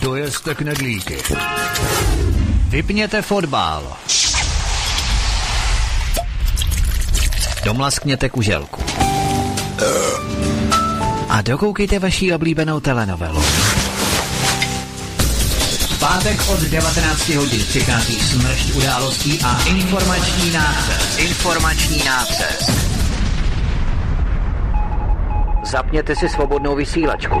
dojezte knedlíky. Vypněte fotbal. Domlaskněte kuželku. A dokoukejte vaší oblíbenou telenovelu. Pátek od 19 hodin přichází smršť událostí a informační nácest. Informační nácest. Zapněte si svobodnou vysílačku.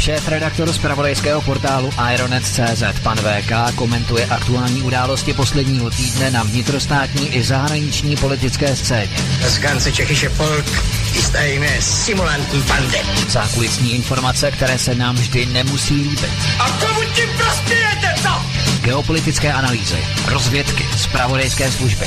Šéf redaktor z pravodejského portálu Ironet.cz pan VK komentuje aktuální události posledního týdne na vnitrostátní i zahraniční politické scéně. Z ganze Čechische Volk ist eine simulantní bande. Zákulisní informace, které se nám vždy nemusí líbit. A komu tím prospějete, co? Geopolitické analýzy, rozvědky, zpravodajské služby.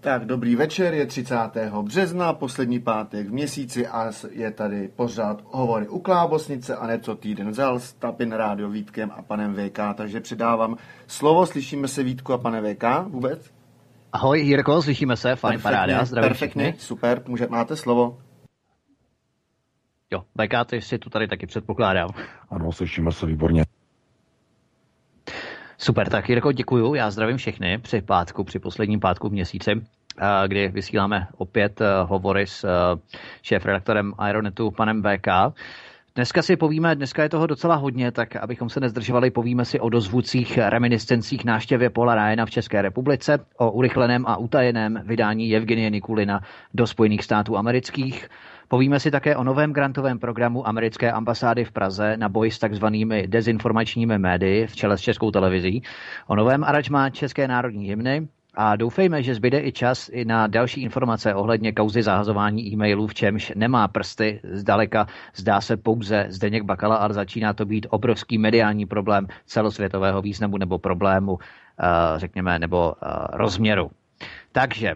Tak, dobrý večer, je 30. března, poslední pátek v měsíci a je tady pořád hovory u Klábosnice a něco týden vzal s Tapin Rádio Vítkem a panem VK, takže předávám slovo, slyšíme se Vítku a pane VK vůbec? Ahoj Jirko, slyšíme se, fajn paráda, zdravím perfektně, všechny. super, může, máte slovo. Jo, VK, ty si tu tady taky předpokládám. Ano, slyšíme se výborně. Super, tak Jirko, děkuju. Já zdravím všechny při pátku, při posledním pátku v měsíci, eh, kdy vysíláme opět eh, hovory s eh, šéf-redaktorem Ironetu, panem VK. Dneska si povíme, dneska je toho docela hodně, tak abychom se nezdržovali, povíme si o dozvucích reminiscencích návštěvě Paula Ryana v České republice, o urychleném a utajeném vydání Evgenie Nikulina do Spojených států amerických, Povíme si také o novém grantovém programu americké ambasády v Praze na boj s takzvanými dezinformačními médii v čele s českou televizí, o novém aranžmá České národní hymny, a doufejme, že zbyde i čas i na další informace ohledně kauzy zahazování e-mailů, v čemž nemá prsty zdaleka, zdá se pouze Zdeněk Bakala, ale začíná to být obrovský mediální problém celosvětového významu nebo problému, řekněme, nebo rozměru. Takže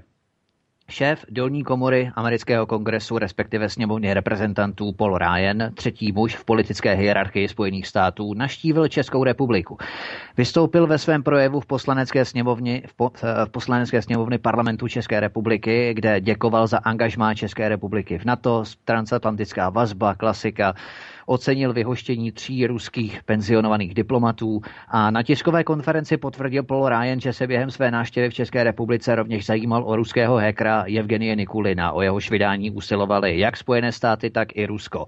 Šéf dolní komory amerického kongresu, respektive sněmovny reprezentantů Paul Ryan, třetí muž v politické hierarchii Spojených států, naštívil Českou republiku. Vystoupil ve svém projevu v poslanecké sněmovně, v, po, v poslanecké sněmovny parlamentu České republiky, kde děkoval za angažmá České republiky v NATO, transatlantická vazba, klasika, ocenil vyhoštění tří ruských penzionovaných diplomatů a na tiskové konferenci potvrdil Paul Ryan, že se během své návštěvy v České republice rovněž zajímal o ruského hekra Evgenie Nikulina. O jehož vydání usilovali jak Spojené státy, tak i Rusko.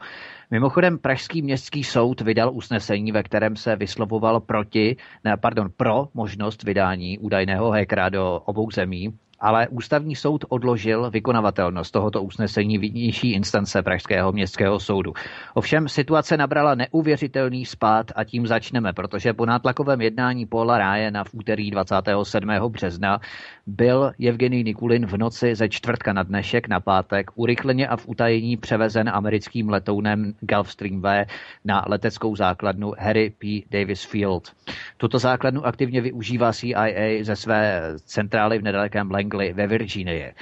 Mimochodem, Pražský městský soud vydal usnesení, ve kterém se vyslovoval proti, ne, pardon, pro možnost vydání údajného hekra do obou zemí ale ústavní soud odložil vykonavatelnost tohoto usnesení vyšší instance Pražského městského soudu. Ovšem situace nabrala neuvěřitelný spát a tím začneme, protože po nátlakovém jednání Paula Rájena v úterý 27. března byl Evgený Nikulin v noci ze čtvrtka na dnešek na pátek urychleně a v utajení převezen americkým letounem Gulfstream V na leteckou základnu Harry P. Davis Field. Tuto základnu aktivně využívá CIA ze své centrály v nedalekém Langley ve Virginii.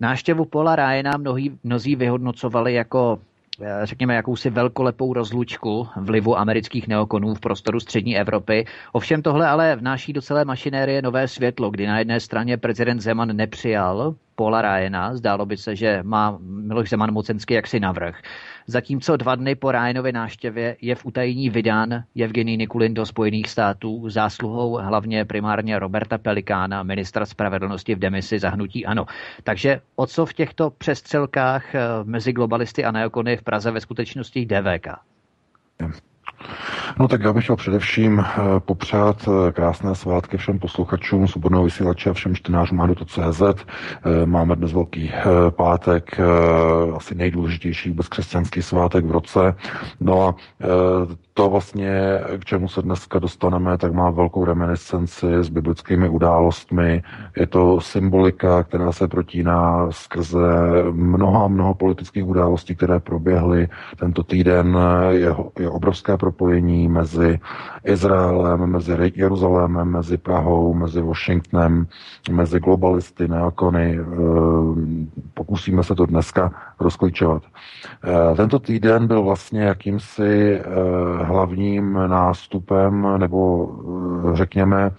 Náštěvu Paula Ryana mnozí vyhodnocovali jako řekněme, jakousi velkolepou rozlučku vlivu amerických neokonů v prostoru střední Evropy. Ovšem tohle ale vnáší do celé mašinérie nové světlo, kdy na jedné straně prezident Zeman nepřijal Paula Ryana. Zdálo by se, že má Miloš Zeman mocenský jaksi navrh. Zatímco dva dny po Ryanově náštěvě je v utajení vydán Evgenij Nikulin do Spojených států zásluhou hlavně primárně Roberta Pelikána, ministra spravedlnosti v demisi zahnutí ANO. Takže o co v těchto přestřelkách eh, mezi globalisty a neokony v Praze ve skutečnosti jde VK? No tak já bych chtěl především eh, popřát eh, krásné svátky všem posluchačům Svobodného vysílače a všem čtenářům CZ. Eh, máme dnes velký pátek, asi nejdůležitější vůbec křesťanský svátek v roce. No a to vlastně, k čemu se dneska dostaneme, tak má velkou reminiscenci s biblickými událostmi. Je to symbolika, která se protíná skrze mnoha, mnoho politických událostí, které proběhly tento týden. Je, je obrovské propojení mezi Izraelem, mezi Jeruzalémem, mezi Prahou, mezi Washingtonem, mezi globalisty, neokony. Eh, pokusíme se to dneska rozklíčovat. Eh, tento týden byl vlastně jakýmsi eh, hlavním nástupem nebo řekněme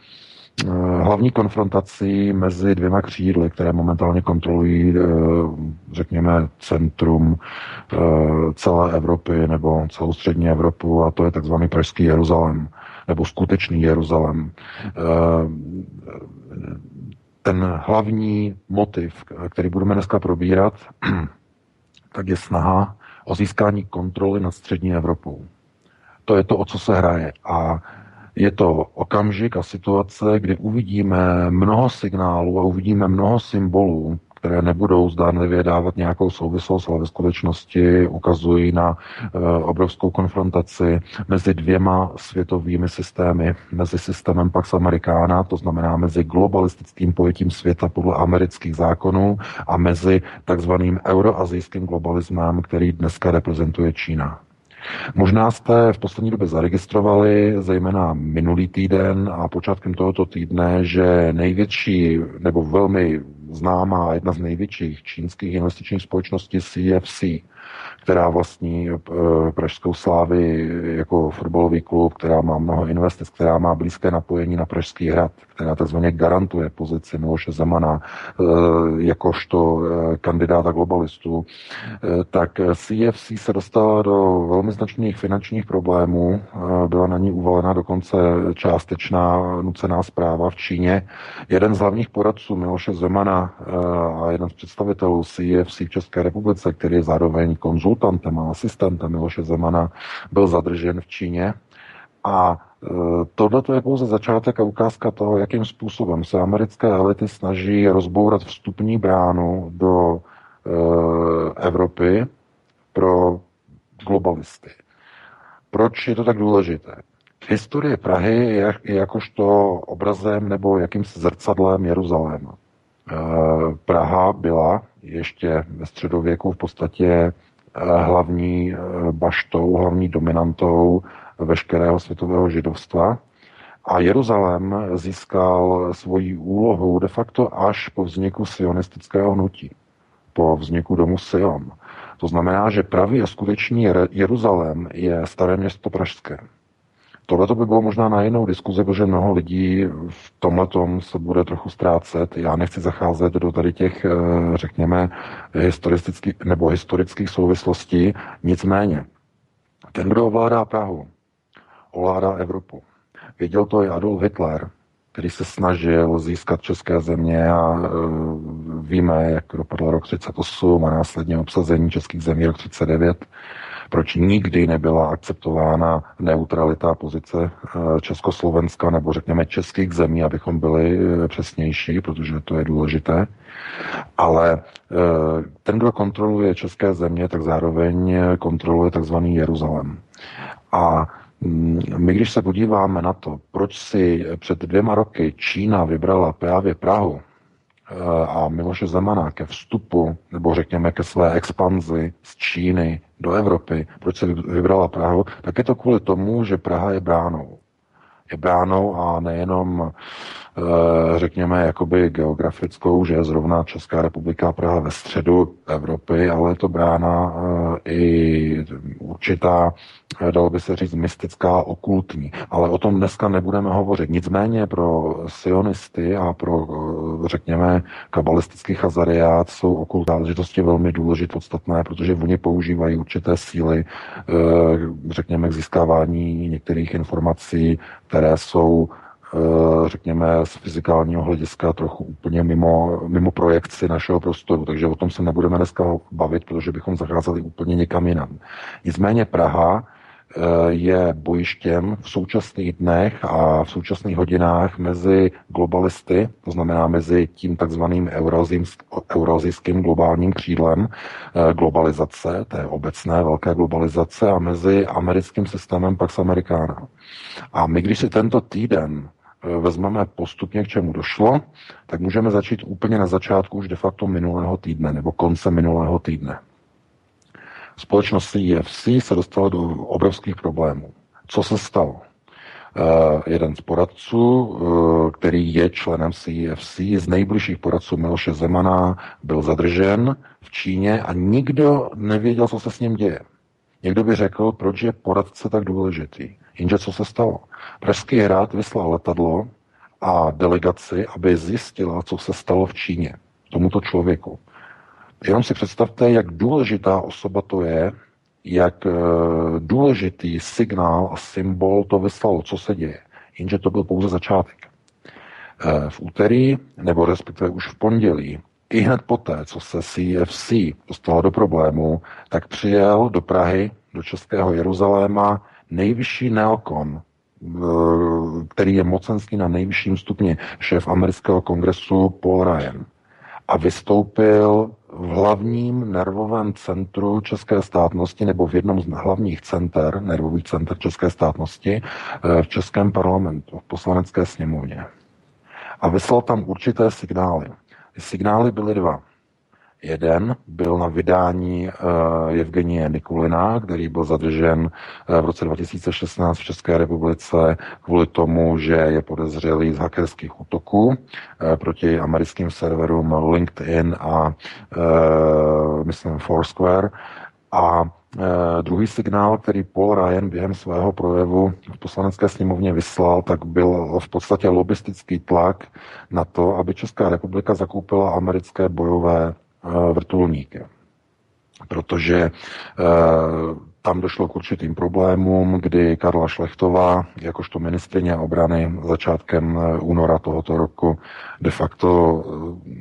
hlavní konfrontací mezi dvěma křídly, které momentálně kontrolují, řekněme, centrum celé Evropy nebo celou střední Evropu a to je takzvaný Pražský Jeruzalém nebo skutečný Jeruzalém ten hlavní motiv, který budeme dneska probírat, tak je snaha o získání kontroly nad střední Evropou. To je to, o co se hraje. A je to okamžik a situace, kdy uvidíme mnoho signálů a uvidíme mnoho symbolů, které nebudou zdánlivě dávat nějakou souvislost, ale ve skutečnosti ukazují na e, obrovskou konfrontaci mezi dvěma světovými systémy, mezi systémem Pax Americana, to znamená mezi globalistickým pojetím světa podle amerických zákonů a mezi takzvaným euroazijským globalismem, který dneska reprezentuje Čína. Možná jste v poslední době zaregistrovali, zejména minulý týden a počátkem tohoto týdne, že největší nebo velmi známá jedna z největších čínských investičních společností CFC která vlastní eh, Pražskou slávy jako fotbalový klub, která má mnoho investic, která má blízké napojení na Pražský hrad, která takzvaně garantuje pozici Miloše Zemana eh, jakožto eh, kandidáta globalistů, tak CFC se dostala do velmi značných finančních problémů. Byla na ní uvalena dokonce částečná nucená zpráva v Číně. Jeden z hlavních poradců Miloše Zemana a jeden z představitelů CFC v České republice, který je zároveň konzul konzultantem a asistentem Miloše Zemana byl zadržen v Číně. A e, tohle je pouze začátek a ukázka toho, jakým způsobem se americké elity snaží rozbourat vstupní bránu do e, Evropy pro globalisty. Proč je to tak důležité? Historie Prahy je, jakožto obrazem nebo jakýmsi zrcadlem Jeruzaléma. E, Praha byla ještě ve středověku v podstatě hlavní eh, baštou, hlavní dominantou veškerého světového židovstva. A Jeruzalém získal svoji úlohu de facto až po vzniku sionistického hnutí, po vzniku domu Sion. To znamená, že pravý a skutečný Jeruzalém je staré město pražské. Tohle to by bylo možná na jinou diskuzi, protože mnoho lidí v tomhle se bude trochu ztrácet. Já nechci zacházet do tady těch, eh, řekněme, historických nebo historických souvislostí. Nicméně, ten, kdo ovládá Prahu, ovládá Evropu. Věděl to i Adolf Hitler, který se snažil získat české země a e, víme, jak dopadl rok 38 a následně obsazení českých zemí rok 39 proč nikdy nebyla akceptována neutralita pozice eh, Československa nebo řekněme českých zemí, abychom byli eh, přesnější, protože to je důležité. Ale eh, ten, kdo kontroluje české země, tak zároveň kontroluje takzvaný Jeruzalém. A mm, my, když se podíváme na to, proč si před dvěma roky Čína vybrala právě Prahu a Miloše Zemana ke vstupu, nebo řekněme ke své expanzi z Číny do Evropy, proč se vybrala Prahu, tak je to kvůli tomu, že Praha je bránou. Je bránou a nejenom řekněme, jakoby geografickou, že je zrovna Česká republika Praha ve středu Evropy, ale je to brána i určitá, dalo by se říct, mystická, okultní. Ale o tom dneska nebudeme hovořit. Nicméně pro sionisty a pro, řekněme, kabalistický chazariát jsou okult záležitosti velmi důležité, podstatné, protože oni používají určité síly, řekněme, k získávání některých informací, které jsou Eh, řekněme, z fyzikálního hlediska trochu úplně mimo, mimo projekci našeho prostoru, takže o tom se nebudeme dneska bavit, protože bychom zacházeli úplně někam jinam. Nicméně Praha eh, je bojištěm v současných dnech a v současných hodinách mezi globalisty, to znamená mezi tím takzvaným eurozijským globálním křídlem eh, globalizace, té obecné velké globalizace a mezi americkým systémem Pax Americana. A my, když si tento týden Eh, vezmeme postupně, k čemu došlo, tak můžeme začít úplně na začátku už de facto minulého týdne nebo konce minulého týdne. Společnost CFC se dostala do obrovských problémů. Co se stalo? Uh, jeden z poradců, uh, který je členem CFC, z nejbližších poradců Miloše Zemana, byl zadržen v Číně a nikdo nevěděl, co se s ním děje. Někdo by řekl, proč je poradce tak důležitý. Jenže co se stalo? Pražský hrad vyslal letadlo a delegaci, aby zjistila, co se stalo v Číně tomuto člověku. Jenom si představte, jak důležitá osoba to je, jak eh, důležitý signál a symbol to vyslalo, co se děje. Jenže to byl pouze začátek. Eh, v úterý, nebo respektive už v pondělí, i hned poté, co se CFC dostala do problému, tak přijel do Prahy, do Českého Jeruzaléma nejvyšší neokon, eh, který je mocenský na nejvyšším stupni, šéf amerického kongresu Paul Ryan. A vystoupil v hlavním nervovém centru České státnosti nebo v jednom z hlavních center, nervových center České státnosti eh, v Českém parlamentu, v poslanecké sněmovně. A vyslal tam určité signály. Signály byly dva. Jeden byl na vydání uh, Evgenie Nikulina, který byl zadržen uh, v roce 2016 v České republice kvůli tomu, že je podezřelý z hackerských útoků uh, proti americkým serverům LinkedIn a myslím Foursquare. A Uh, druhý signál, který Paul Ryan během svého projevu v poslanecké sněmovně vyslal, tak byl v podstatě lobistický tlak na to, aby Česká republika zakoupila americké bojové Eh, vrtulníky. Protože eh, tam došlo k určitým problémům, kdy Karla Šlechtová, jakožto ministrině obrany začátkem eh, února tohoto roku, de facto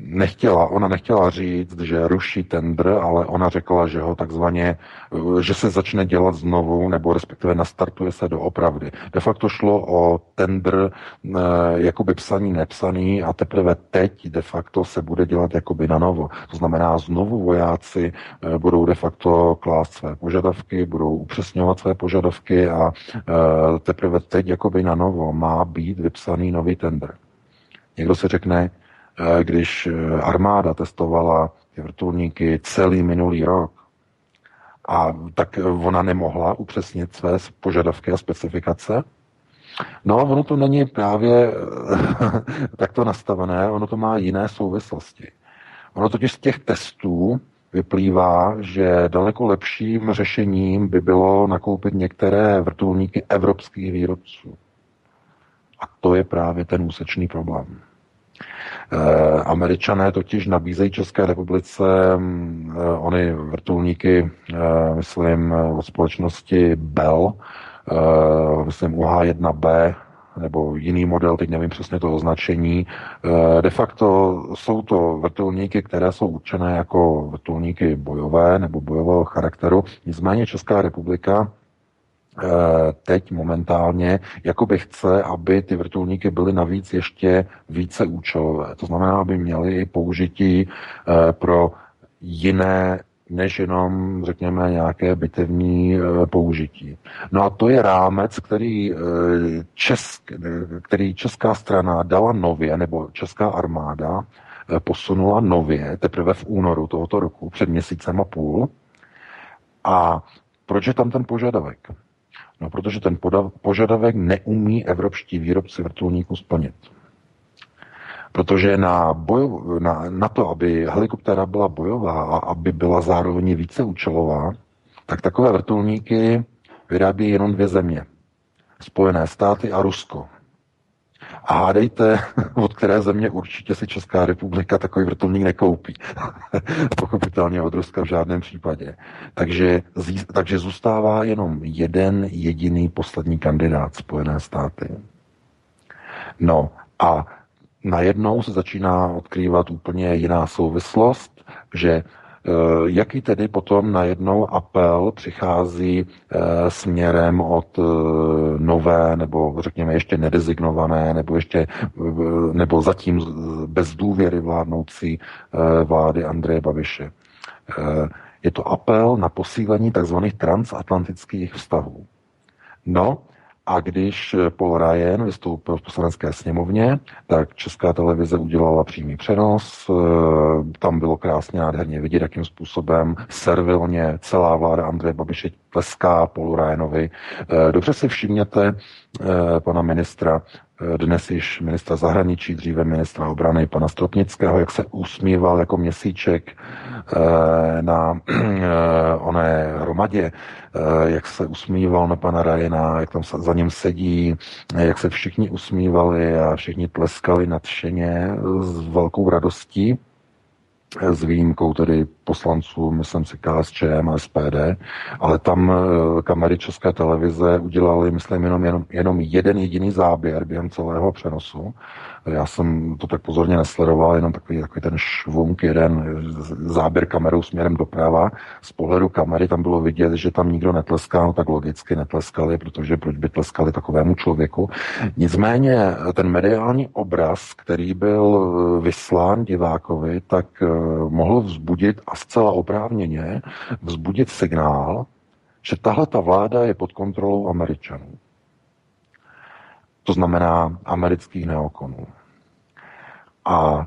nechtěla, ona nechtěla říct, že ruší tender, ale ona řekla, že ho takzvaně, že se začne dělat znovu, nebo respektive nastartuje se do opravdy. De facto šlo o tender jakoby psaný, nepsaný a teprve teď de facto se bude dělat jakoby na novo. To znamená, znovu vojáci budou de facto klást své požadavky, budou upřesňovat své požadavky a teprve teď jakoby na novo má být vypsaný nový tender. Někdo se řekne, když armáda testovala ty vrtulníky celý minulý rok, a tak ona nemohla upřesnit své požadavky a specifikace. No, ono to není právě takto nastavené, ono to má jiné souvislosti. Ono totiž z těch testů vyplývá, že daleko lepším řešením by bylo nakoupit některé vrtulníky evropských výrobců. A to je právě ten úsečný problém. E, Američané totiž nabízejí České republice e, ony vrtulníky, e, myslím, od společnosti Bell, myslím UH-1B, nebo jiný model, teď nevím přesně to označení. Eh, de facto jsou to vrtulníky, které jsou určené jako vrtulníky bojové nebo bojového charakteru. Nicméně Česká republika eh, teď momentálně jakoby chce, aby ty vrtulníky byly navíc ještě více účelové. To znamená, aby měly i použití eh, pro jiné než jenom, řekněme, nějaké bitevní e, použití. No a to je rámec, který, česk, který česká strana dala nově, nebo česká armáda posunula nově, teprve v únoru tohoto roku, před měsícem a půl. A proč je tam ten požadavek? No, protože ten požadavek neumí evropští výrobci vrtulníků splnit. Protože na, bojov, na, na to, aby helikoptéra byla bojová a aby byla zároveň více účelová, tak takové vrtulníky vyrábí jenom dvě země. Spojené státy a Rusko. A hádejte, od které země určitě si Česká republika takový vrtulník nekoupí. Pochopitelně od Ruska v žádném případě. Takže, takže zůstává jenom jeden jediný poslední kandidát Spojené státy. No a najednou se začíná odkrývat úplně jiná souvislost, že jaký tedy potom najednou apel přichází eh, směrem od eh, nové nebo řekněme ještě nedezignované nebo ještě nebo zatím bez důvěry vládnoucí vlády Andreje Babiše? Je to apel na posílení tzv. transatlantických vztahů. No, a když Paul Ryan vystoupil v poslanecké sněmovně, tak Česká televize udělala přímý přenos. Eh, tam bylo krásně nádherně vidět, jakým způsobem servilně celá vláda Andreje Babiše tleská Paulu Ryanovi. Eh, dobře si všimněte eh, pana ministra dnes již ministra zahraničí, dříve ministra obrany, pana Stropnického, jak se usmíval jako měsíček eh, na eh, oné hromadě, eh, jak se usmíval na pana Rajena, jak tam za ním sedí, jak se všichni usmívali a všichni tleskali nadšeně s velkou radostí s výjimkou tedy poslanců, myslím si KSČM a SPD, ale tam eh, kamery České televize udělali, myslím, jenom, jenom, jenom jeden jediný záběr během celého přenosu já jsem to tak pozorně nesledoval, jenom takový, takový ten švunk, jeden záběr kamerou směrem doprava. Z pohledu kamery tam bylo vidět, že tam nikdo netleskal, no tak logicky netleskali, protože proč by tleskali takovému člověku. Nicméně ten mediální obraz, který byl vyslán divákovi, tak eh, mohl vzbudit a zcela oprávněně vzbudit signál, že tahle ta vláda je pod kontrolou Američanů. To znamená amerických neokonů. A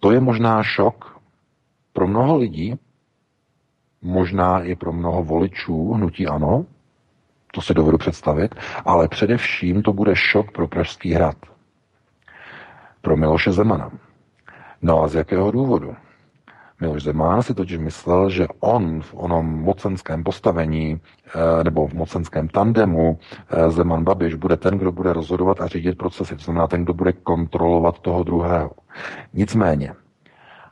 to je možná šok pro mnoho lidí, možná i pro mnoho voličů hnutí ano, to si dovedu představit, ale především to bude šok pro Pražský hrad. Pro Miloše Zemana. No a z jakého důvodu? Miloš Zeman si totiž myslel, že on v onom mocenském postavení eh, nebo v mocenském tandemu eh, Zeman Babiš bude ten, kdo bude rozhodovat a řídit procesy, to znamená ten, kdo bude kontrolovat toho druhého. Nicméně,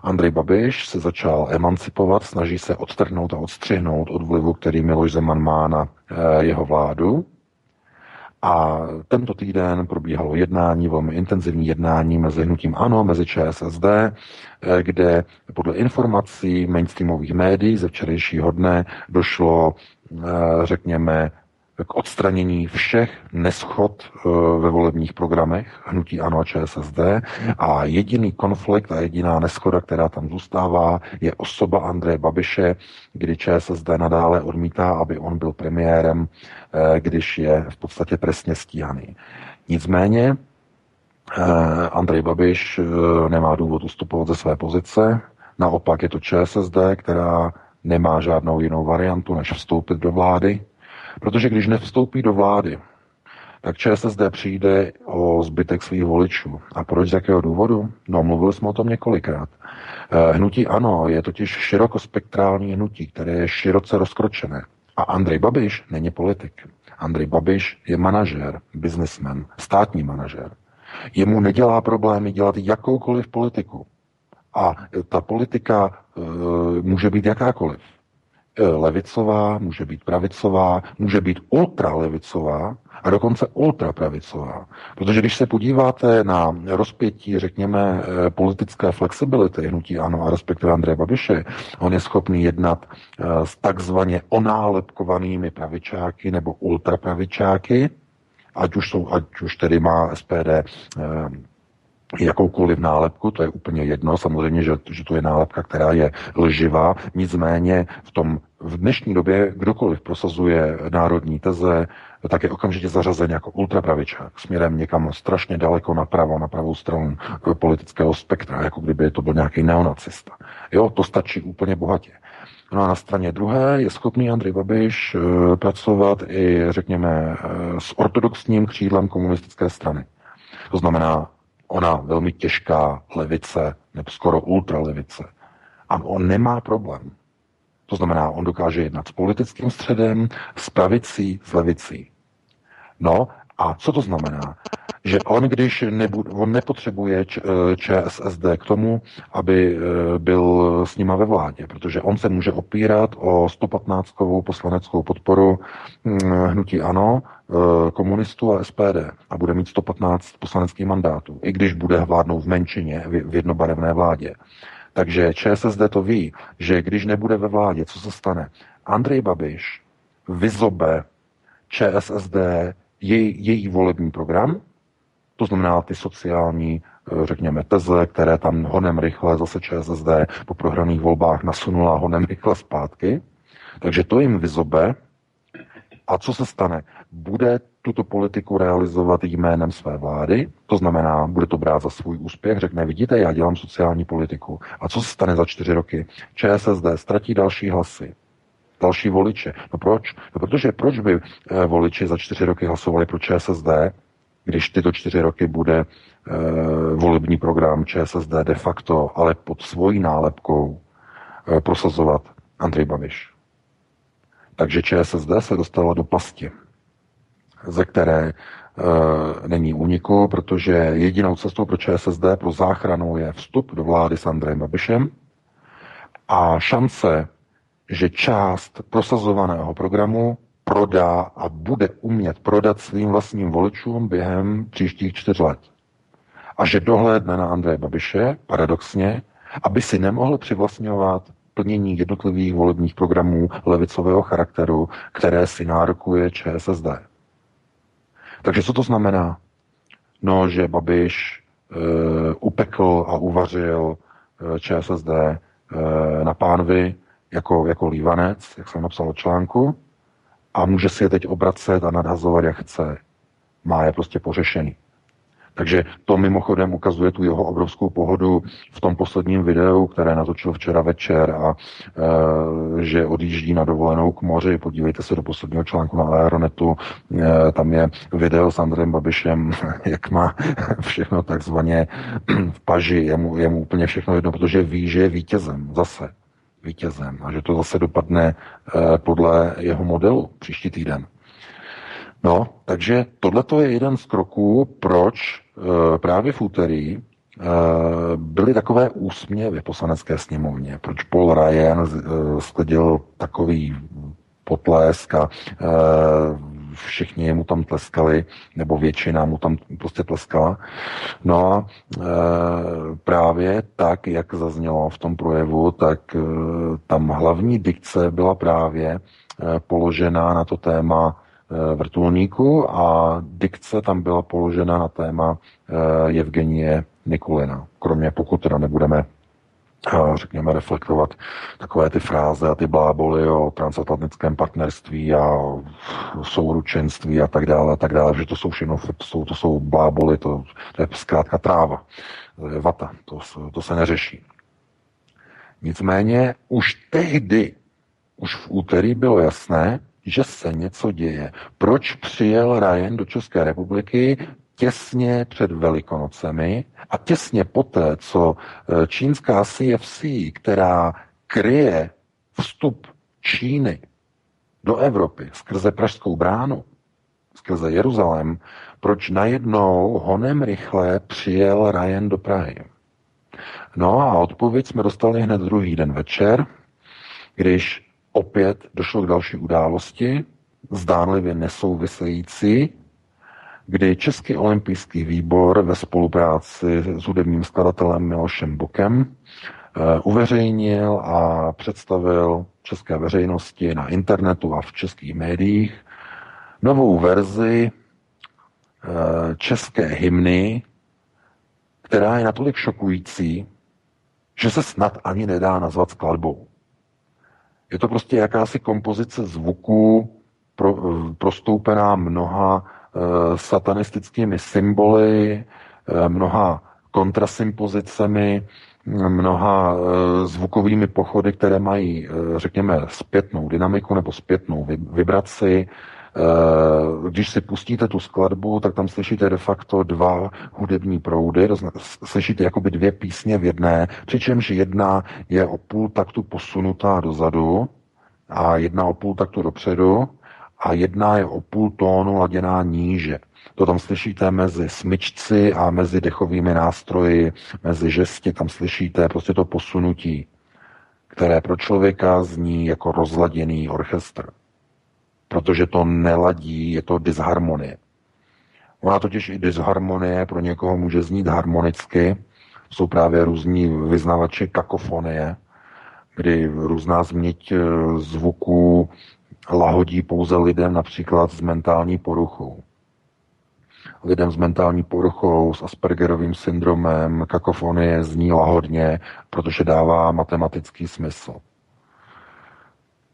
Andrej Babiš se začal emancipovat, snaží se odtrhnout a odstřihnout od vlivu, který Miloš Zeman má na eh, jeho vládu, a tento týden probíhalo jednání, velmi intenzivní jednání mezi hnutím ANO, mezi ČSSD, eh, kde podle informací mainstreamových médií ze včerejšího dne došlo, eh, řekněme, k odstranění všech neschod eh, ve volebních programech hnutí ANO a ČSSD. A jediný konflikt a jediná neschoda, která tam zůstává, je osoba Andreje Babiše, kdy ČSSD nadále odmítá, aby on byl premiérem, eh, když je v podstatě presně stíhaný. Nicméně eh, Andrej Babiš nemá důvod ustupovat ze své pozice, naopak je to ČSSD, která nemá žádnou jinou variantu, než vstoupit do vlády, Protože když nevstoupí do vlády, tak ČSSD přijde o zbytek svých voličů. A proč, z jakého důvodu? No, mluvili jsme o tom několikrát. Eh, hnutí ano je totiž širokospektrální hnutí, které je široce rozkročené. A Andrej Babiš není politik. Andrej Babiš je manažer, businessman, státní manažer. Jemu nedělá problémy dělat jakoukoliv politiku. A ta politika e, může být jakákoliv. E, levicová, může být pravicová, může být ultralevicová a dokonce ultrapravicová. Protože když se podíváte na rozpětí, řekněme, e, politické flexibility hnutí ANO a respektive Andreje Babiše, on je schopný jednat e, s takzvaně onálepkovanými pravičáky nebo ultrapravičáky, ať už, jsou, ať už tedy má SPD jakoukoliv nálepku, to je úplně jedno, samozřejmě, že, že to je nálepka, která je lživá, nicméně v tom v dnešní době kdokoliv prosazuje národní teze, tak je okamžitě zařazen jako ultrapravičák směrem někam strašně daleko napravo, na pravou stranu politického spektra, jako kdyby to byl nějaký neonacista. Jo, to stačí úplně bohatě. No a na straně druhé je schopný Andrej Babiš e, pracovat i, řekněme, e, s ortodoxním křídlem komunistické strany. To znamená ona velmi těžká levice, nebo skoro ultralevice. A on nemá problém. To znamená, on dokáže jednat s politickým středem, s pravicí, s levicí. No a co to znamená? Že on, když nebude, on nepotřebuje ČSSD k tomu, aby e, byl s nima ve vládě, protože on se může opírat o 115 poslaneckou podporu hm, hnutí ANO, e, komunistů a SPD a bude mít 115 poslaneckých mandátů, i když bude vládnout v menšině v jednobarevné vládě. Takže ČSSD to ví, že když nebude ve vládě, co se stane? Andrej Babiš vyzobe ČSSD její, její volební program, to znamená ty sociální, eh, řekněme, teze, které tam honem rychle zase ČSSD po prohraných volbách nasunula honem rychle zpátky. Takže to jim vyzobe. A co se stane? Bude tuto politiku realizovat jménem své vlády, to znamená, bude to brát za svůj úspěch, řekne, vidíte, já dělám sociální politiku. A co se stane za čtyři roky? ČSSD ztratí další hlasy další voliče. No proč? No protože proč by eh, voliči za čtyři roky hlasovali pro ČSSD, když tyto čtyři roky bude e, volební program ČSSD de facto, ale pod svojí nálepkou e, prosazovat Andrej Babiš. Takže ČSSD se dostala do pasti, ze které e, není úniku, protože jedinou cestou pro ČSSD pro záchranu je vstup do vlády s Andrejem Babišem a šance že část prosazovaného programu prodá a bude umět prodat svým vlastním voličům během příštích čtyř let. A že dohlédne na Andreje Babiše, paradoxně, aby si nemohl přivlastňovat plnění jednotlivých volebních programů levicového charakteru, které si nárokuje ČSSD. Takže co to znamená? No, že Babiš e, upekl a uvařil e, ČSSD e, na pánvi, jako, jako lívanec, jak jsem napsal o článku, a může si je teď obracet a nadhazovat, jak chce. Má je prostě pořešený. Takže to mimochodem ukazuje tu jeho obrovskou pohodu v tom posledním videu, které natočil včera večer a e, že odjíždí na dovolenou k moři. Podívejte se do posledního článku na Aeronetu. E, tam je video s Andrejem Babišem, jak má všechno takzvaně v paži. Je mu, je mu úplně všechno jedno, protože ví, že je vítězem zase vítězem a že to zase dopadne eh, podle jeho modelu příští týden. No, takže tohle je jeden z kroků, proč eh, právě v úterý eh, byly takové úsměvy v poslanecké sněmovně, proč Paul Ryan sklidil takový potlesk a všichni mu tam tleskali, nebo většina mu tam prostě tleskala. No a e, právě tak, jak zaznělo v tom projevu, tak e, tam hlavní dikce byla právě e, položena na to téma e, vrtulníku a dikce tam byla položena na téma e, Evgenie Nikulina. Kromě pokud teda nebudeme řekněme, reflektovat takové ty fráze a ty bláboly o transatlantickém partnerství a souručenství a tak dále, a tak dále, že to jsou všechno, to jsou, to jsou bláboly, to, to je zkrátka tráva, vata, to, to se neřeší. Nicméně už tehdy, už v úterý bylo jasné, že se něco děje. Proč přijel Ryan do České republiky? Těsně před Velikonocemi a těsně poté, co e, čínská CFC, která kryje vstup Číny do Evropy skrze Pražskou bránu, skrze Jeruzalém, proč najednou honem rychle přijel Ryan do Prahy. No a odpověď jsme dostali hned druhý den večer, když opět došlo k další události, zdánlivě nesouvisející, kdy Český olympijský výbor ve spolupráci s hudebním skladatelem Milošem Bokem eh, uveřejnil a představil české veřejnosti na internetu a v českých médiích novou verzi eh, české hymny, která je natolik šokující, že se snad ani nedá nazvat skladbou. Je to prostě jakási kompozice zvuků eh, prostoupená mnoha satanistickými symboly, eh, mnoha kontrasympozicemi, mnoha eh, zvukovými pochody, které mají, řekněme, zpětnou dynamiku nebo zpětnou vibraci, Eh, když si pustíte tu skladbu, tak tam slyšíte de facto dva hudební proudy, slyšíte jakoby dvě písně v jedné, přičemž jedna je o půl taktu posunutá dozadu a jedna o půl taktu dopředu a jedna je o půl tónu laděná níže. To tam slyšíte mezi smyčci a mezi dechovými nástroji, mezi žesti, tam slyšíte prostě to posunutí, které pro člověka zní jako rozladěný orchestr protože to neladí, je to disharmonie. Ona totiž i disharmonie pro někoho může znít harmonicky. Jsou právě různí vyznavači kakofonie, kdy různá změť eh, zvuků lahodí pouze lidem například s mentální poruchou. Lidem s mentální poruchou, s Aspergerovým syndromem, kakofonie zní lahodně, protože dává matematický smysl.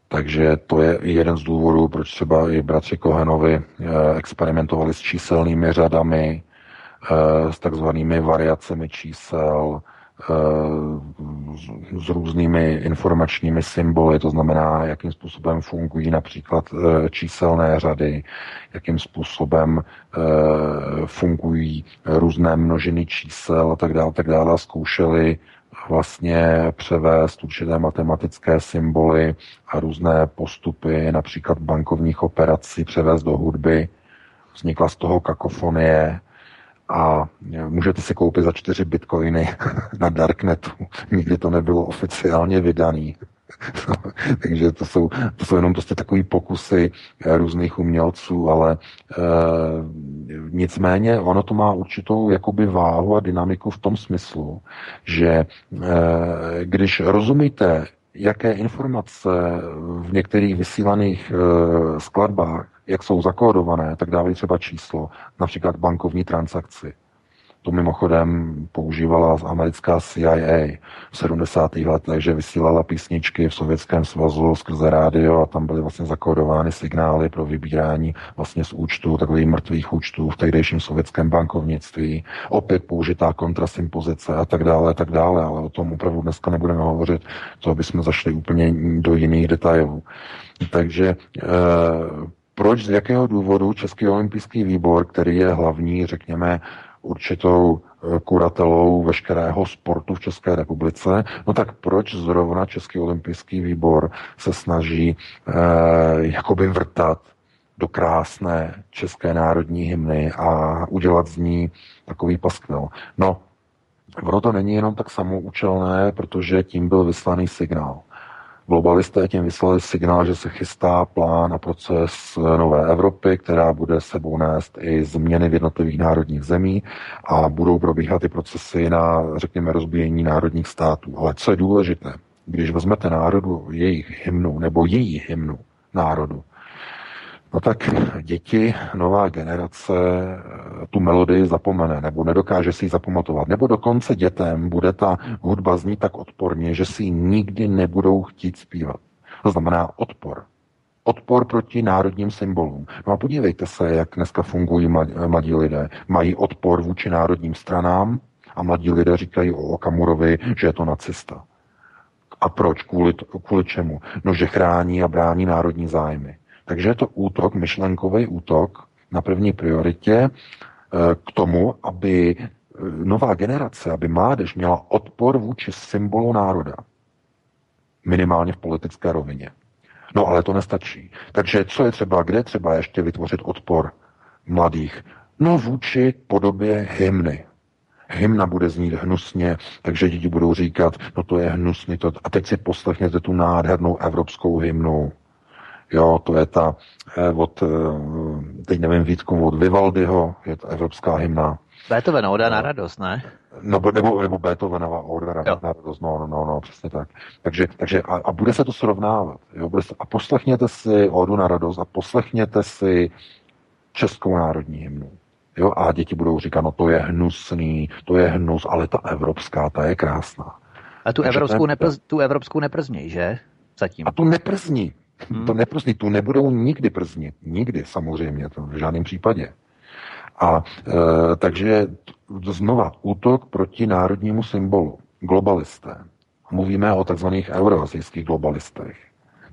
Takže to je jeden z důvodů, proč třeba i bratři Kohenovi eh, experimentovali s číselnými řadami, eh, s takzvanými variacemi čísel, s různými informačními symboly, to znamená, jakým způsobem fungují například číselné řady, jakým způsobem fungují různé množiny čísel a tak dále, tak dále. Zkoušeli vlastně převést určité matematické symboly a různé postupy, například bankovních operací, převést do hudby. Vznikla z toho kakofonie a můžete si koupit za čtyři bitcoiny na Darknetu. Nikdy to nebylo oficiálně vydaný. Takže to jsou, to jsou jenom prostě takové pokusy eh, různých umělců, ale e, nicméně ono to má určitou jakoby váhu a dynamiku v tom smyslu, že e, když rozumíte, jaké informace v některých vysílaných e, skladbách, jak jsou zakódované, tak dávají třeba číslo, například bankovní transakci to mimochodem používala americká CIA v 70. letech, že vysílala písničky v Sovětském svazu skrze rádio a tam byly vlastně zakódovány signály pro vybírání vlastně z účtu, takových mrtvých účtů v tehdejším sovětském bankovnictví, opět použitá kontrasimpozice a tak dále, a tak dále, ale o tom opravdu dneska nebudeme hovořit, to bychom zašli úplně do jiných detailů. Takže eh, proč, z jakého důvodu Český olympijský výbor, který je hlavní, řekněme, určitou eh, kuratelou veškerého sportu v České republice, no tak proč zrovna Český olympijský výbor se snaží eh, jakoby vrtat do krásné české národní hymny a udělat z ní takový paskvil. No, ono to není jenom tak samoučelné, protože tím byl vyslaný signál. Globalisté tím vyslali signál, že se chystá plán a proces nové Evropy, která bude sebou nést i změny v jednotlivých národních zemí a budou probíhat i procesy na, řekněme, rozbíjení národních států. Ale co je důležité, když vezmete národu jejich hymnu nebo její hymnu národu, No tak děti, nová generace tu melodii zapomene, nebo nedokáže si ji zapamatovat. Nebo dokonce dětem bude ta hudba znít tak odporně, že si ji nikdy nebudou chtít zpívat. To znamená odpor. Odpor proti národním symbolům. No a podívejte se, jak dneska fungují mladí lidé. Mají odpor vůči národním stranám a mladí lidé říkají o Okamurovi, že je to nacista. A proč? Kvůli, kvůli čemu? No, že chrání a brání národní zájmy. Takže je to útok, myšlenkový útok na první prioritě eh, k tomu, aby eh, nová generace, aby mládež měla odpor vůči symbolu národa. Minimálně v politické rovině. No ale to nestačí. Takže co je třeba, kde třeba ještě vytvořit odpor mladých? No vůči podobě hymny. Hymna bude znít hnusně, takže děti budou říkat, no to je hnusný. To... A teď si poslechněte tu nádhernou evropskou hymnu. Jo, to je ta eh, od, eh, teď nevím Vítku, od Vivaldiho, je to evropská hymna. Beethoven, Oda na radost, ne? No, nebo, nebo Beethovenova Oda na, na radost, no, no, no, no, přesně tak. Takže, takže a, a bude se to srovnávat. Jo, bude se, a poslechněte si Odu na radost a poslechněte si Českou národní hymnu. Jo, a děti budou říkat, no to je hnusný, to je hnus, ale ta evropská, ta je krásná. A tu evropskou, ten, neprz, tu evropskou neprzní, že? Zatím. A tu neprzní. Hmm. To neprzdí, tu nebudou nikdy prznit. Nikdy, samozřejmě, to v žádném případě. A e, takže znova útok proti národnímu symbolu. Globalisté. Mluvíme o takzvaných euroazijských globalistech.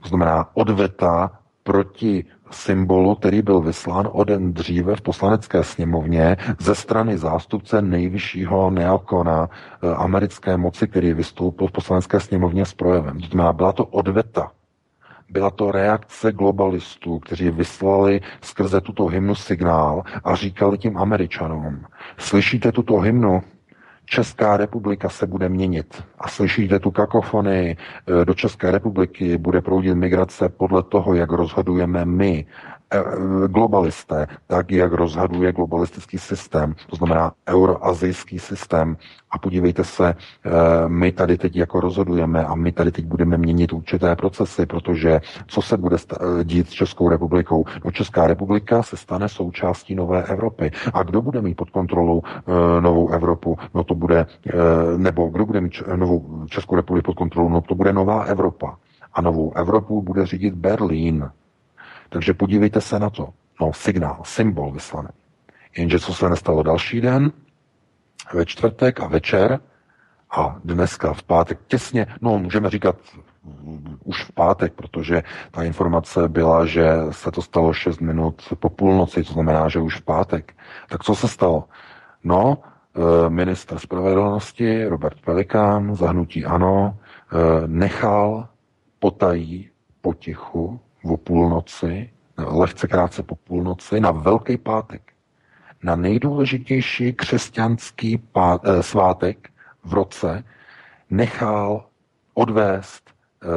To znamená odveta proti symbolu, který byl vyslán o den dříve v poslanecké sněmovně ze strany zástupce nejvyššího neokona eh, americké moci, který vystoupil v poslanecké sněmovně s projevem. To znamená, byla to odveta. Byla to reakce globalistů, kteří vyslali skrze tuto hymnu signál a říkali tím Američanům, slyšíte tuto hymnu, Česká republika se bude měnit. A slyšíte tu kakofonii, e, do České republiky bude proudit migrace podle toho, jak rozhodujeme my. Eh, globalisté, tak jak rozhaduje globalistický systém, to znamená euroazijský systém. A podívejte se, eh, my tady teď jako rozhodujeme a my tady teď budeme měnit určité procesy, protože co se bude eh, dít s Českou republikou? No Česká republika se stane součástí nové Evropy. A kdo bude mít pod kontrolou novou Evropu? No to bude, nebo kdo bude mít novou Českou republiku pod kontrolou? No to bude nová Evropa. A novou Evropu bude řídit Berlín. Takže podívejte se na to. No, signál, symbol vyslaný. Jenže co se nestalo další den, ve čtvrtek a večer, a dneska v pátek těsně, no můžeme říkat už v pátek, protože ta informace byla, že se to stalo 6 minut po půlnoci, to znamená, že už v pátek. Tak co se stalo? No, eh, minister spravedlnosti Robert Pelikán, zahnutí ANO, eh, nechal potají potichu o půlnoci, lehce krátce po půlnoci, na Velký pátek, na nejdůležitější křesťanský pát, eh, svátek v roce, nechal odvést eh,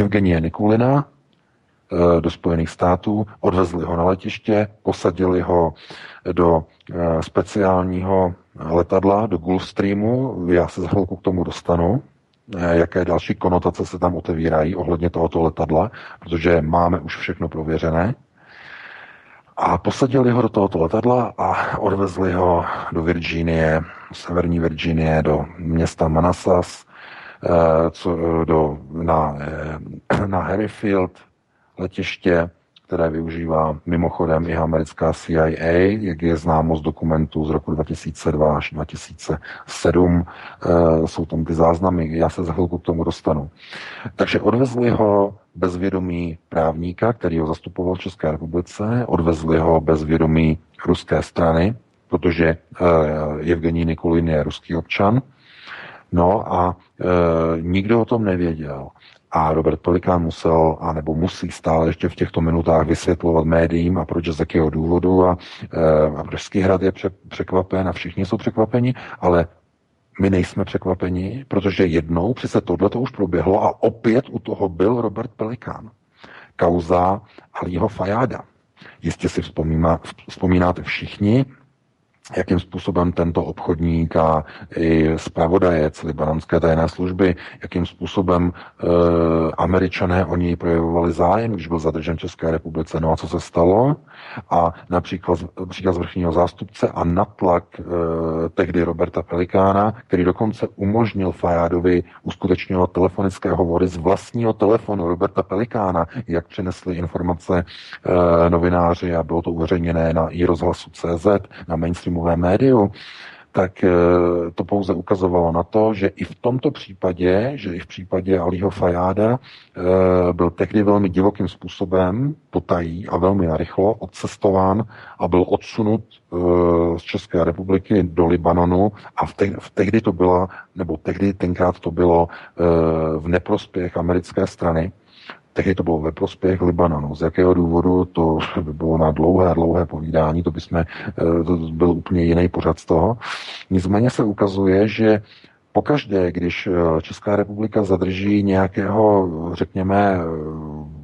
Evgenie Nikulina eh, do Spojených států, odvezli ho na letiště, posadili ho do speciálního letadla, do Gulfstreamu, já se za chvilku k tomu dostanu, jaké další konotace se tam otevírají ohledně tohoto letadla, protože máme už všechno prověřené. A posadili ho do tohoto letadla a odvezli ho do Virginie, severní Virginie, do města Manassas, eh, co, do, na, eh, na Harryfield letiště, které využívá mimochodem i americká CIA, jak je známo z dokumentů z roku 2002 až 2007. Eh, jsou tam ty záznamy, já se za chvilku k tomu dostanu. Takže odvezli ho bez vědomí právníka, který ho zastupoval v České republice, odvezli ho bez vědomí ruské strany, protože uh, Evgení Nikulin je ruský občan, No a e, nikdo o tom nevěděl. A Robert Pelikán musel, anebo musí stále ještě v těchto minutách vysvětlovat médiím a proč z jakého důvodu. A, e, a Pražský hrad je pře, překvapen a všichni jsou překvapeni, ale my nejsme překvapeni, protože jednou přece tohle to už proběhlo a opět u toho byl Robert Pelikán. Kauza Alího Fajáda. Jistě si vzpomínáte všichni, jakým způsobem tento obchodník a i zpravodajec libanonské tajné služby, jakým způsobem e, američané o něj projevovali zájem, když byl zadržen České republice. No a co se stalo? A například příkaz vrchního zástupce a natlak e, tehdy Roberta Pelikána, který dokonce umožnil Fajádovi uskutečňovat telefonické hovory z vlastního telefonu Roberta Pelikána, jak přinesli informace e, novináři a bylo to uveřejněné na i rozhlasu CZ, na mainstreamu mainstreamovém médiu, tak eh, to pouze ukazovalo na to, že i v tomto případě, že i v případě Aliho Fajáda eh, byl tehdy velmi divokým způsobem potají a velmi narychlo odcestován a byl odsunut eh, z České republiky do Libanonu a v, v tehdy to byla, nebo tehdy tenkrát to bylo v neprospěch americké strany, Tehdy to bylo ve prospěch Libanonu. Z jakého důvodu to by bylo na dlouhé, dlouhé povídání, to by jsme, eh, to byl úplně jiný pořad z toho. Nicméně se ukazuje, že pokaždé, když eh, Česká republika zadrží nějakého, řekněme, eh,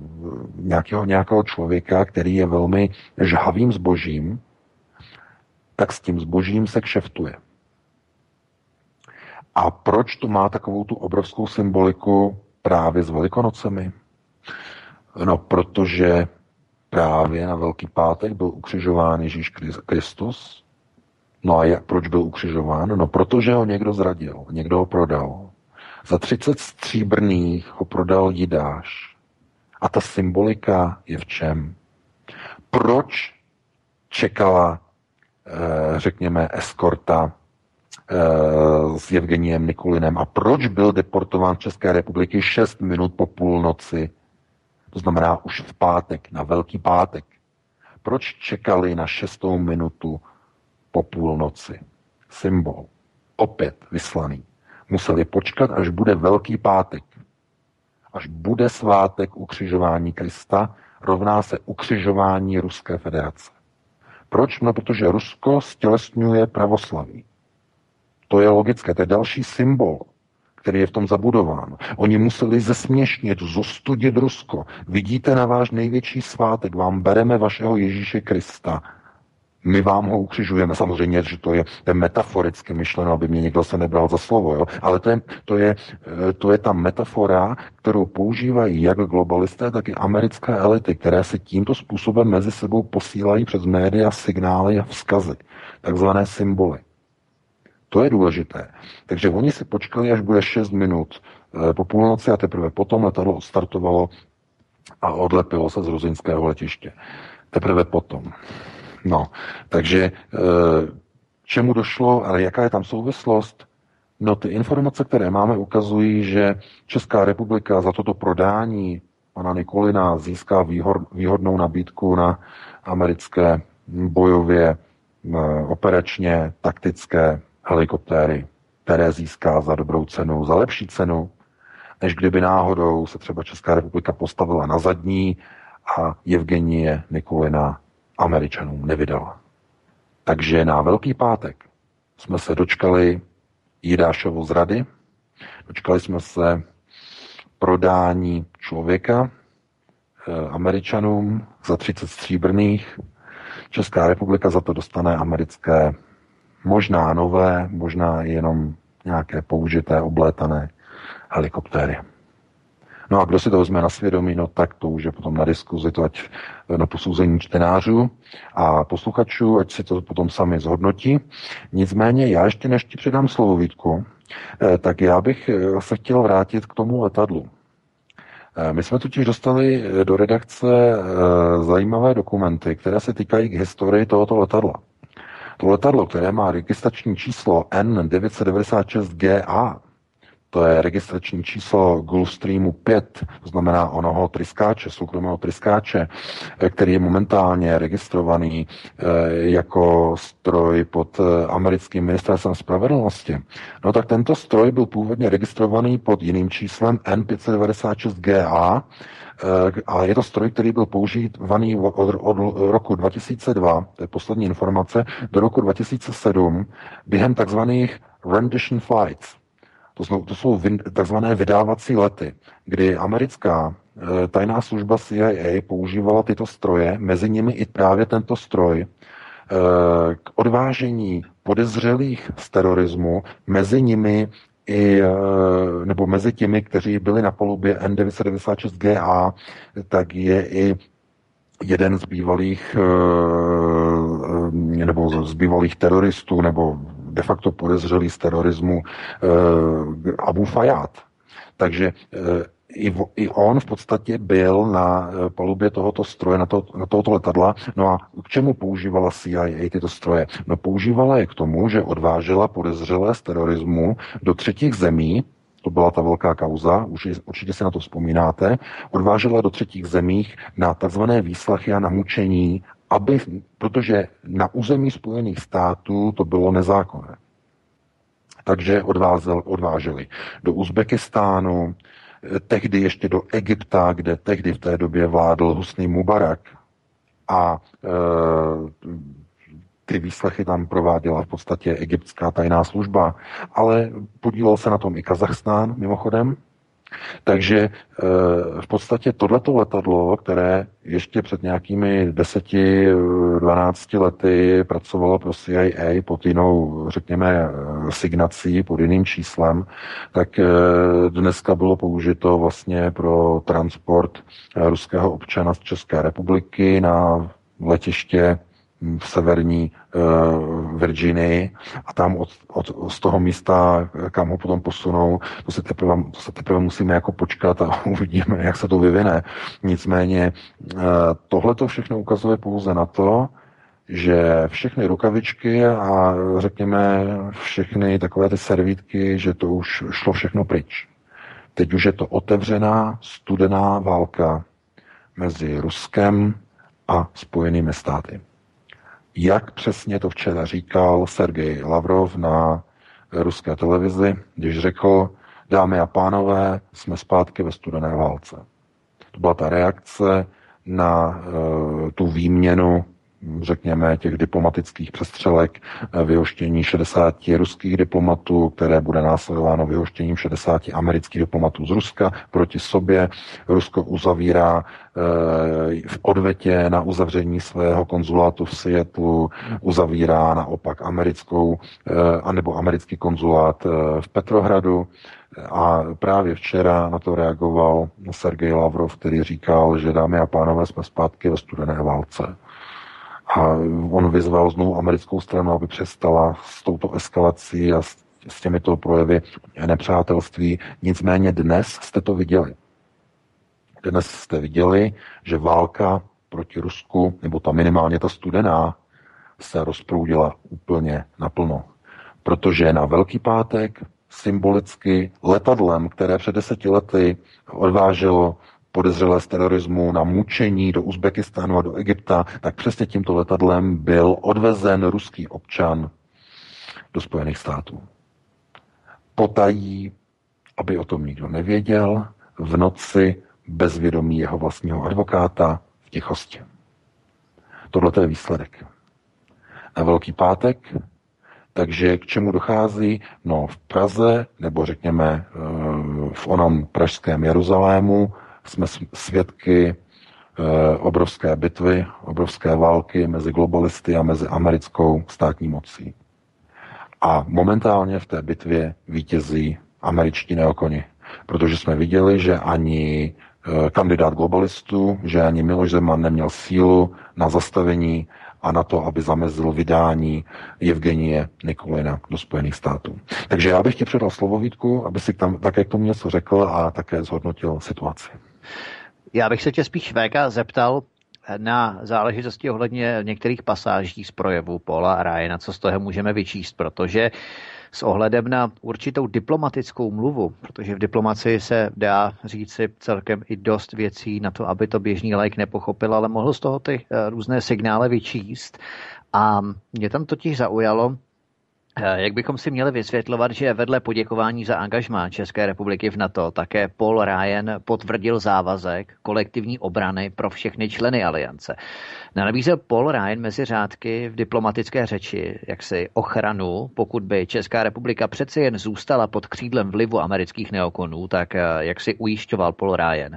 nějakého, nějakého člověka, který je velmi žhavým zbožím, tak s tím zbožím se kšeftuje. A proč to má takovou tu obrovskou symboliku právě s Velikonocemi? No, protože právě na Velký pátek byl ukřižován Ježíš Kristus. No a jak, proč byl ukřižován? No, protože ho někdo zradil, někdo ho prodal. Za 30 stříbrných ho prodal Jidáš. A ta symbolika je v čem? Proč čekala, eh, řekněme, eskorta eh, s Evgeniem Nikulinem a proč byl deportován z České republiky 6 minut po půlnoci To znamená už v pátek, na Velký pátek. Proč čekali na šestou minutu po půlnoci? Symbol. Opět vyslaný. Museli počkat, až bude Velký pátek. Až bude svátek ukřižování Krista, rovná se ukřižování Ruské federace. Proč? No, protože Rusko stělesňuje pravoslaví. To je logické, to je další symbol, který je v tom zabudován. Oni museli zesměšnit, zostudit Rusko. Vidíte na váš největší svátek, vám bereme vašeho Ježíše Krista, my vám ho ukřižujeme. Samozřejmě, že to je, to je metaforicky myšleno, aby mě někdo se nebral za slovo, jo? ale to je, to, je, eh, to je ta metafora, kterou používají jak globalisté, tak i americké elity, které se tímto způsobem mezi sebou posílají přes média signály a vzkazy, takzvané symboly. To je důležité. Takže oni si počkali, až bude 6 minut eh, po půlnoci a teprve potom letadlo odstartovalo a odlepilo se z ruzinského letiště. Teprve potom. No, takže eh, čemu došlo, ale jaká je tam souvislost? No ty informace, které máme, ukazují, že Česká republika za toto prodání pana Nikolina získá výhodnou nabídku na americké bojově eh, operačně taktické helikoptéry, které získá za dobrou cenu, za lepší cenu, než kdyby náhodou se třeba Česká republika postavila na zadní a Evgenie Nikolina Američanům nevydala. Takže na Velký pátek jsme se dočkali Jidášovu zrady, dočkali jsme se prodání člověka e, Američanům za 30 stříbrných. Česká republika za to dostane americké, možná nové, možná jenom nějaké použité, oblétané helikoptéry. No a kdo si to vezme na svědomí, no tak to už je potom na diskuzi, to ať na posouzení čtenářů a posluchačů, ať si to potom sami zhodnotí. Nicméně já ještě než ti předám slovo Vítku, eh, tak já bych eh, se chtěl vrátit k tomu letadlu. Eh, my jsme totiž dostali do redakce zajímavé dokumenty, které se týkají k historii tohoto letadla. To letadlo, které má registrační číslo N996GA, to je registrační číslo Gulfstreamu 5, to znamená onoho tryskáče, soukromého tryskáče, který je momentálně registrovaný eh, jako stroj pod eh, americkým ministerstvem spravedlnosti. No tak tento stroj byl původně registrovaný pod jiným číslem N596GA, a je to stroj, který byl používaný od, od roku 2002, to je poslední informace, do roku 2007 během takzvaných rendition flights, to jsou, to jsou takzvané vydávací lety, kdy americká e, tajná služba CIA používala tyto stroje, mezi nimi i právě tento stroj, e, k odvážení podezřelých z terorismu, mezi nimi i, e, nebo mezi těmi, kteří byli na palubě N996GA, tak je i jeden z bývalých nebo z bývalých teroristů nebo de facto podezřelý z terorismu Abu Fayyad. Takže i, i on v podstatě byl na eh, palubě tohoto stroje, na, to, na tohoto letadla. No a k čemu používala CIA tyto stroje? No používala je k tomu, že odvážela podezřelé z terorismu do třetích zemí, to byla ta velká kauza, už určitě si na to vzpomínáte, odvážela do třetích zemích na takzvané výslechy a na mučení aby, protože na území Spojených států to bylo nezákonné. Takže odvázel, odváželi do Uzbekistánu, tehdy ještě do Egypta, kde tehdy v té době vládl Husný Mubarak. A e, ty výslechy tam prováděla v podstatě egyptská tajná služba, ale podílel se na tom i Kazachstán mimochodem, takže eh, v podstatě tohleto letadlo, které ještě před nějakými 10-12 lety pracovalo pro CIA pod jinou, řekněme, signací, pod jiným číslem, tak eh, dneska bylo použito vlastně pro transport eh, ruského občana z České republiky na letiště v severní uh, Virginii a tam od, od, z toho místa, kam ho potom posunou, to se, teprve, to se teprve musíme jako počkat a uvidíme, jak se to vyvine. Nicméně uh, tohle to všechno ukazuje pouze na to, že všechny rukavičky a řekněme všechny takové ty servítky, že to už šlo všechno pryč. Teď už je to otevřená, studená válka mezi Ruskem a Spojenými státy. Jak přesně to včera říkal Sergej Lavrov na ruské televizi, když řekl, dámy a pánové, jsme zpátky ve studené válce. To byla ta reakce na uh, tu výměnu řekněme, těch diplomatických přestřelek, eh, vyhoštění 60 ruských diplomatů, které bude následováno vyhoštěním 60 amerických diplomatů z Ruska proti sobě. Rusko uzavírá eh, v odvetě na uzavření svého konzulátu v Seattle, uzavírá naopak americkou, eh, anebo americký konzulát v Petrohradu. A právě včera na to reagoval Sergej Lavrov, který říkal, že dámy a pánové, jsme zpátky ve studené válce. A on vyzval znovu americkou stranu, aby přestala s touto eskalací a s, s těmito projevy nepřátelství. Nicméně dnes jste to viděli. Dnes jste viděli, že válka proti Rusku, nebo ta minimálně ta studená, se rozproudila úplně naplno. Protože na Velký pátek symbolicky letadlem, které před deseti lety odváželo podezřelé z terorismu na mučení do Uzbekistánu a do Egypta, tak přesně tímto letadlem byl odvezen ruský občan do Spojených států. Potají, aby o tom nikdo nevěděl, v noci bez vědomí jeho vlastního advokáta v tichosti. Tohle je výsledek. Na Velký pátek, takže k čemu dochází? No v Praze, nebo řekněme eh, v onom pražském Jeruzalému, jsme svědky eh, obrovské bitvy, obrovské války mezi globalisty a mezi americkou státní mocí. A momentálně v té bitvě vítězí američtí neokoni, protože jsme viděli, že ani eh, kandidát globalistů, že ani Miloš Zeman neměl sílu na zastavení a na to, aby zamezil vydání Evgenie Nikolina do Spojených států. Takže já bych ti předal slovo Vítku, aby si tam také k tomu něco řekl a také zhodnotil situaci. Já bych se tě spíš VK zeptal na záležitosti ohledně některých pasáží z projevu Paula a Ryana, co z toho můžeme vyčíst, protože s ohledem na určitou diplomatickou mluvu, protože v diplomaci se dá říci celkem i dost věcí na to, aby to běžný like nepochopil, ale mohl z toho ty eh, různé signály vyčíst. A mě tam totiž zaujalo, jak bychom si měli vysvětlovat, že vedle poděkování za angažmá České republiky v NATO také Paul Ryan potvrdil závazek kolektivní obrany pro všechny členy aliance. Nabízel Paul Ryan mezi řádky v diplomatické řeči jaksi ochranu, pokud by Česká republika přeci jen zůstala pod křídlem vlivu amerických neokonů, tak eh, jak si ujišťoval Paul Ryan,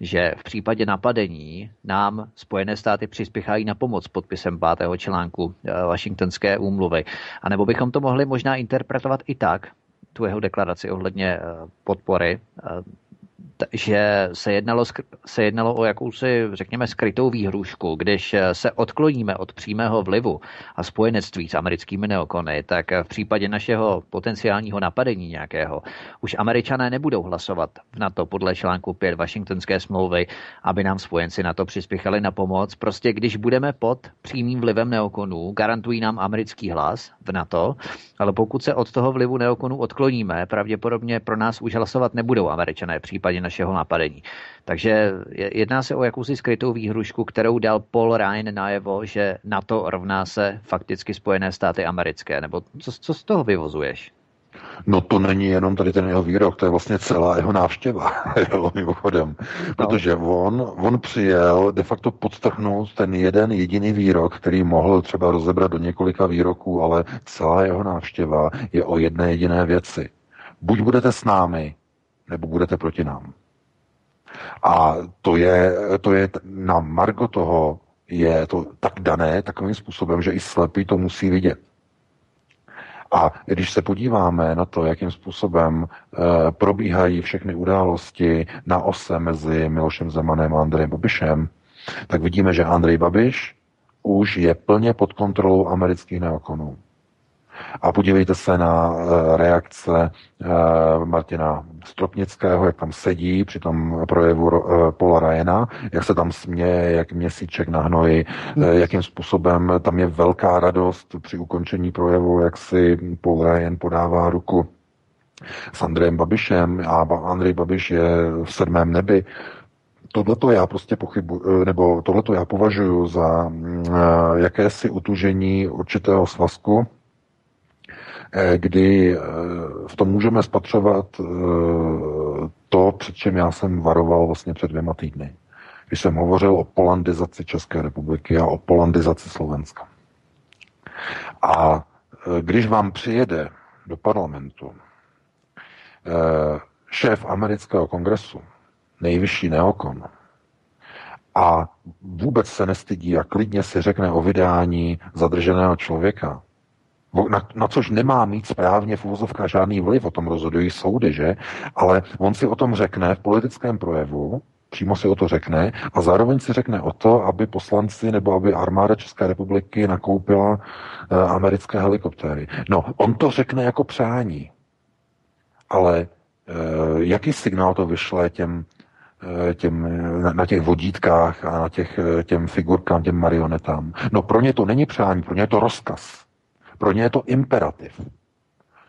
že v případě napadení nám Spojené státy přispěchají na pomoc podpisem pátého článku eh, Washingtonské úmluvy. A nebo bychom to mohli možná interpretovat i tak, tu jeho deklaraci ohledně eh, podpory že se jednalo, se jednalo o jakousi, řekněme, skrytou výhrušku. Když se odkloníme od přímého vlivu a spojenectví s americkými neokony, tak v případě našeho potenciálního napadení nějakého už američané nebudou hlasovat v NATO podle článku 5 Washingtonské smlouvy, aby nám spojenci na to přispěchali na pomoc. Prostě když budeme pod přímým vlivem neokonů, garantují nám americký hlas v NATO, ale pokud se od toho vlivu neokonů odkloníme, pravděpodobně pro nás už hlasovat nebudou američané v případě našeho napadení. Takže jedná se o jakousi skrytou výhrušku, kterou dal Paul Ryan najevo, že NATO rovná se fakticky Spojené státy americké. Nebo co, co z toho vyvozuješ? No to není jenom tady ten jeho výrok, to je vlastně celá jeho návštěva, jo, mimochodem. No. Protože on, on přijel de facto podtrhnout ten jeden jediný výrok, který mohl třeba rozebrat do několika výroků, ale celá jeho návštěva je o jedné jediné věci. Buď budete s námi, nebo budete proti nám. A to je, to je na margo toho, je to tak dané takovým způsobem, že i slepý to musí vidět. A když se podíváme na to, jakým způsobem e, probíhají všechny události na ose mezi Milošem Zemanem a Andrejem Babišem, tak vidíme, že Andrej Babiš už je plně pod kontrolou amerických neokonů. A podívejte se na eh, reakce eh, Martina Stropnického, jak tam sedí při tom projevu eh, Paula Ryana, jak se tam směje, jak měsíček na hnoji, jakým způsobem tam je velká radost při ukončení projevu, jak si Paul Ryan podává ruku s Andrejem Babišem a Andrej Babiš je v sedmém nebi. tohleto já prostě pochybu, nebo tohleto já považuji za mm, jakési utužení určitého svazku, kdy v tom můžeme spatřovat to, před čím já jsem varoval vlastně před dvěma týdny když jsem hovořil o polandizaci České republiky a o polandizaci Slovenska. A když vám přijede do parlamentu šéf amerického kongresu, nejvyšší neokon, a vůbec se nestydí a klidně si řekne o vydání zadrženého člověka, na, na což nemá mít správně v úvozovkách žádný vliv, o tom rozhodují soudy, že? Ale on si o tom řekne v politickém projevu, přímo si o to řekne a zároveň si řekne o to, aby poslanci nebo aby armáda České republiky nakoupila uh, americké helikoptéry. No, on to řekne jako přání, ale uh, jaký signál to vyšle těm, uh, těm na, na těch vodítkách a na těch, těm figurkám, těm marionetám? No, pro ně to není přání, pro ně je to rozkaz. Pro ně je to imperativ.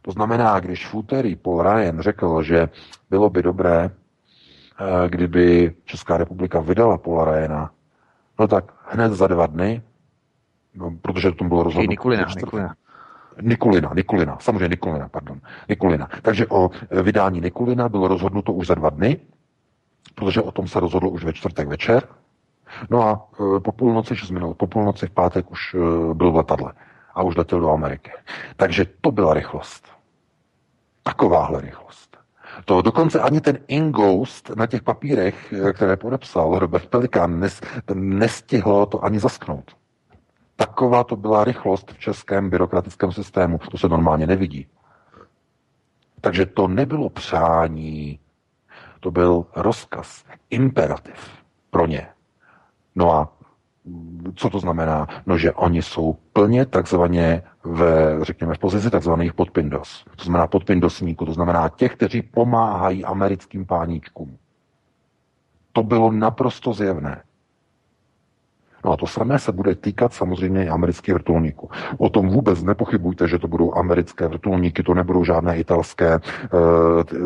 To znamená, když v úterý Paul Ryan řekl, že bylo by dobré, Eh, kdyby Česká republika vydala Paula Ryana, no tak hned za dva dny, no, protože to bylo rozhodnuto. Nikulina, Nikulina. Nikulina, Nikulina, samozřejmě Nikulina, pardon, Nikulina. Takže o eh, vydání Nikulina bylo rozhodnuto už za dva dny, protože o tom se rozhodlo už ve čtvrtek večer. No a eh, po půlnoci, 6 minut, po půlnoci v pátek už byl v letadle a už letěl do Ameriky. Takže to byla rychlost. Takováhle rychlost. To dokonce ani ten Ingoust na těch papírech, které podepsal Robert Pelikán, nes, nestihlo to ani zasknout. Taková to byla rychlost v českém byrokratickém systému. To se normálně nevidí. Takže to nebylo přání, to byl rozkaz, imperativ pro ně. No a co to znamená? No, že oni jsou plně takzvaně v, řekněme, v pozici takzvaných podpindos. To znamená podpindosníků, to znamená těch, kteří pomáhají americkým páníčkům. To bylo naprosto zjevné. No a to samé se bude týkat samozřejmě i amerických vrtulníků. O tom vůbec nepochybujte, že to budou americké vrtulníky, to nebudou žádné italské, e,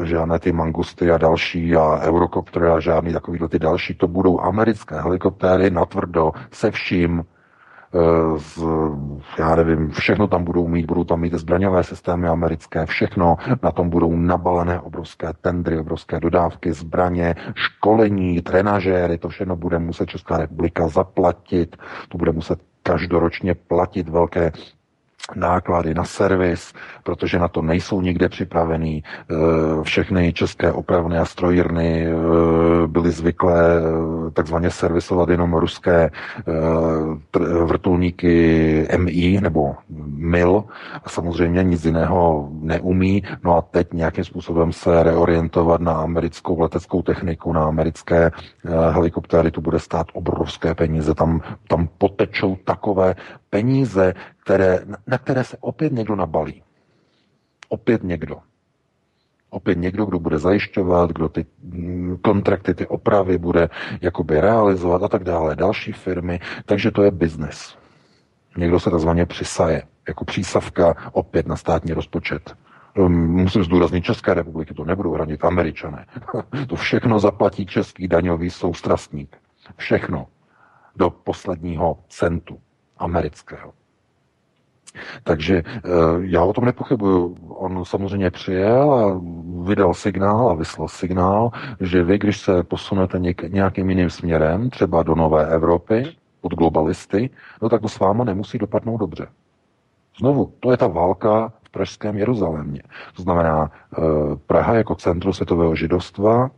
žádné ty mangusty a další a eurokoptery a žádný takovýhle ty další. To budou americké helikoptéry natvrdo se vším, Eh, z, já nevím, všechno tam budou mít, budou tam mít zbraňové systémy americké, všechno, na tom budou nabalené obrovské tendry, obrovské dodávky, zbraně, školení, trenažéry, to všechno bude muset Česká republika zaplatit, to bude muset každoročně platit velké náklady na servis, protože na to nejsou nikde připravený. Eh, všechny české opravny a strojírny eh, byly zvyklé eh, takzvaně servisovat jenom ruské vrtulníky MI nebo MIL a samozřejmě nic jiného neumí. No a teď nějakým způsobem se reorientovat na americkou leteckou techniku, na americké helikoptéry, to bude stát obrovské peníze. Tam, tam potečou takové peníze, které, na které se opět někdo nabalí. Opět někdo. Opět někdo, kdo bude zajišťovat, kdo ty mm, kontrakty, ty opravy bude jakoby realizovat a tak dále. Další firmy. Takže to je biznes. Někdo se takzvaně přisaje, jako přísavka opět na státní rozpočet. Um, musím zdůraznit, České republiky to nebudou hradit američané. to všechno zaplatí český daňový soustrastník. Všechno. Do posledního centu amerického. Takže eh, já o tom nepochybuju. On samozřejmě přijel a vydal signál a vyslal signál, že vy, když se posunete něk- nějakým jiným směrem, třeba do Nové Evropy, od globalisty, no tak to s váma nemusí dopadnout dobře. Znovu, to je ta válka v pražském Jeruzalémě. To znamená eh, Praha jako centrum světového židovstva,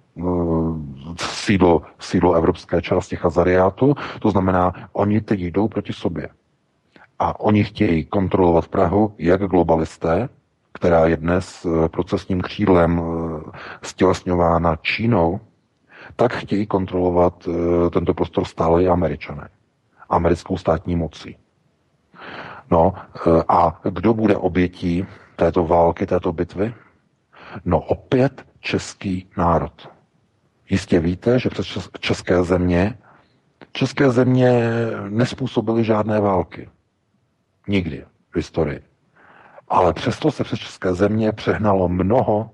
sídlo, sídlo evropské části Chazariátu, to znamená, oni teď jdou proti sobě. A oni chtějí kontrolovat Prahu jak globalisté, která je dnes eh, procesním křídlem eh, stělesňována Čínou, tak chtějí kontrolovat eh, tento prostor stále i američané. Americkou státní mocí. No a kdo bude obětí této války, této bitvy? No opět český národ. Jistě víte, že přes české země české země nespůsobily žádné války. Nikdy v historii. Ale přesto se přes české země přehnalo mnoho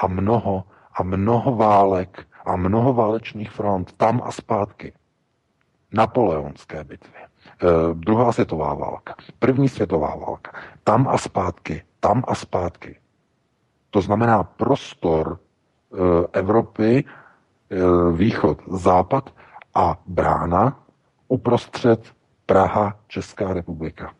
a mnoho a mnoho válek a mnoho válečných front tam a zpátky. Napoleonské bitvy, eh, druhá světová válka, první světová válka, tam a zpátky, tam a zpátky. To znamená prostor eh, Evropy, východ, západ a brána uprostřed Praha, Česká republika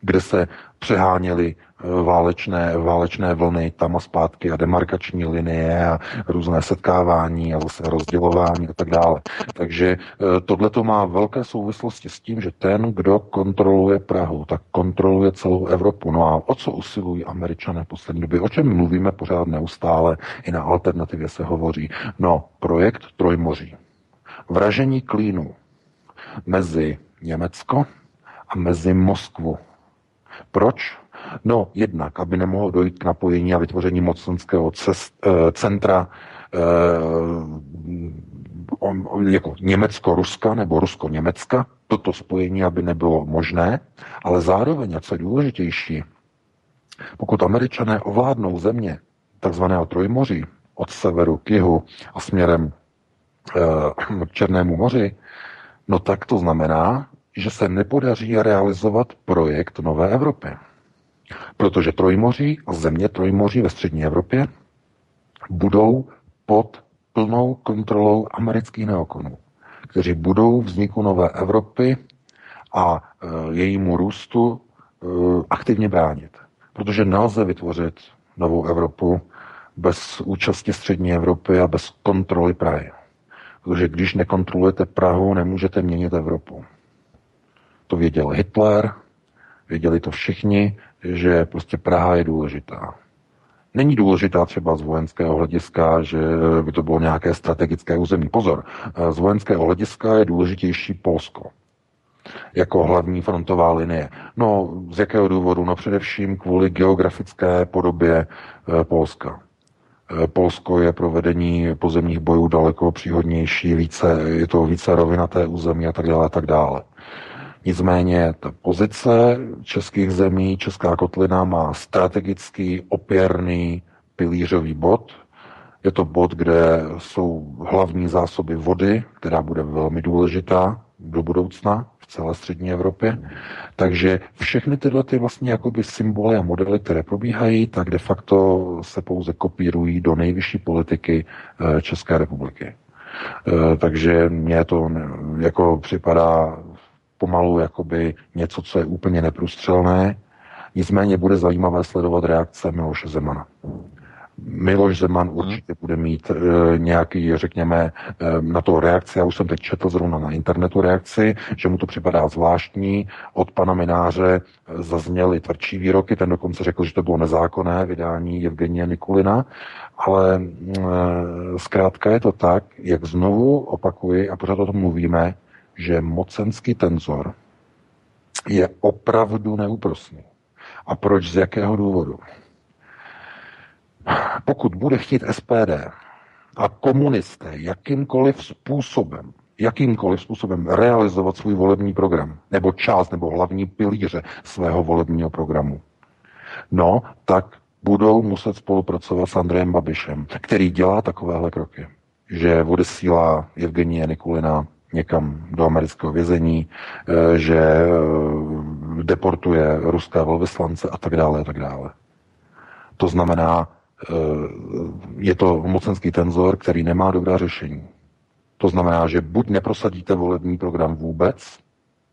kde se přeháněly eh, válečné, válečné vlny tam a zpátky a demarkační linie a různé setkávání a zase rozdělování a tak dále. Takže eh, tohle to má velké souvislosti s tím, že ten, kdo kontroluje Prahu, tak kontroluje celou Evropu. No a o co usilují američané v poslední době? O čem mluvíme pořád neustále? I na alternativě se hovoří. No, projekt Trojmoří. Vražení klínu mezi Německo a mezi Moskvu proč? No, jednak, aby nemohlo dojít k napojení a vytvoření mocenského cest, e, centra e, jako Německo-Ruska nebo Rusko-Německa, toto spojení, aby nebylo možné, ale zároveň, a co je důležitější, pokud američané ovládnou země takzvaného Trojmoří od severu k jihu a směrem e, k Černému moři, no tak to znamená, že se nepodaří realizovat projekt Nové Evropy. Protože Trojmoří a země Trojmoří ve střední Evropě budou pod plnou kontrolou amerických neokonů, kteří budou vzniku Nové Evropy a e, jejímu růstu e, aktivně bránit. Protože nelze vytvořit novou Evropu bez účasti střední Evropy a bez kontroly Prahy. Protože když nekontrolujete Prahu, nemůžete měnit Evropu. To věděl Hitler, věděli to všichni, že prostě Praha je důležitá. Není důležitá třeba z vojenského hlediska, že by to bylo nějaké strategické území. Pozor, z vojenského hlediska je důležitější Polsko jako hlavní frontová linie. No, z jakého důvodu? No především kvůli geografické podobě e, Polska. E, Polsko je pro vedení pozemních bojů daleko příhodnější, více, je to více rovinaté území a tak dále a tak dále. Nicméně ta pozice českých zemí, Česká kotlina má strategický opěrný pilířový bod. Je to bod, kde jsou hlavní zásoby vody, která bude velmi důležitá do budoucna v celé střední Evropě. Takže všechny tyhle ty vlastně jakoby symboly a modely, které probíhají, tak de facto se pouze kopírují do nejvyšší politiky eh, České republiky. Eh, takže mně to jako připadá pomalu jakoby něco, co je úplně neprůstřelné. Nicméně bude zajímavé sledovat reakce Miloše Zemana. Miloš Zeman mhm. určitě bude mít e, nějaký, řekněme, e, na to reakci. Já už jsem teď četl zrovna na internetu reakci, že mu to připadá zvláštní. Od pana Mináře e, zazněly tvrdší výroky, ten dokonce řekl, že to bylo nezákonné vydání Evgenie Nikulina, ale e, zkrátka je to tak, jak znovu opakuji a pořád o tom mluvíme, že mocenský tenzor je opravdu neúprosný. A proč, z jakého důvodu? Pokud bude chtít SPD a komunisté jakýmkoliv způsobem, jakýmkoliv způsobem realizovat svůj volební program, nebo část, nebo hlavní pilíře svého volebního programu, no, tak budou muset spolupracovat s Andrejem Babišem, který dělá takovéhle kroky, že odesílá Evgenie Nikulina někam do amerického vězení, eh, že eh, deportuje ruské velvyslance a tak dále a tak dále. To znamená, eh, je to mocenský tenzor, který nemá dobrá řešení. To znamená, že buď neprosadíte volební program vůbec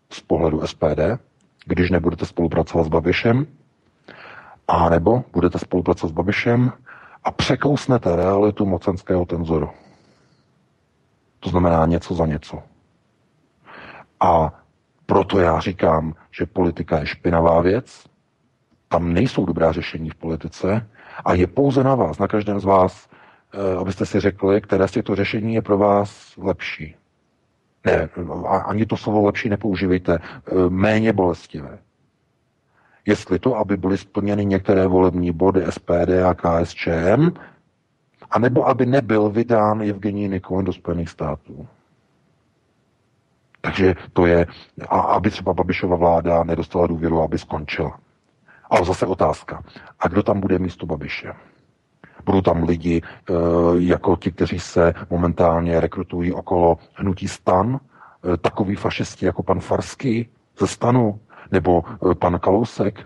z pohledu SPD, když nebudete spolupracovat s Babišem, a nebo budete spolupracovat s Babišem a překousnete realitu mocenského tenzoru. To znamená něco za něco. A proto já říkám, že politika je špinavá věc, tam nejsou dobrá řešení v politice a je pouze na vás, na každém z vás, eh, abyste si řekli, které z těchto řešení je pro vás lepší. Ne, ani to slovo lepší nepoužívejte, eh, méně bolestivé. Jestli to, aby byly splněny některé volební body SPD a KSČM, anebo aby nebyl vydán Evgenij Nikolin do Spojených států. Takže to je, a aby třeba Babišova vláda nedostala důvěru, aby skončila. Ale zase otázka. A kdo tam bude místo Babiše? Budou tam lidi eh, jako ti, kteří se momentálně rekrutují okolo hnutí stan, eh, takový fašisti jako pan Farsky ze stanu, nebo eh, pan Kalousek,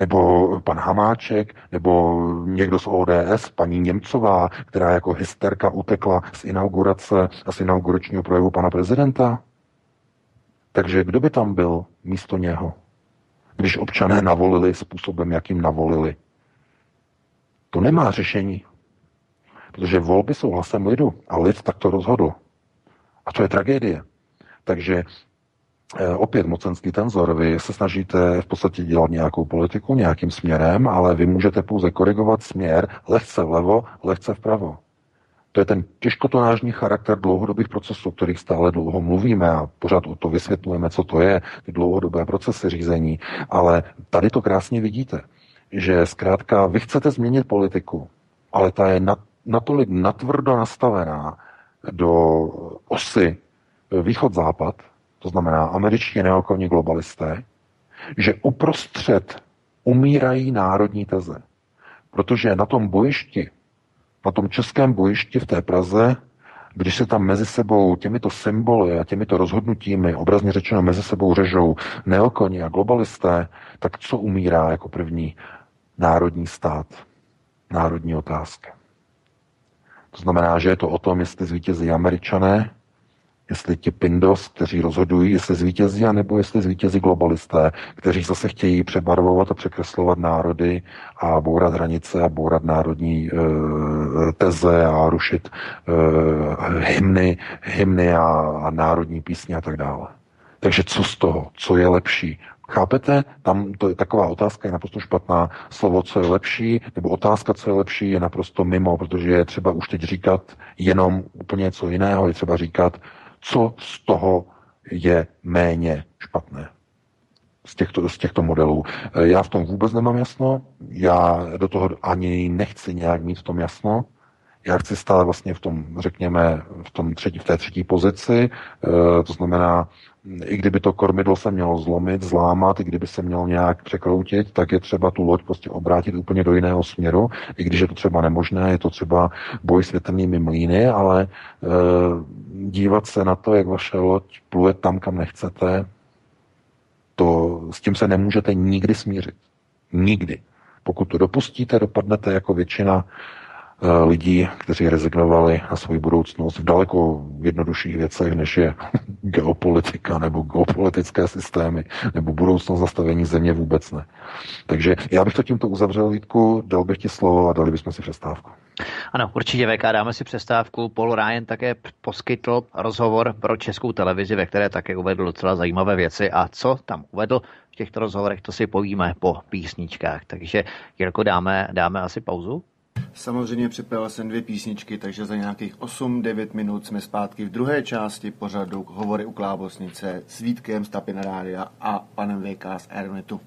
nebo pan Hamáček, nebo někdo z ODS, paní Němcová, která jako hysterka utekla z inaugurace a z inauguračního projevu pana prezidenta. Takže kdo by tam byl místo něho, když občané navolili způsobem, jakým navolili? To nemá řešení. Protože volby jsou hlasem lidu a lid takto rozhodl. A to je tragédie. Takže opět mocenský tenzor. Vy se snažíte v podstatě dělat nějakou politiku nějakým směrem, ale vy můžete pouze korigovat směr lehce vlevo, lehce vpravo. To je ten těžkotonážní charakter dlouhodobých procesů, o kterých stále dlouho mluvíme a pořád o to vysvětlujeme, co to je, ty dlouhodobé procesy řízení. Ale tady to krásně vidíte že zkrátka vy chcete změnit politiku, ale ta je natolik natvrdo nastavená do osy východ-západ, to znamená američtí neokolní globalisté, že uprostřed umírají národní teze. Protože na tom bojišti, na tom českém bojišti v té Praze, když se tam mezi sebou těmito symboly a těmito rozhodnutími, obrazně řečeno mezi sebou řežou neokoní a globalisté, tak co umírá jako první? národní stát, národní otázka. To znamená, že je to o tom, jestli zvítězí američané, jestli ti pindos, kteří rozhodují, jestli zvítězí, anebo jestli zvítězí globalisté, kteří zase chtějí přebarvovat a překreslovat národy a bourat hranice a bourat národní e, teze a rušit e, hymny, hymny a, a národní písně a tak dále. Takže co z toho? Co je lepší? Chápete? Tam to je taková otázka je naprosto špatná. Slovo, co je lepší, nebo otázka, co je lepší, je naprosto mimo, protože je třeba už teď říkat jenom úplně něco jiného. Je třeba říkat, co z toho je méně špatné z těchto, z těchto modelů. Já v tom vůbec nemám jasno, já do toho ani nechci nějak mít v tom jasno. Já chci stále vlastně v tom, řekněme, v, tom třetí, v té třetí pozici, e, to znamená, i kdyby to kormidlo se mělo zlomit, zlámat, i kdyby se mělo nějak překroutit, tak je třeba tu loď prostě obrátit úplně do jiného směru, i když je to třeba nemožné, je to třeba boj s větrnými mlýny, ale e, dívat se na to, jak vaše loď pluje tam, kam nechcete, to s tím se nemůžete nikdy smířit. Nikdy. Pokud to dopustíte, dopadnete jako většina lidí, kteří rezignovali na svou budoucnost v daleko jednodušších věcech, než je geopolitika nebo geopolitické systémy nebo budoucnost zastavení země vůbec ne. Takže já bych to tímto uzavřel, Vítku, dal bych ti slovo a dali bychom si přestávku. Ano, určitě VK, dáme si přestávku. Paul Ryan také poskytl rozhovor pro českou televizi, ve které také uvedl docela zajímavé věci. A co tam uvedl v těchto rozhovorech, to si povíme po písničkách. Takže, Jirko, dáme, dáme asi pauzu? Samozřejmě připravil jsem dvě písničky, takže za nějakých 8-9 minut jsme zpátky v druhé části pořadu Hovory u Klábosnice s Vítkem z Tapina Rádia a panem VK z Aeronetu.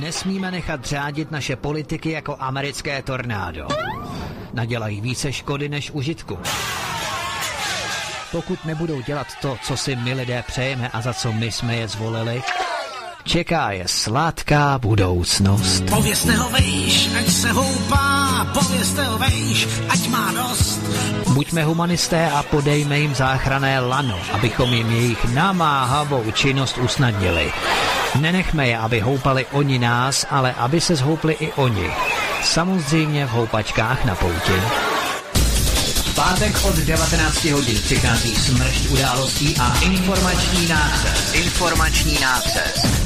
Nesmíme nechat řádit naše politiky jako americké tornádo. Nadělají více škody než užitku. Pokud nebudou dělat to, co si my lidé přejeme a za co my jsme je zvolili, Čeká je sladká budoucnost. Povězte ho vejš, ať se houpá, povězte ho vejš, ať má dost. Buďme humanisté a podejme jim záchrané lano, abychom jim jejich namáhavou činnost usnadnili. Nenechme je, aby houpali oni nás, ale aby se zhoupli i oni. Samozřejmě v houpačkách na pouti. Pátek od 19 hodin přichází smršť událostí a informační nácest. Informační nácest.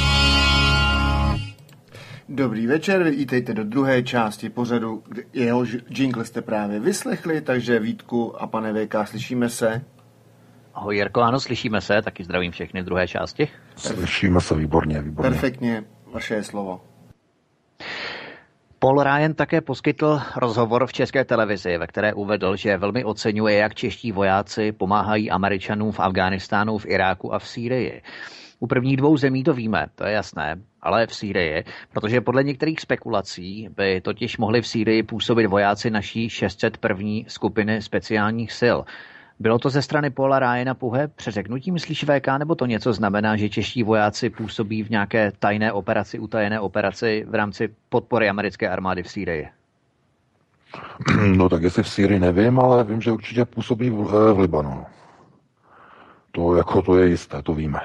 Dobrý večer, vítejte do druhé části pořadu, jeho jingle jste právě vyslechli, takže Vítku a pane VK, slyšíme se? Ahoj Jirko, ano, slyšíme se, taky zdravím všechny v druhé části. Slyšíme se výborně, výborně. Perfektně, vaše je slovo. Paul Ryan také poskytl rozhovor v české televizi, ve které uvedl, že velmi oceňuje, jak čeští vojáci pomáhají Američanům v Afghánistánu, v Iráku a v Sýrii. U prvních dvou zemí to víme, to je jasné, ale v Sýrii, protože podle některých spekulací by totiž mohli v Sýrii působit vojáci naší 601. skupiny speciálních sil. Bylo to ze strany Paula Ryana pouhé přeřeknutí, myslíš VK, nebo to něco znamená, že čeští vojáci působí v nějaké tajné operaci, utajené operaci v rámci podpory americké armády v Sýrii? No tak jestli v Sýrii nevím, ale vím, že určitě působí v, v Libanonu. To, jako to je jisté, to víme.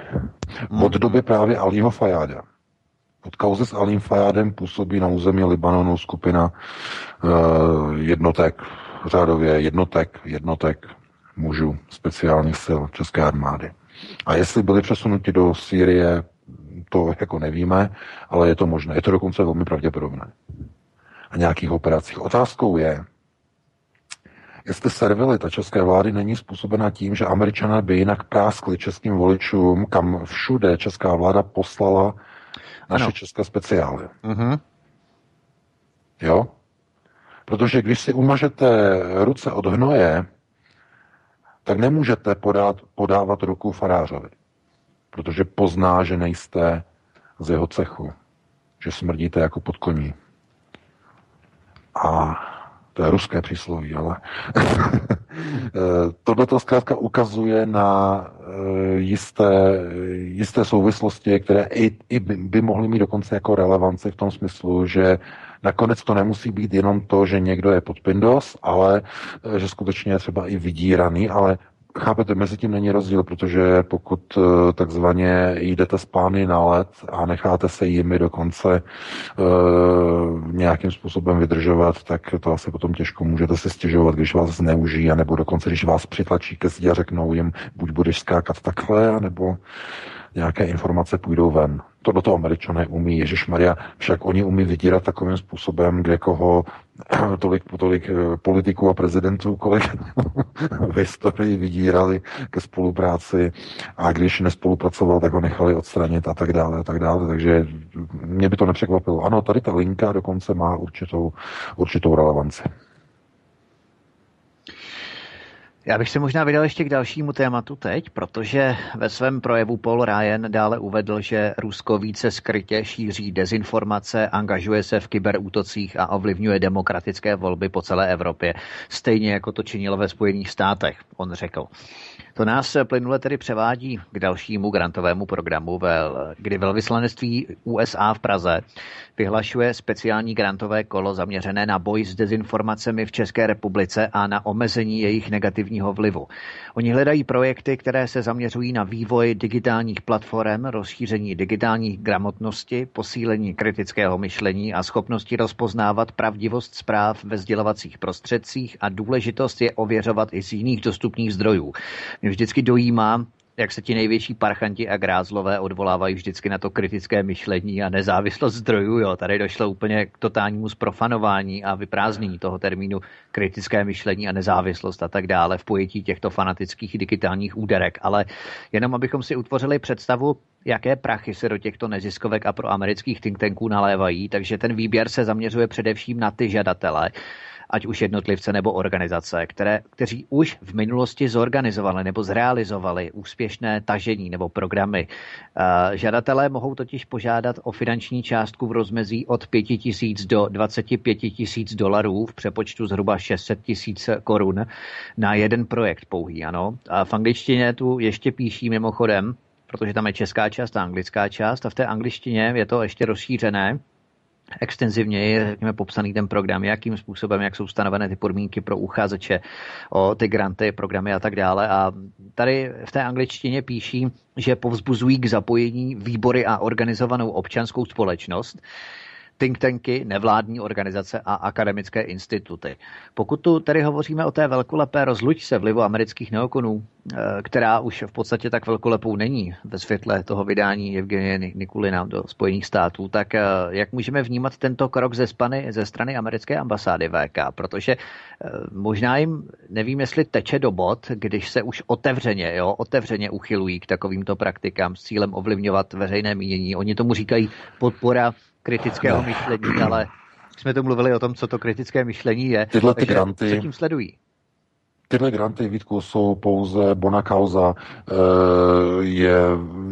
Od doby právě Alího Fajáda. Od kauzy s Alím Fajádem působí na území Libanonu skupina uh, jednotek, řádově jednotek, jednotek mužů speciálních sil České armády. A jestli byli přesunuti do Sýrie, to jako nevíme, ale je to možné. Je to dokonce velmi pravděpodobné. A nějakých operacích. Otázkou je, jestli servilita české vlády není způsobena tím, že američané by jinak práskli českým voličům, kam všude česká vláda poslala naše ano. české speciály. Uh-huh. Jo? Protože když si umažete ruce od hnoje, tak nemůžete podat, podávat ruku farářovi, protože pozná, že nejste z jeho cechu, že smrdíte jako pod koní. A to je ruské přísloví, ale tohle to zkrátka ukazuje na eh, jisté, jisté souvislosti, které i, i by, by mohly mít dokonce jako relevanci v tom smyslu, že nakonec to nemusí být jenom to, že někdo je pod Pindos, ale eh, že skutečně je třeba i vydíraný, ale Chápete, mezi tím není rozdíl, protože pokud eh, takzvaně jdete z pány na let a necháte se jimi dokonce uh, nějakým způsobem vydržovat, tak to asi potom těžko můžete si stěžovat, když vás zneužijí, nebo dokonce, když vás přitlačí ke zdi a řeknou jim, buď budeš skákat takhle, nebo nějaké informace půjdou ven. To do toho američané umí. Ježíš Maria, však oni umí vydírat takovým způsobem, kde koho tolik, tolik eh, politiků a prezidentů, kolik v historii vydírali ke spolupráci a když nespolupracoval, tak ho nechali odstranit a tak dále a tak dále. Takže mě by to nepřekvapilo. Ano, tady ta linka dokonce má určitou, určitou relevanci. Já bych se možná vydal ještě k dalšímu tématu teď, protože ve svém projevu Paul Ryan dále uvedl, že Rusko více skrytě šíří dezinformace, angažuje se v kyberútocích a ovlivňuje demokratické volby po celé Evropě, stejně jako to činilo ve Spojených státech, on řekl. To nás plynule tedy převádí k dalšímu grantovému programu, kdy velvyslanectví USA v Praze vyhlašuje speciální grantové kolo zaměřené na boj s dezinformacemi v České republice a na omezení jejich negativního vlivu. Oni hledají projekty, které se zaměřují na vývoj digitálních platform, rozšíření digitální gramotnosti, posílení kritického myšlení a schopnosti rozpoznávat pravdivost zpráv ve sdělovacích prostředcích a důležitost je ověřovat i z jiných dostupných zdrojů. Mě vždycky dojímá, jak se ti největší parchanti a grázlové odvolávají vždycky na to kritické myšlení a nezávislost zdrojů. Jo. Tady došlo úplně k totálnímu zprofanování a vyprázdnění toho termínu kritické myšlení a nezávislost a tak dále v pojetí těchto fanatických digitálních úderek. Ale jenom abychom si utvořili představu, jaké prachy se do těchto neziskovek a pro amerických think tanků nalévají, takže ten výběr se zaměřuje především na ty žadatele, ať už jednotlivce nebo organizace, které, kteří už v minulosti zorganizovali nebo zrealizovali úspěšné tažení nebo programy. Eh, žadatelé mohou totiž požádat o finanční částku v rozmezí od 5 tisíc do 25 tisíc dolarů v přepočtu zhruba 600 tisíc korun na jeden projekt pouhý. Ano. A v angličtině tu ještě píší mimochodem, protože tam je česká část a anglická část a v té angličtině je to ještě rozšířené, extenzivně je řekněme, popsaný ten program, jakým způsobem, jak jsou stanovené ty podmínky pro uchazeče o ty granty, programy a tak dále. A tady v té angličtině píší, že povzbuzují k zapojení výbory a organizovanou občanskou společnost, think tanky, nevládní organizace a akademické instituty. Pokud tu tedy hovoříme o té velkolepé rozlučce vlivu amerických neokonů, eh, která už v podstatě tak velkolepou není ve světle toho vydání Evgenie Nikulina do Spojených států, tak eh, jak můžeme vnímat tento krok ze, spany, ze strany americké ambasády VK? Protože eh, možná jim, nevím, jestli teče do bod, když se už otevřeně, jo, otevřeně uchylují k takovýmto praktikám s cílem ovlivňovat veřejné mínění. Oni tomu říkají podpora kritického myšlení, ale jsme to mluvili o tom, co to kritické myšlení je. Tyhle ty granty, co tím sledují? Tyhle granty, Vítku, jsou pouze bona causa, eh, je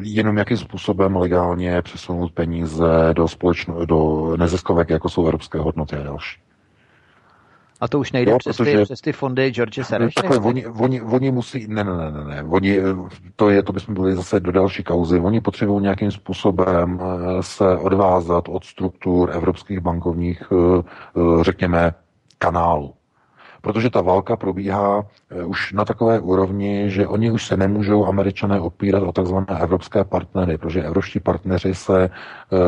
jenom jakým způsobem legálně přesunout peníze do, společno, do neziskovek, jako jsou evropské hodnoty a další. A to už nejde jo, přes, protože, ty, přes ty fondy George Soros? Takhle, oni, oni, oni musí, ne, ne, ne, ne, ne, oni, to je, to bychom byli zase do další kauzy, oni potřebují nějakým způsobem eh, se odvázat od struktur evropských bankovních, eh, řekněme, kanálů protože ta válka probíhá eh, už na takové úrovni, že oni už se nemůžou američané opírat o takzvané evropské partnery, protože evropští partneři se uh,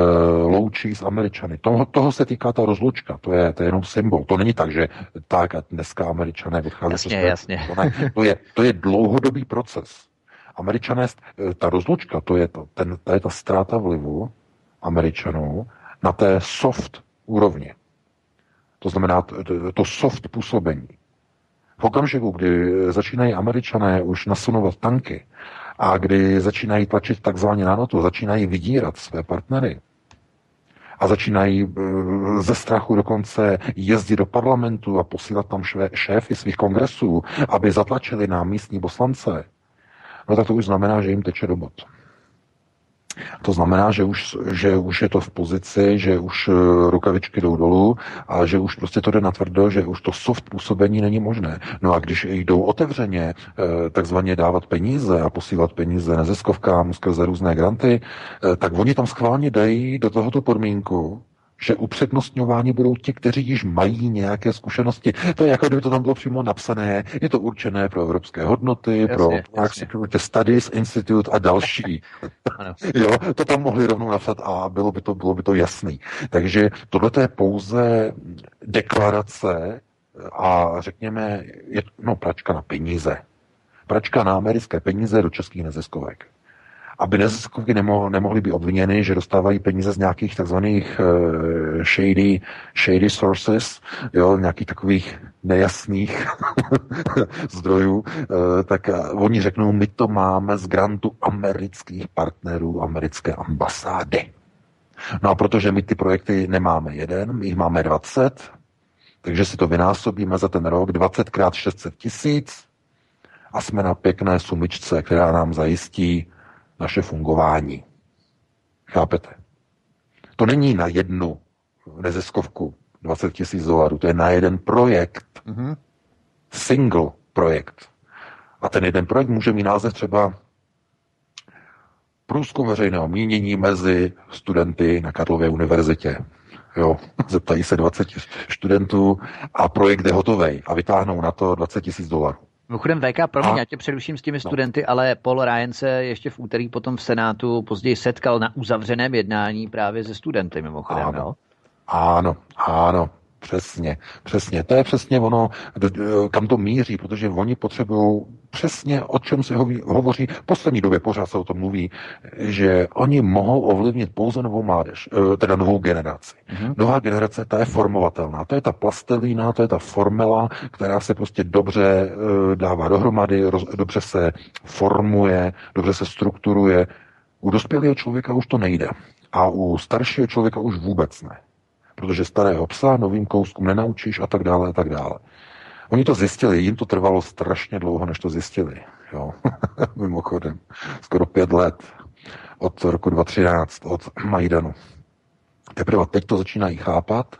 loučí s američany. Toho, toho se týká ta rozlučka, to je, to je jenom symbol. To není tak, že tak a dneska američané odchází. Jasně, jasně. To, ne, to, je, to je dlouhodobý proces. Američané, eh, ta rozlučka, to je, to, ten, to je ta ztráta vlivu američanů na té soft úrovni. To znamená to soft působení. V okamžiku, kdy začínají američané už nasunovat tanky a kdy začínají tlačit takzvaně na notu, začínají vydírat své partnery a začínají e, ze strachu dokonce jezdit do parlamentu a posílat tam šéfy svých kongresů, aby zatlačili na místní poslance, no tak to už znamená, že jim teče do. To znamená, že už, že už je to v pozici, že už eh, rukavičky jdou dolů a že už prostě to jde na tvrdo, že už to soft působení není možné. No a když jdou otevřeně eh, takzvaně dávat peníze a posílat peníze neziskovkám skrze různé granty, eh, tak oni tam schválně dají do tohoto podmínku, že upřednostňováni budou ti, kteří již mají nějaké zkušenosti. To je jako kdyby to tam bylo přímo napsané. Je to určené pro evropské hodnoty, jasně, pro jasně. Security Studies Institute a další. jo, to tam mohli rovnou napsat a bylo by to, bylo by to jasný. Takže tohle je pouze deklarace a řekněme, je, no, pračka na peníze. Pračka na americké peníze do českých neziskovek aby neziskovky nemohly, nemohly být obviněny, že dostávají peníze z nějakých takzvaných uh, shady, shady sources, jo, nějakých takových nejasných zdrojů, uh, tak uh, oni řeknou, my to máme z grantu amerických partnerů, americké ambasády. No a protože my ty projekty nemáme jeden, my jich máme 20, takže si to vynásobíme za ten rok 20 krát 600 tisíc a jsme na pěkné sumičce, která nám zajistí naše fungování. Chápete? To není na jednu neziskovku 20 tisíc dolarů, to je na jeden projekt. Mm-hmm. Single projekt. A ten jeden projekt může mít název třeba průzkum veřejného mínění mezi studenty na Karlově univerzitě. Jo, zeptají se 20 studentů a projekt je hotový a vytáhnou na to 20 tisíc dolarů. Mimochodem VK, promiň, a... já tě přeruším s těmi no. studenty, ale Paul Ryan se ještě v úterý potom v Senátu později setkal na uzavřeném jednání právě se studenty, mimochodem, ano. Jo? Ano, ano, Přesně, přesně. To je přesně ono, kam to míří, protože oni potřebují přesně, o čem se hovoří, v poslední době pořád se o tom mluví, že oni mohou ovlivnit pouze novou mládež, eh, teda novou generaci. Mm-hmm. Nová generace, ta je formovatelná. To je ta plastelína, to je ta formela, která se prostě dobře eh, dává dohromady, dobře se formuje, dobře se strukturuje. U dospělého člověka už to nejde. A u staršího člověka už vůbec ne protože starého psa novým kouskům nenaučíš a tak dále a tak dále. Oni to zjistili, jim to trvalo strašně dlouho, než to zjistili. Jo. Mimochodem, skoro pět let od roku 2013, od Majdanu. Teprve teď to začínají chápat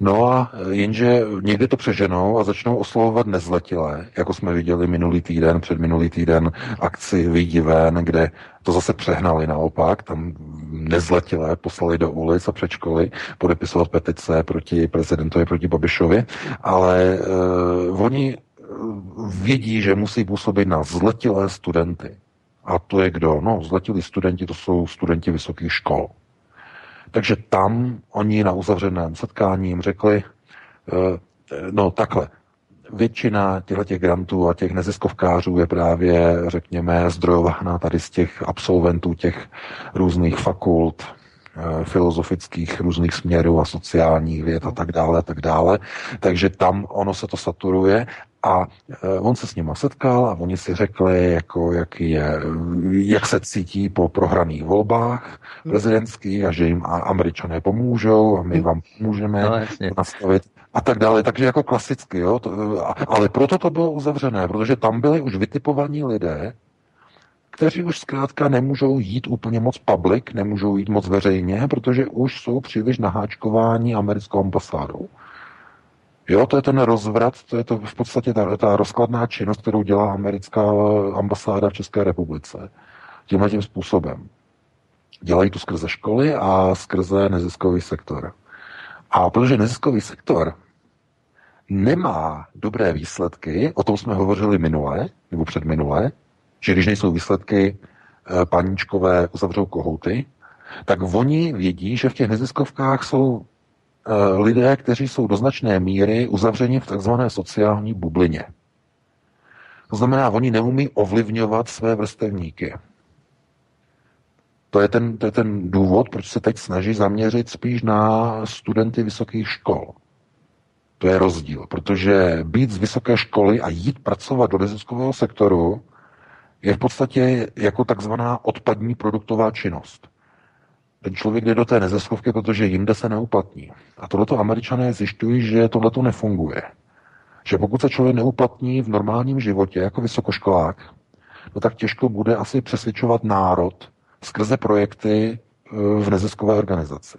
No a jenže někdy to přeženou a začnou oslovovat nezletilé, jako jsme viděli minulý týden, před minulý týden akci Výjdi ven, kde to zase přehnali naopak, tam nezletilé poslali do ulic a před školy podepisovat petice proti prezidentovi, proti Babišovi, ale uh, oni vědí, že musí působit na zletilé studenty. A to je kdo? No, zletilí studenti, to jsou studenti vysokých škol. Takže tam oni na uzavřeném setkání jim řekli, eh, no takhle, většina těchto grantů a těch neziskovkářů je právě, řekněme, zdrojována tady z těch absolventů těch různých fakult, filozofických různých směrů a sociálních věd a tak dále, a tak dále. Takže tam ono se to saturuje a on se s nima setkal a oni si řekli, jako jak, je, jak se cítí po prohraných volbách prezidentských a že jim američané pomůžou a my vám pomůžeme no, nastavit a tak dále. Takže jako klasicky, jo. To, ale proto to bylo uzavřené, protože tam byli už vytipovaní lidé, kteří už zkrátka nemůžou jít úplně moc public, nemůžou jít moc veřejně, protože už jsou příliš naháčkováni americkou ambasádou. Jo, to je ten rozvrat, to je to v podstatě ta, ta rozkladná činnost, kterou dělá americká ambasáda v České republice. Tímhle tím způsobem. Dělají to skrze školy a skrze neziskový sektor. A protože neziskový sektor nemá dobré výsledky, o tom jsme hovořili minule, nebo předminule, že když nejsou výsledky, eh, paníčkové uzavřou kohouty, tak oni vědí, že v těch neziskovkách jsou eh, lidé, kteří jsou do značné míry uzavřeni v takzvané sociální bublině. To znamená, oni neumí ovlivňovat své vrstevníky. To je, ten, to je ten důvod, proč se teď snaží zaměřit spíš na studenty vysokých škol. To je rozdíl, protože být z vysoké školy a jít pracovat do neziskového sektoru je v podstatě jako takzvaná odpadní produktová činnost. Ten člověk jde do té neziskovky, protože jinde se neuplatní. A tohleto američané zjišťují, že tohleto nefunguje. Že pokud se člověk neuplatní v normálním životě jako vysokoškolák, no tak těžko bude asi přesvědčovat národ skrze projekty eh, v neziskové organizaci.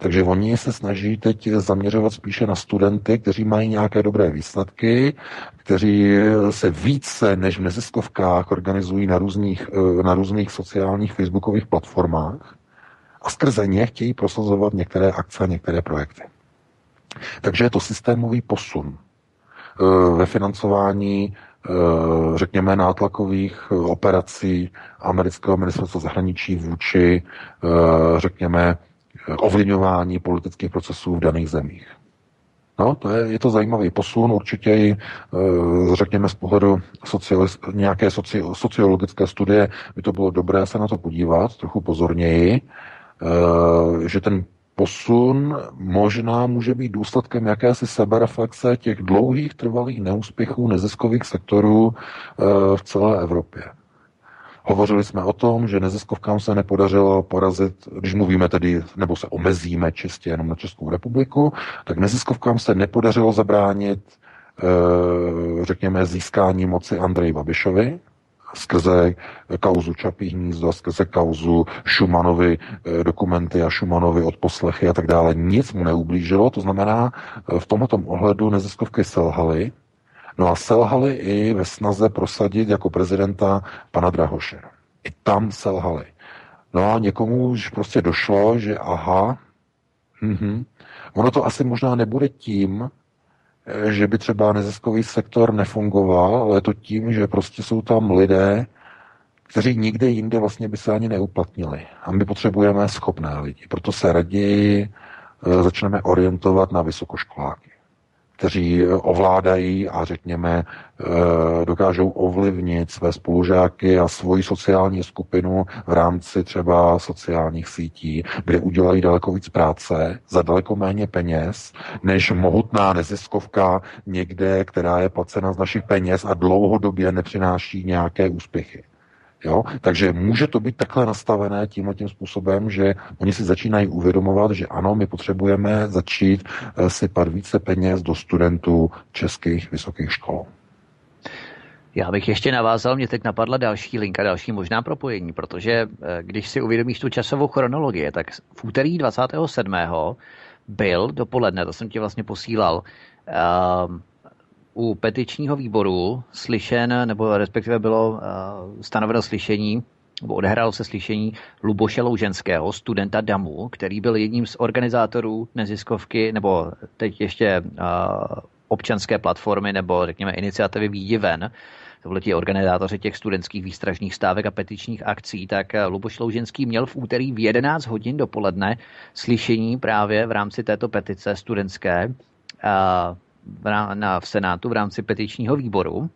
Takže oni se snaží teď zaměřovat spíše na studenty, kteří mají nějaké dobré výsledky, kteří se více než v neziskovkách organizují na různých, eh, na různých sociálních facebookových platformách a skrze ně chtějí prosazovat některé akce a některé projekty. Takže je to systémový posun eh, ve financování eh, řekněme, nátlakových operací amerického ministerstva zahraničí vůči, řekněme, ovlivňování politických procesů v daných zemích. No, to je, je to zajímavý posun, určitě i, e, řekněme, z pohledu socialis, nějaké soci, sociologické studie by to bylo dobré se na to podívat trochu pozorněji, e, že ten posun možná může být důsledkem jakési sebereflexe těch dlouhých trvalých neúspěchů neziskových sektorů e, v celé Evropě. Hovořili jsme o tom, že neziskovkám se nepodařilo porazit, když mluvíme tedy, nebo se omezíme čistě jenom na Českou republiku, tak neziskovkám se nepodařilo zabránit, eh, řekněme, získání moci Andreji Babišovi, skrze kauzu Čapí hnízdo, skrze kauzu Šumanovi eh, dokumenty a Šumanovi odposlechy a tak dále. Nic mu neublížilo, to znamená, eh, v tomto ohledu neziskovky selhaly No a selhali i ve snaze prosadit jako prezidenta pana Drahoše. I tam selhali. No a někomu už prostě došlo, že aha, mhm, ono to asi možná nebude tím, že by třeba neziskový sektor nefungoval, ale je to tím, že prostě jsou tam lidé, kteří nikde jinde vlastně by se ani neuplatnili. A my potřebujeme schopné lidi. Proto se raději eh, začneme orientovat na vysokoškoláky kteří ovládají a řekněme eh, dokážou ovlivnit své spolužáky a svoji sociální skupinu v rámci třeba sociálních sítí, kde udělají daleko víc práce za daleko méně peněz, než mohutná neziskovka někde, která je placena z našich peněz a dlouhodobě nepřináší nějaké úspěchy. Jo? Takže může to být takhle nastavené tímhle tím způsobem, že oni si začínají uvědomovat, že ano, my potřebujeme začít eh, sypat více peněz do studentů českých vysokých škol. Já bych ještě navázal, mě teď napadla další linka, další možná propojení, protože eh, když si uvědomíš tu časovou chronologii, tak v úterý 27. byl dopoledne, to jsem ti vlastně posílal, ehm, u petičního výboru slyšen, nebo respektive bylo uh, stanoveno slyšení, nebo odehrálo se slyšení Luboše Louženského, studenta DAMu, který byl jedním z organizátorů neziskovky, nebo teď ještě uh, občanské platformy, nebo řekněme iniciativy Výjdi ven, to byli ti organizátoři těch studentských výstražných stávek a petičních akcí, tak eh, Luboš Louženský měl v úterý v 11 hodin dopoledne slyšení právě v rámci této petice studentské v, na, v Senátu v rámci petičního výboru.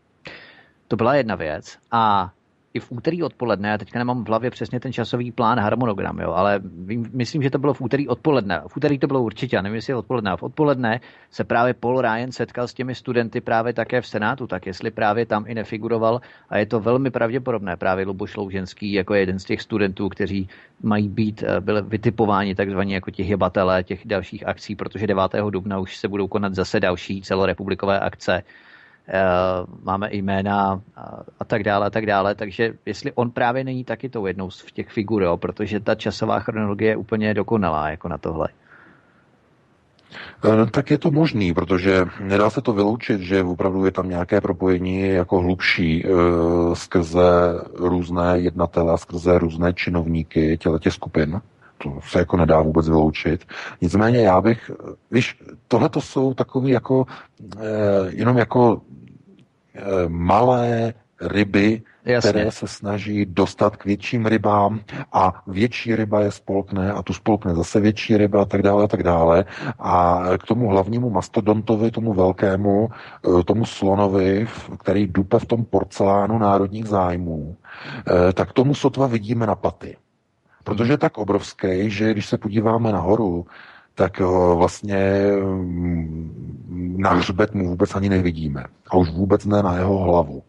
To byla jedna věc. A i v úterý odpoledne, já teďka nemám v hlavě přesně ten časový plán, harmonogram, jo, ale myslím, že to bylo v úterý odpoledne. V úterý to bylo určitě, nevím, jestli je odpoledne. V odpoledne se právě Paul Ryan setkal s těmi studenty právě také v Senátu, tak jestli právě tam i nefiguroval a je to velmi pravděpodobné, právě Luboš Louženský jako jeden z těch studentů, kteří mají být, eh, byli vytipováni takzvaně jako ti hybatelé těch dalších akcí, protože 9. dubna už se budou konat zase další celorepublikové akce máme jména a tak dále, a tak dále. Takže jestli on právě není taky tou jednou z těch figur, jo, protože ta časová chronologie je úplně dokonalá jako na tohle. Eh, tak je to možný, protože nedá se to vyloučit, že opravdu je tam nějaké propojení jako hlubší skrze různé jednatele skrze různé činovníky těch skupin. To se jako nedá vůbec vyloučit. Nicméně já bych, víš, tohle to jsou takové jako, e, jenom jako Eh, malé ryby, Jasně. které se snaží dostat k větším rybám a větší ryba je spolkne a tu spolkne zase větší ryba a tak dále a tak dále. A k tomu hlavnímu mastodontovi, tomu velkému, eh, tomu slonovi, který dupe v tom porcelánu národních zájmů, eh, tak tomu sotva vidíme na paty. Protože je tak obrovský, že když se podíváme nahoru, tak eh, vlastně mm, na hřbet mu vůbec ani nevidíme. A už vůbec ne na jeho hlavu.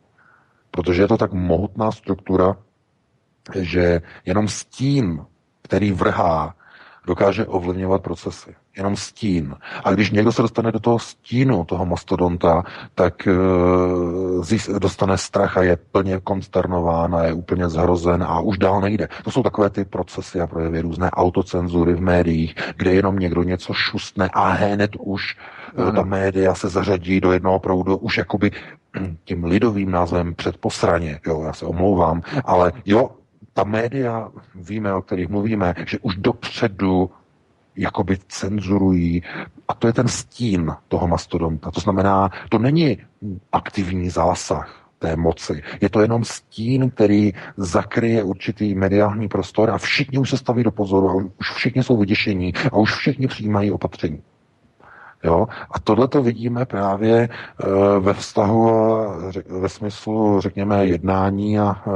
Protože je to tak mohutná struktura, že jenom stín, který vrhá, dokáže ovlivňovat procesy jenom stín. A když někdo se dostane do toho stínu, toho mastodonta, tak uh, dostane strach a je plně konsternován a je úplně zhrozen a už dál nejde. To jsou takové ty procesy a projevy různé autocenzury v médiích, kde jenom někdo něco šustne a hned už uh, ta média se zařadí do jednoho proudu už jakoby tím lidovým názvem předposraně, jo, já se omlouvám, ale jo, ta média, víme, o kterých mluvíme, že už dopředu jakoby cenzurují. A to je ten stín toho mastodonta. To znamená, to není aktivní zásah té moci. Je to jenom stín, který zakryje určitý mediální prostor a všichni už se staví do pozoru a už všichni jsou vyděšení a už všichni přijímají opatření. Jo? A tohle to vidíme právě e, ve vztahu, ve smyslu, řekněme, jednání a e,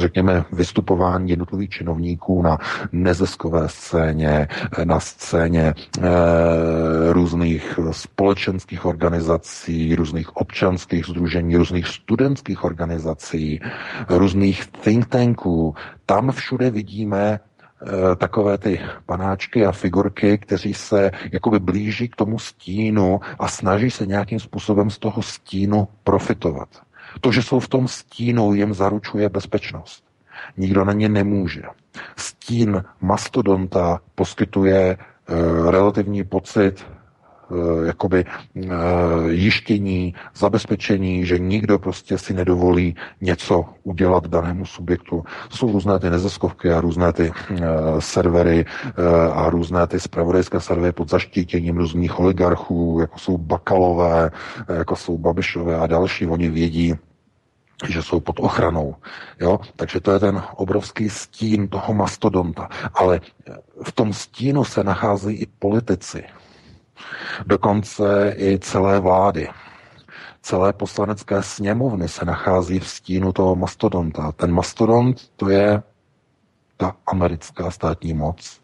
řekněme, vystupování jednotlivých činovníků na neziskové scéně, na scéně e, různých společenských organizací, různých občanských združení, různých studentských organizací, různých think tanků. Tam všude vidíme Eh, takové ty panáčky a figurky, kteří se jakoby blíží k tomu stínu a snaží se nějakým způsobem z toho stínu profitovat. To, že jsou v tom stínu, jim zaručuje bezpečnost. Nikdo na ně nemůže. Stín mastodonta poskytuje e, relativní pocit Eh, jakoby eh, jištění, zabezpečení, že nikdo prostě si nedovolí něco udělat danému subjektu. Jsou různé ty neziskovky a různé ty eh, servery a různé ty spravodajské servery pod zaštítěním různých oligarchů, jako jsou Bakalové, jako jsou Babišové a další. Oni vědí, že jsou pod ochranou. Jo? Takže to je ten obrovský stín toho mastodonta. Ale v tom stínu se nacházejí i politici, Dokonce i celé vlády. Celé poslanecké sněmovny se nachází v stínu toho mastodonta. Ten mastodont to je ta americká státní moc.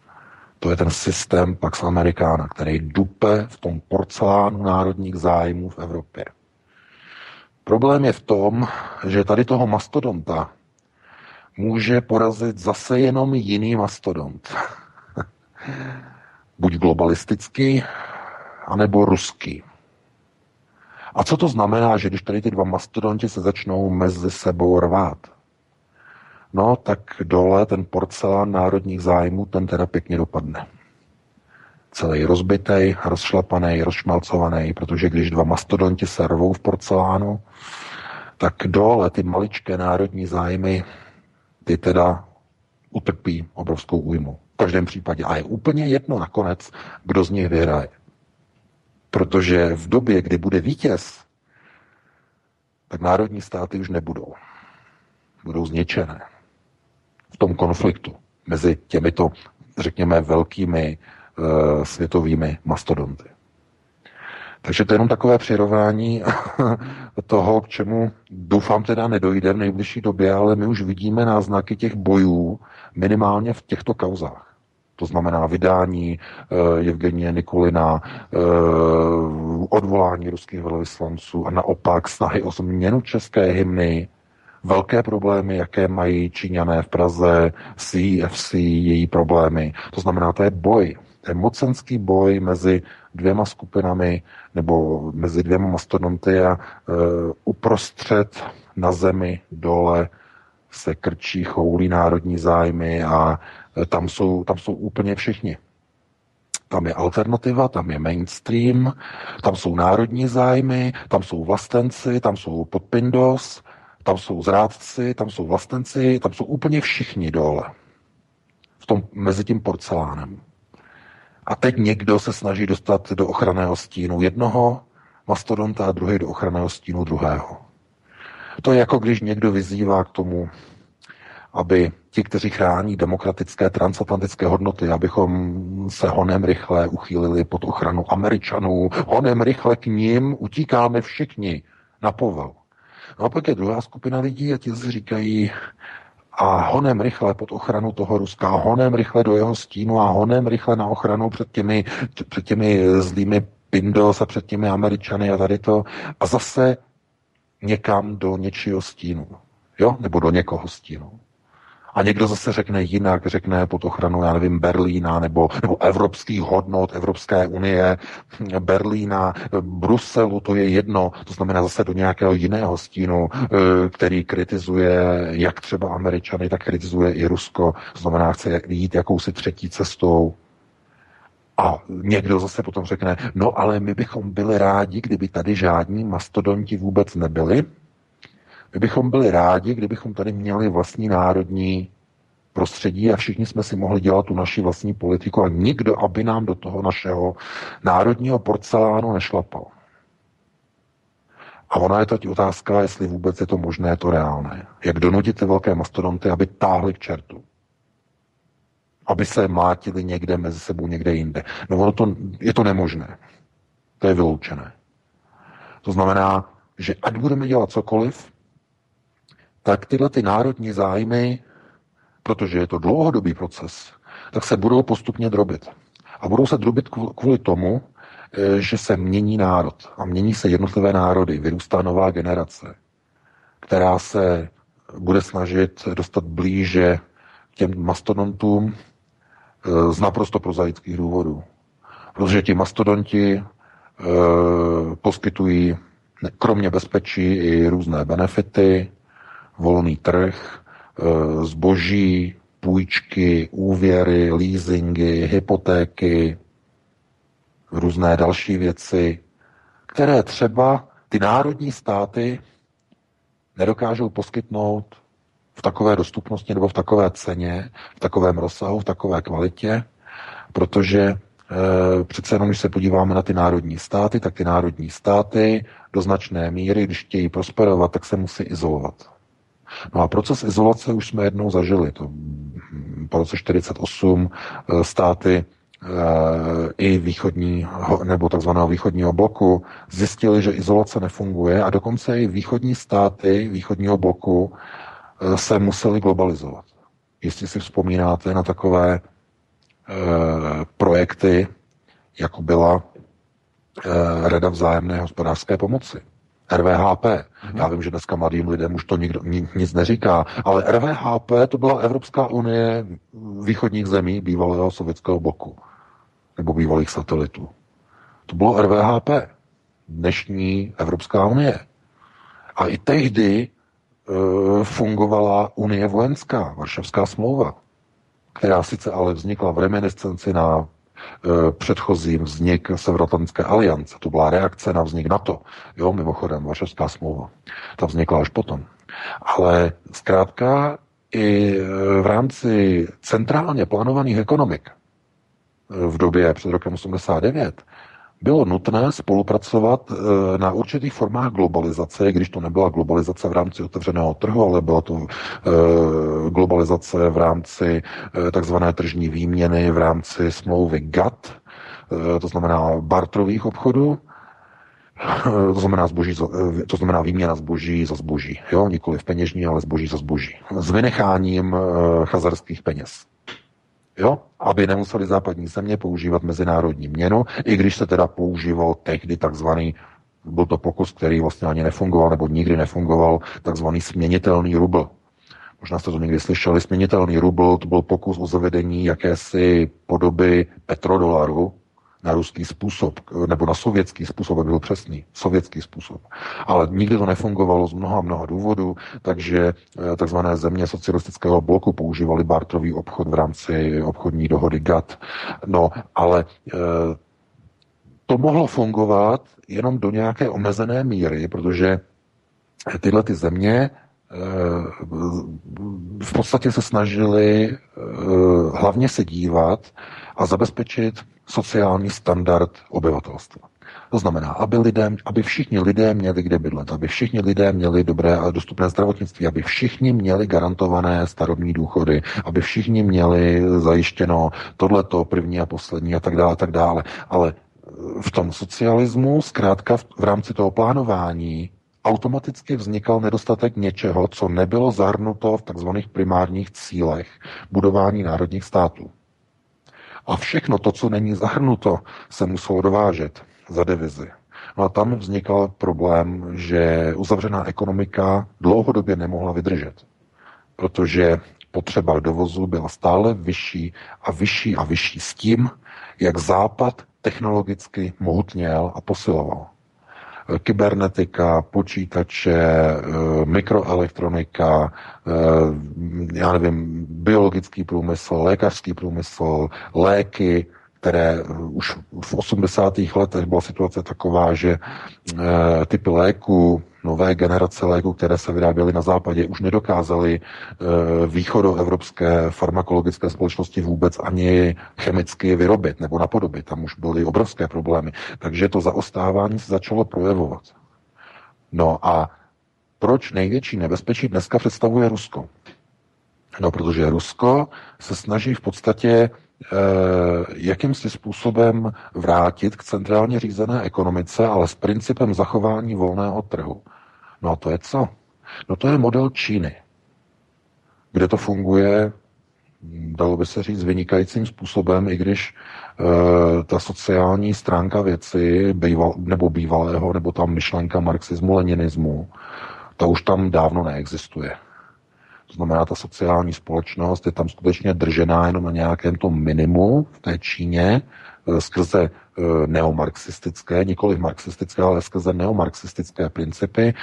To je ten systém Pax Americana, který dupe v tom porcelánu národních zájmů v Evropě. Problém je v tom, že tady toho mastodonta může porazit zase jenom jiný mastodont. Buď globalistický, anebo ruský. A co to znamená, že když tady ty dva mastodonti se začnou mezi sebou rvát? No, tak dole ten porcelán národních zájmů, ten teda pěkně dopadne. Celý rozbitej, rozšlapaný, rozšmalcovaný, protože když dva mastodonti se rvou v porcelánu, tak dole ty maličké národní zájmy, ty teda utrpí obrovskou újmu. V každém případě. A je úplně jedno nakonec, kdo z nich vyhraje. Protože v době, kdy bude vítěz, tak národní státy už nebudou. Budou zničené v tom konfliktu mezi těmito, řekněme, velkými e, světovými mastodonty. Takže to je jenom takové přirovnání toho, k čemu doufám teda nedojde v nejbližší době, ale my už vidíme náznaky těch bojů minimálně v těchto kauzách. To znamená vydání uh, Evgenie Nikolina, uh, odvolání ruských velvyslanců a naopak snahy o změnu české hymny, velké problémy, jaké mají Číňané v Praze, CFC, její problémy. To znamená, to je boj, to je mocenský boj mezi dvěma skupinami nebo mezi dvěma mastodonty a uh, uprostřed na zemi dole se krčí, choulí národní zájmy a tam jsou, tam jsou úplně všichni. Tam je alternativa, tam je mainstream, tam jsou národní zájmy, tam jsou vlastenci, tam jsou podpindos, tam jsou zrádci, tam jsou vlastenci, tam jsou úplně všichni dole. V tom, mezi tím porcelánem. A teď někdo se snaží dostat do ochranného stínu jednoho mastodonta a druhý do ochranného stínu druhého. To je jako když někdo vyzývá k tomu, aby ti, kteří chrání demokratické transatlantické hodnoty, abychom se honem rychle uchýlili pod ochranu Američanů, honem rychle k ním utíkáme všichni na povel. No a pak je druhá skupina lidí a ti říkají, a honem rychle pod ochranu toho Ruska, honem rychle do jeho stínu a honem rychle na ochranu před těmi, před těmi zlými Pindos a před těmi Američany a tady to. A zase někam do něčího stínu. Jo? Nebo do někoho stínu. A někdo zase řekne jinak, řekne pod ochranu, já nevím, Berlína nebo, nebo evropských hodnot Evropské unie, Berlína, Bruselu, to je jedno, to znamená zase do nějakého jiného stínu, eh, který kritizuje jak třeba Američany, tak kritizuje i Rusko, to znamená chce jít jakousi třetí cestou. A někdo zase potom řekne, no ale my bychom byli rádi, kdyby tady žádní mastodonti vůbec nebyli, my bychom byli rádi, kdybychom tady měli vlastní národní prostředí a všichni jsme si mohli dělat tu naši vlastní politiku a nikdo, aby nám do toho našeho národního porcelánu nešlapal. A ona je teď otázka, jestli vůbec je to možné, je to reálné. Jak donutit ty velké mastodonty, aby táhli k čertu. Aby se mlátili někde mezi sebou, někde jinde. No ono to, je to nemožné. To je vyloučené. To znamená, že ať budeme dělat cokoliv, tak tyhle ty národní zájmy, protože je to dlouhodobý proces, tak se budou postupně drobit. A budou se drobit kvůli tomu, eh, že se mění národ a mění se jednotlivé národy, vyrůstá nová generace, která se bude snažit dostat blíže těm mastodontům eh, z naprosto prozaických důvodů. Protože ti mastodonti e, poskytují kromě bezpečí i různé benefity, volný trh, e, zboží, půjčky, úvěry, leasingy, hypotéky, různé další věci, které třeba ty národní státy nedokážou poskytnout v takové dostupnosti nebo v takové ceně, v takovém rozsahu, v takové kvalitě, protože e, přece jenom, když se podíváme na ty národní státy, tak ty národní státy do značné míry, když chtějí prosperovat, tak se musí izolovat. No a proces izolace už jsme jednou zažili. To po roce 48 eh, státy eh, i východní, nebo takzvaného východního bloku zjistili, že izolace nefunguje a dokonce i východní státy východního bloku eh, se museli globalizovat. Jestli si vzpomínáte na takové projekty, jako byla Rada vzájemné hospodářské pomoci. RVHP. Mm-hmm. Já vím, že dneska mladým lidem už to nikdo, nic neříká, ale RVHP to byla Evropská unie východních zemí bývalého sovětského bloku nebo bývalých satelitů. To bylo RVHP, dnešní Evropská unie. A i tehdy e, fungovala Unie vojenská, Varšavská smlouva, která sice ale vznikla v reminiscenci na předchozím vznik Severoatlantické aliance. To byla reakce na vznik NATO. Jo, mimochodem, Varšavská smlouva. Ta vznikla až potom. Ale zkrátka i eh, v rámci centrálně plánovaných ekonomik eh, v době před rokem 89 bylo nutné spolupracovat eh, na určitých formách globalizace, když to nebyla globalizace v rámci otevřeného trhu, ale byla to eh, globalizace v rámci eh, takzvané tržní výměny, v rámci smlouvy GATT, to znamená bartrových obchodů. To znamená, zboží, to znamená výměna zboží za zboží. Jo? Nikoli v peněžní, ale zboží za zboží. S vynecháním chazarských peněz. Jo? Aby nemuseli západní země používat mezinárodní měnu, i když se teda používal tehdy takzvaný byl to pokus, který vlastně ani nefungoval, nebo nikdy nefungoval, takzvaný směnitelný rubl. Možná jste to někdy slyšeli. Směnitelný rubl to byl pokus o zavedení jakési podoby petrodolaru, na ruský způsob, nebo na sovětský způsob, aby byl přesný, sovětský způsob. Ale nikdy to nefungovalo z mnoha, mnoha důvodů, takže eh, takzvané země socialistického bloku používali bartrový obchod v rámci obchodní dohody GATT. No, ale eh, to mohlo fungovat jenom do nějaké omezené míry, protože tyhle ty země eh, v podstatě se snažili hlavně se dívat a zabezpečit sociální standard obyvatelstva. To znamená, aby, lidem, aby všichni lidé měli kde bydlet, aby všichni lidé měli dobré a dostupné zdravotnictví, aby všichni měli garantované starobní důchody, aby všichni měli zajištěno tohleto první a poslední a tak dále, a tak dále. Ale v tom socialismu, zkrátka v, v rámci toho plánování, automaticky vznikal nedostatek něčeho, co nebylo zahrnuto v takzvaných primárních cílech budování národních států. A všechno to, co není zahrnuto, se muselo dovážet za devizy. No a tam vznikal problém, že uzavřená ekonomika dlouhodobě nemohla vydržet, protože potřeba dovozu byla stále vyšší a vyšší a vyšší s tím, jak Západ technologicky mohutněl a posiloval kybernetika, počítače, eh, mikroelektronika, eh, já nevím, biologický průmysl, lékařský průmysl, léky, které už v 80. letech byla situace taková, že eh, typy léků, nové generace léků, které se vyráběly na západě, už nedokázaly e, východoevropské farmakologické společnosti vůbec ani chemicky vyrobit nebo napodobit. Tam už byly obrovské problémy. Takže to zaostávání se začalo projevovat. No a proč největší nebezpečí dneska představuje Rusko? No, protože Rusko se snaží v podstatě Eh, jakýmsi způsobem vrátit k centrálně řízené ekonomice, ale s principem zachování volného trhu. No a to je co? No to je model Číny, kde to funguje, dalo by se říct, vynikajícím způsobem, i když e, ta sociální stránka věci, býval, nebo bývalého, nebo ta myšlenka marxismu, leninismu, ta už tam dávno neexistuje. To znamená, ta sociální společnost je tam skutečně držená jenom na nějakém tom minimu v té Číně, e, skrze neomarxistické, nikoli marxistické, ale skrze neomarxistické principy, e,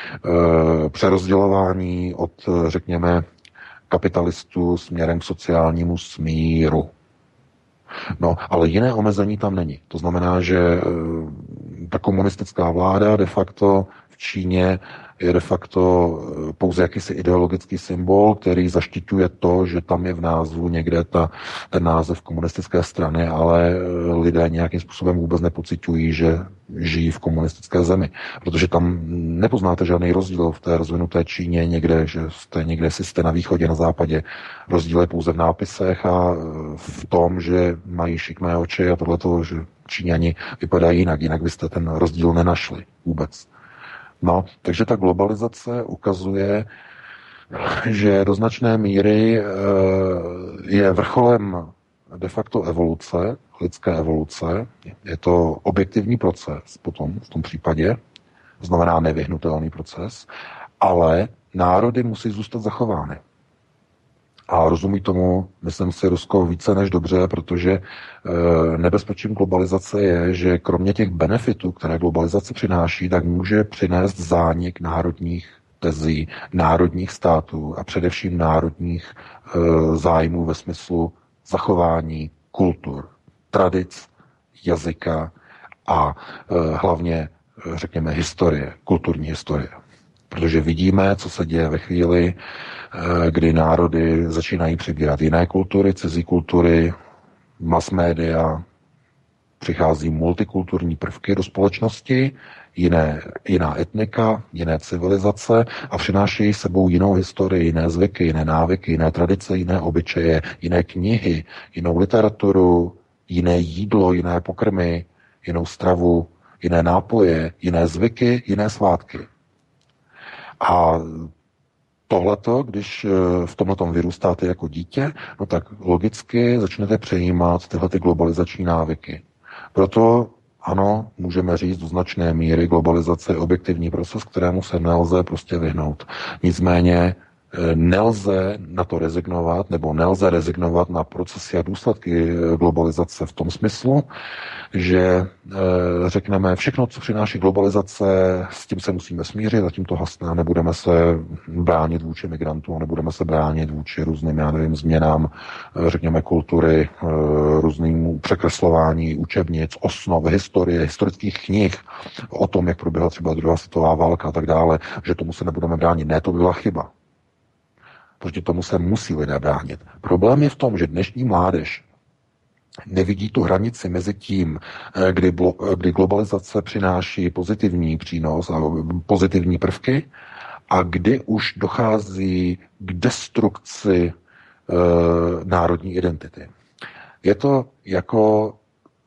přerozdělování od, řekněme, kapitalistů směrem k sociálnímu smíru. No, ale jiné omezení tam není. To znamená, že ta komunistická vláda de facto v Číně je de facto eh, pouze jakýsi ideologický symbol, který zaštiťuje to, že tam je v názvu někde ta, ten název komunistické strany, ale eh, lidé nějakým způsobem vůbec nepocitují, že žijí v komunistické zemi. Protože tam nepoznáte žádný rozdíl v té rozvinuté Číně někde, že jste někde si jste na východě, na západě. Rozdíl je pouze v nápisech a eh, v tom, že mají šikmé oči a tohle že Číňani vypadají jinak. Jinak byste ten rozdíl nenašli vůbec. No, takže ta globalizace ukazuje, že do značné míry eh, je vrcholem de facto evoluce, lidské evoluce. Je to objektivní proces potom v tom případě, znamená nevyhnutelný proces, ale národy musí zůstat zachovány. A rozumí tomu, myslím si, Rusko více než dobře, protože e, nebezpečím globalizace je, že kromě těch benefitů, které globalizace přináší, tak může přinést zánik národních tezí, národních států a především národních e, zájmů ve smyslu zachování kultur, tradic, jazyka a e, hlavně, řekněme, historie, kulturní historie. Protože vidíme, co se děje ve chvíli, eh, kdy národy začínají přebírat jiné kultury, cizí kultury, mass média, přichází multikulturní prvky do společnosti, jiné, jiná etnika, jiné civilizace a přinášejí sebou jinou historii, jiné zvyky, jiné návyky, jiné tradice, jiné obyčeje, jiné knihy, jinou literaturu, jiné jídlo, jiné pokrmy, jinou stravu, jiné nápoje, jiné zvyky, jiné svátky. A tohleto, když eh, v tomhle vyrůstáte jako dítě, no tak logicky začnete přejímat tyhle ty globalizační návyky. Proto ano, můžeme říct do značné míry globalizace je objektivní proces, kterému se nelze prostě vyhnout. Nicméně nelze na to rezignovat, nebo nelze rezignovat na procesy a důsledky eh, globalizace v tom smyslu, že eh, řekneme, všechno, co přináší globalizace, s tím se musíme smířit, zatím to hasne, nebudeme se bránit vůči migrantům, nebudeme se bránit vůči různým, já nevím, změnám, eh, řekněme, kultury, různým překreslování učebnic, osnov, historie, historických knih o tom, jak proběhla třeba druhá světová válka a tak dále, že tomu se nebudeme bránit. Ne, to byla chyba. Protože tomu se musí lidé bránit. Problém je v tom, že dnešní mládež nevidí tu hranici mezi tím, eh, kdy, blo, eh, kdy globalizace přináší pozitivní přínos a pozitivní prvky a kdy už dochází k destrukci e, národní identity. Je to jako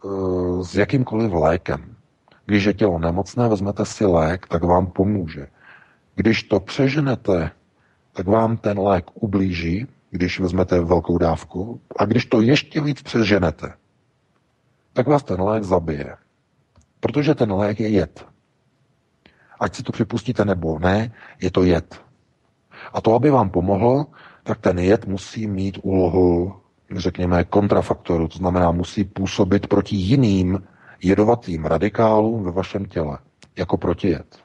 e, s jakýmkoliv lékem. Když je tělo nemocné, vezmete si lék, tak vám pomůže. Když to přeženete tak vám ten lék ublíží, když vezmete velkou dávku, a když to ještě víc přeženete, tak vás ten lék zabije. Protože ten lék je jed. Ať si to připustíte nebo ne, je to jed. A to, aby vám pomohl, tak ten jed musí mít úlohu, řekněme, kontrafaktoru, to znamená, musí působit proti jiným jedovatým radikálům ve vašem těle, jako protijed.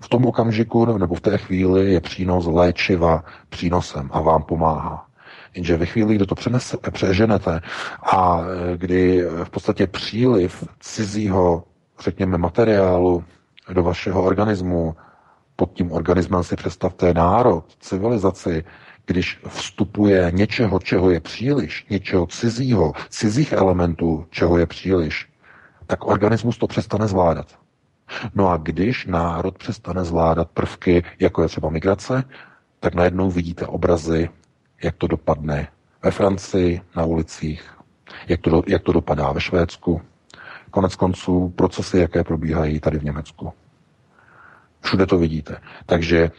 V tom okamžiku nebo v té chvíli je přínos léčiva přínosem a vám pomáhá. Jenže ve chvíli, kdy to přenese, přeženete a e, kdy v podstatě příliv cizího, řekněme, materiálu do vašeho organismu, pod tím organismem si představte národ, civilizaci, když vstupuje něčeho, čeho je příliš, něčeho cizího, cizích elementů, čeho je příliš, tak organismus to přestane zvládat. No a když národ přestane zvládat prvky, jako je třeba migrace, tak najednou vidíte obrazy, jak to dopadne ve Francii, na ulicích, jak to, jak to dopadá ve Švédsku, konec konců procesy, jaké probíhají tady v Německu. Všude to vidíte. Takže e,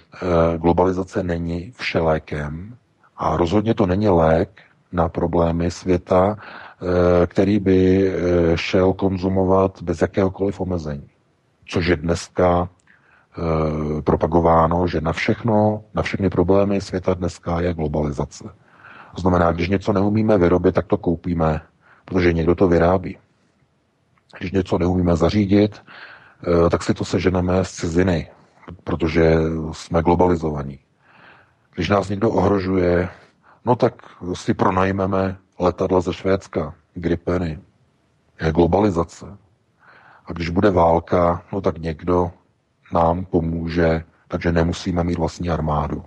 globalizace není všelékem a rozhodně to není lék na problémy světa, e, který by e, šel konzumovat bez jakéhokoliv omezení což je dneska e, propagováno, že na všechno, na všechny problémy světa dneska je globalizace. To znamená, když něco neumíme vyrobit, tak to koupíme, protože někdo to vyrábí. Když něco neumíme zařídit, e, tak si to seženeme z ciziny, protože jsme globalizovaní. Když nás někdo ohrožuje, no tak si pronajmeme letadla ze Švédska, Gripeny. Je globalizace. A když bude válka, no tak někdo nám pomůže, takže nemusíme mít vlastní armádu.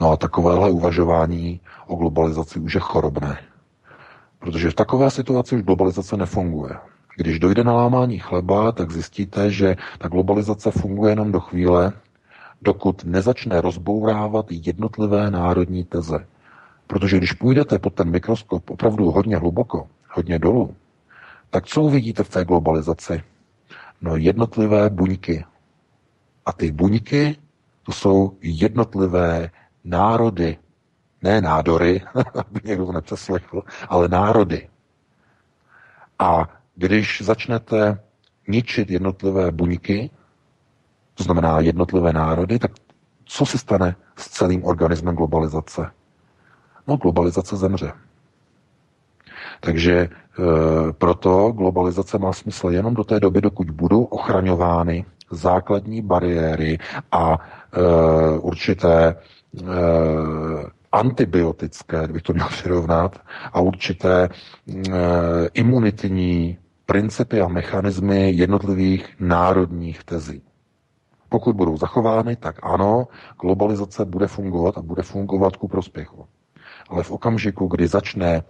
No a takovéhle uvažování o globalizaci už je chorobné. Protože v takové situaci už globalizace nefunguje. Když dojde na lámání chleba, tak zjistíte, že ta globalizace funguje jenom do chvíle, dokud nezačne rozbourávat jednotlivé národní teze. Protože když půjdete pod ten mikroskop opravdu hodně hluboko, hodně dolů, tak co uvidíte v té globalizaci? No jednotlivé buňky. A ty buňky, to jsou jednotlivé národy. Ne nádory, aby někdo nepřeslechl, ale národy. A když začnete ničit jednotlivé buňky, to znamená jednotlivé národy, tak co se stane s celým organismem globalizace? No, globalizace zemře. Takže e, proto globalizace má smysl jenom do té doby, dokud budou ochraňovány základní bariéry a e, určité e, antibiotické, kdybych to měl přirovnat, a určité imunitní principy a mechanismy jednotlivých národních tezí. Pokud budou zachovány, tak ano, globalizace bude fungovat a bude fungovat ku prospěchu. Ale v okamžiku, kdy začne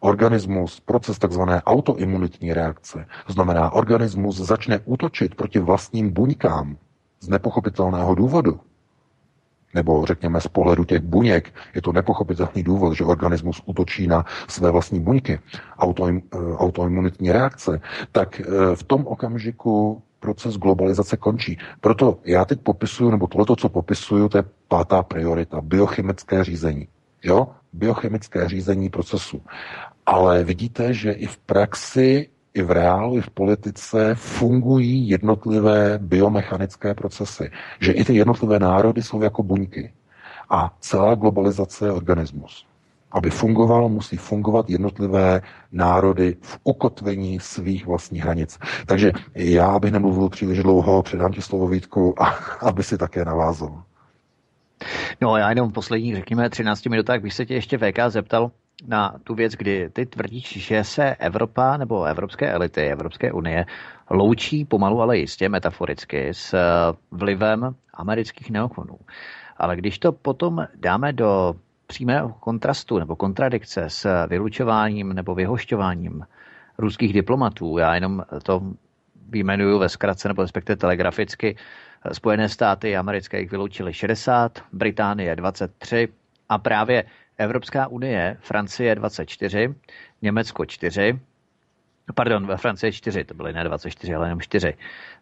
organismus proces takzvané autoimunitní reakce. To znamená, organismus začne útočit proti vlastním buňkám z nepochopitelného důvodu. nebo řekněme z pohledu těch buněk, je to nepochopitelný důvod, že organismus útočí na své vlastní buňky, autoim, eh, autoimunitní reakce, tak eh, v tom okamžiku proces globalizace končí. Proto já teď popisuju, nebo tohle, co popisuju, to je pátá priorita, biochemické řízení. Jo? Biochemické řízení procesu. Ale vidíte, že i v praxi, i v reálu, i v politice fungují jednotlivé biomechanické procesy. Že i ty jednotlivé národy jsou jako buňky. A celá globalizace je organismus. Aby fungoval, musí fungovat jednotlivé národy v ukotvení svých vlastních hranic. Takže já bych nemluvil příliš dlouho, předám ti slovo Vítku, a, aby si také navázal. No já jenom v posledních, řekněme, 13 minutách bych se tě ještě VK zeptal na tu věc, kdy ty tvrdíš, že se Evropa nebo evropské elity, Evropské unie loučí pomalu, ale jistě metaforicky s eh, vlivem amerických neokonů. Ale když to potom dáme do přímého kontrastu nebo kontradikce s vylučováním nebo vyhošťováním ruských diplomatů, já jenom to vyjmenuju ve zkratce nebo respektive telegraficky, Spojené státy americké jich vyloučili 60, Británie 23 a právě Evropská unie, Francie 24, Německo 4, Pardon, ve Francii 4, to byly ne 24, ale jenom 4.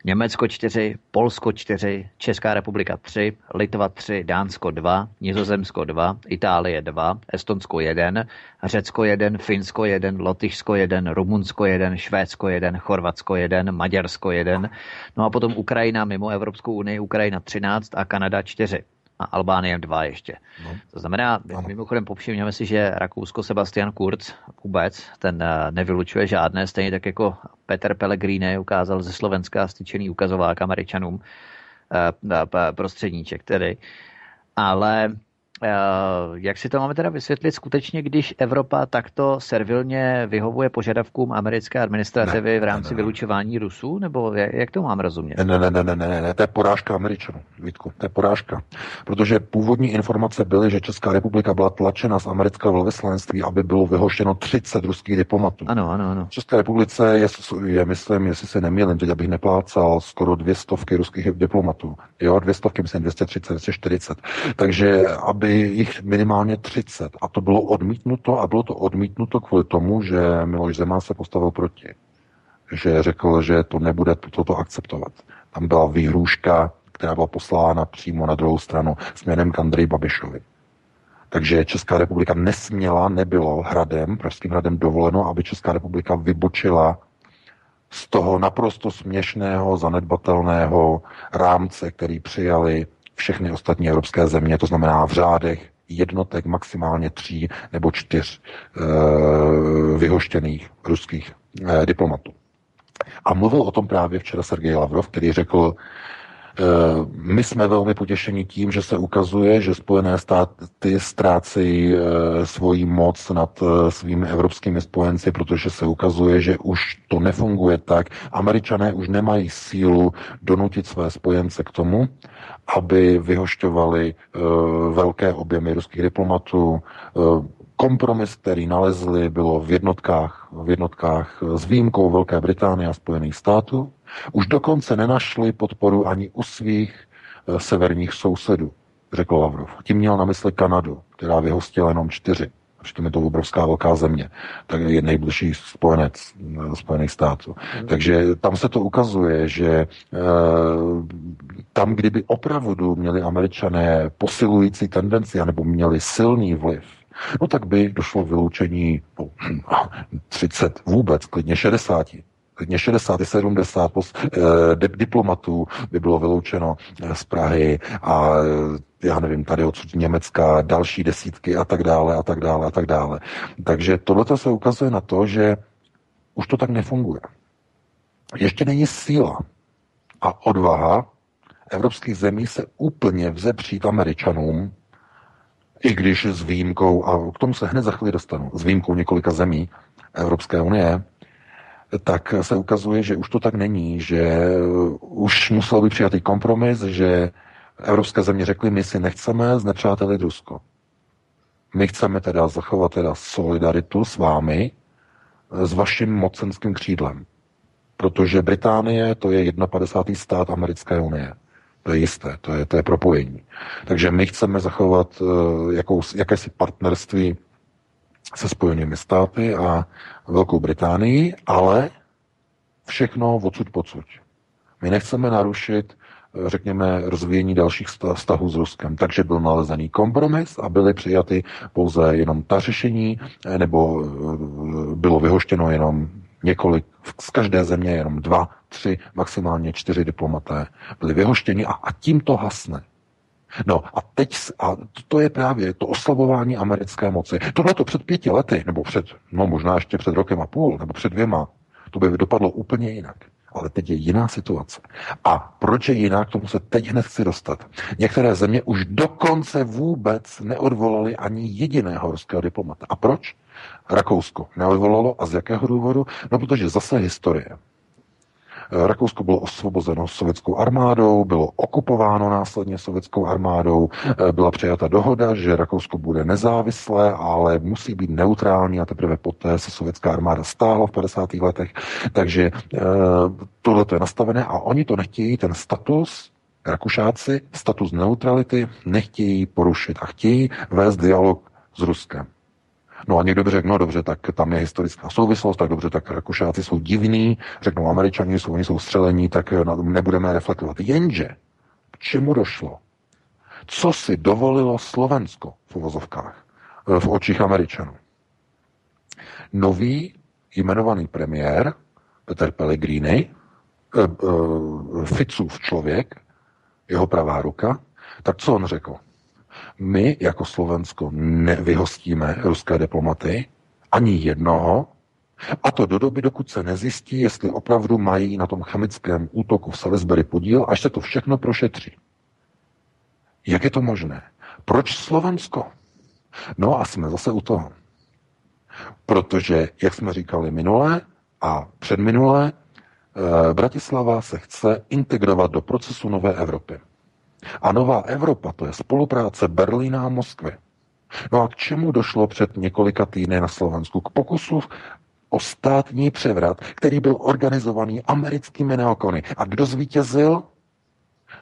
Německo 4, Polsko 4, Česká republika 3, Litva 3, Dánsko 2, Nizozemsko 2, Itálie 2, Estonsko 1, Řecko 1, Finsko 1, Lotyšsko 1, Rumunsko 1, Švédsko 1, Chorvatsko 1, Maďarsko 1, no a potom Ukrajina mimo Evropskou unii, Ukrajina 13 a Kanada 4 a Albánie dva ještě. No. To znamená, ano. mimochodem povšimněme si, že Rakousko Sebastian Kurz vůbec, ten eh, nevylučuje žádné, stejně tak jako Peter Pellegrini ukázal ze Slovenska styčený ukazovák Američanům, eh, prostředníček tedy. Ale jak si to máme teda vysvětlit skutečně, když Evropa takto servilně vyhovuje požadavkům americké administrativy ne, v rámci ne, ne, vylučování Rusů? Nebo jak to mám rozumět? Ne, ne, ne, ne, ne, ne, to je porážka Američanů, Vítku, to je porážka. Protože původní informace byly, že Česká republika byla tlačena z amerického velvyslanectví, aby bylo vyhoštěno 30 ruských diplomatů. Ano, ano, ano. V České republice je, je myslím, jestli se nemýlím, teď abych neplácal, skoro dvě stovky ruských diplomatů. Jo, dvě stovky, myslím, 230, 240. Takže aby jich minimálně 30. A to bylo odmítnuto a bylo to odmítnuto kvůli tomu, že Miloš Zeman se postavil proti. Že řekl, že to nebude toto akceptovat. Tam byla výhrůžka, která byla poslána přímo na druhou stranu směrem k Andreji Babišovi. Takže Česká republika nesměla, nebylo hradem, pražským hradem dovoleno, aby Česká republika vybočila z toho naprosto směšného, zanedbatelného rámce, který přijali všechny ostatní evropské země, to znamená v řádech jednotek maximálně tří nebo čtyř e, vyhoštěných ruských e, diplomatů. A mluvil o tom právě včera Sergej Lavrov, který řekl, Eh, my jsme velmi potěšeni tím, že se ukazuje, že Spojené státy ztrácejí svoji moc nad svými evropskými spojenci, protože se ukazuje, že už to nefunguje tak. Američané už nemají sílu donutit své spojence k tomu, aby vyhošťovali velké objemy ruských diplomatů, kompromis, který nalezli, bylo v jednotkách, v jednotkách s výjimkou Velké Británie a Spojených států. Už dokonce nenašli podporu ani u svých severních sousedů, řekl Lavrov. Tím měl na mysli Kanadu, která vyhostila jenom čtyři. Přitom je to obrovská velká země, tak je nejbližší spojenec e, Spojených států. Mm. Takže tam se to ukazuje, že e, tam, kdyby opravdu měli američané posilující tendenci, anebo měli silný vliv, no tak by došlo k vyloučení no, 30 vůbec, klidně 60 klidně 60, 70 pos, eh, diplomatů by bylo vyloučeno eh, z Prahy a eh, já nevím, tady odsud Německa, další desítky a tak dále a tak dále a tak dále. Takže tohle se ukazuje na to, že už to tak nefunguje. Ještě není síla a odvaha evropských zemí se úplně vzepřít Američanům, i když s výjimkou, a k tomu se hned za chvíli dostanu, s výjimkou několika zemí Evropské unie, tak se ukazuje, že už to tak není, že už musel být přijatý kompromis, že evropské země řekly, my si nechceme znepřátelit Rusko. My chceme teda zachovat teda solidaritu s vámi, s vaším mocenským křídlem. Protože Británie to je 51. stát Americké unie. To je jisté, to je, to je propojení. Takže my chceme zachovat uh, jakou, jakési partnerství se Spojenými státy a Velkou Británií, ale všechno odsud pocud. My nechceme narušit, eh, řekněme, rozvíjení dalších vztahů s Ruskem. Takže byl nalezený kompromis a byly přijaty pouze jenom ta řešení, eh, nebo bylo vyhoštěno jenom několik, z každé země jenom dva, tři, maximálně čtyři diplomaté byli vyhoštěni a, a tím to hasne. No a teď, a to je právě to oslabování americké moci. Tohle to před pěti lety, nebo před, no možná ještě před rokem a půl, nebo před dvěma, to by dopadlo úplně jinak. Ale teď je jiná situace. A proč je jinak, tomu se teď hned chci dostat. Některé země už dokonce vůbec neodvolali ani jediného ruského diplomata. A proč? Rakousko neodvolalo. A z jakého důvodu? No, protože zase historie. Rakousko bylo osvobozeno sovětskou armádou, bylo okupováno následně sovětskou armádou, byla přijata dohoda, že Rakousko bude nezávislé, ale musí být neutrální a teprve poté se sovětská armáda stáhla v 50. letech. Takže eh, tohle je nastavené a oni to nechtějí, ten status Rakušáci status neutrality nechtějí porušit a chtějí vést dialog s Ruskem. No a někdo by řekl, no dobře, tak tam je historická souvislost, tak dobře, tak Rakušáci jsou divní, řeknou Američani, jsou, oni jsou střelení, tak nebudeme reflektovat. Jenže, k čemu došlo? Co si dovolilo Slovensko v uvozovkách, eh, v očích Američanů? Nový jmenovaný premiér Peter Pellegrini, eh, eh, Ficův člověk, jeho pravá ruka, tak co on řekl? My jako Slovensko nevyhostíme ruské diplomaty, ani jednoho, a to do doby, dokud se nezjistí, jestli opravdu mají na tom chemickém útoku v Salisbury podíl, až se to všechno prošetří. Jak je to možné? Proč Slovensko? No a jsme zase u toho. Protože, jak jsme říkali minule a předminule, eh, Bratislava se chce integrovat do procesu nové Evropy. A nová Evropa, to je spolupráce Berlína a Moskvy. No a k čemu došlo před několika týdny na Slovensku? K pokusu o státní převrat, který byl organizovaný americkými neokony. A kdo zvítězil?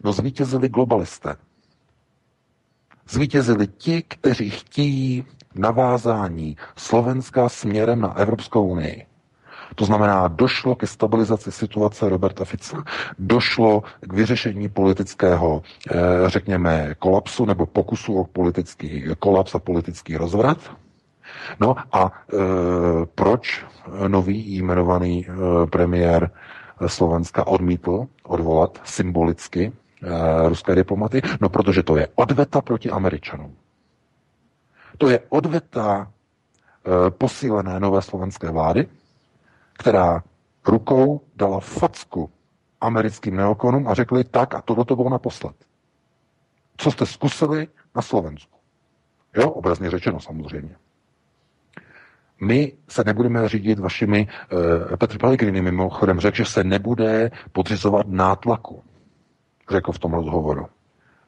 No zvítězili globalisté. Zvítězili ti, kteří chtějí navázání Slovenska směrem na Evropskou unii. To znamená, došlo ke stabilizaci situace Roberta Fica, došlo k vyřešení politického, eh, řekněme, kolapsu nebo pokusu o politický kolaps a politický rozvrat. No a e, proč nový jmenovaný e, premiér Slovenska odmítl odvolat symbolicky e, ruské diplomaty? No protože to je odveta proti Američanům. To je odveta e, posílené nové slovenské vlády, která rukou dala facku americkým neokonům a řekli tak a tohle to bylo naposled. Co jste zkusili na Slovensku? Jo, obrazně řečeno samozřejmě. My se nebudeme řídit vašimi, uh, Petr Pellegrini mimochodem řekl, že se nebude podřizovat nátlaku. Řekl v tom rozhovoru.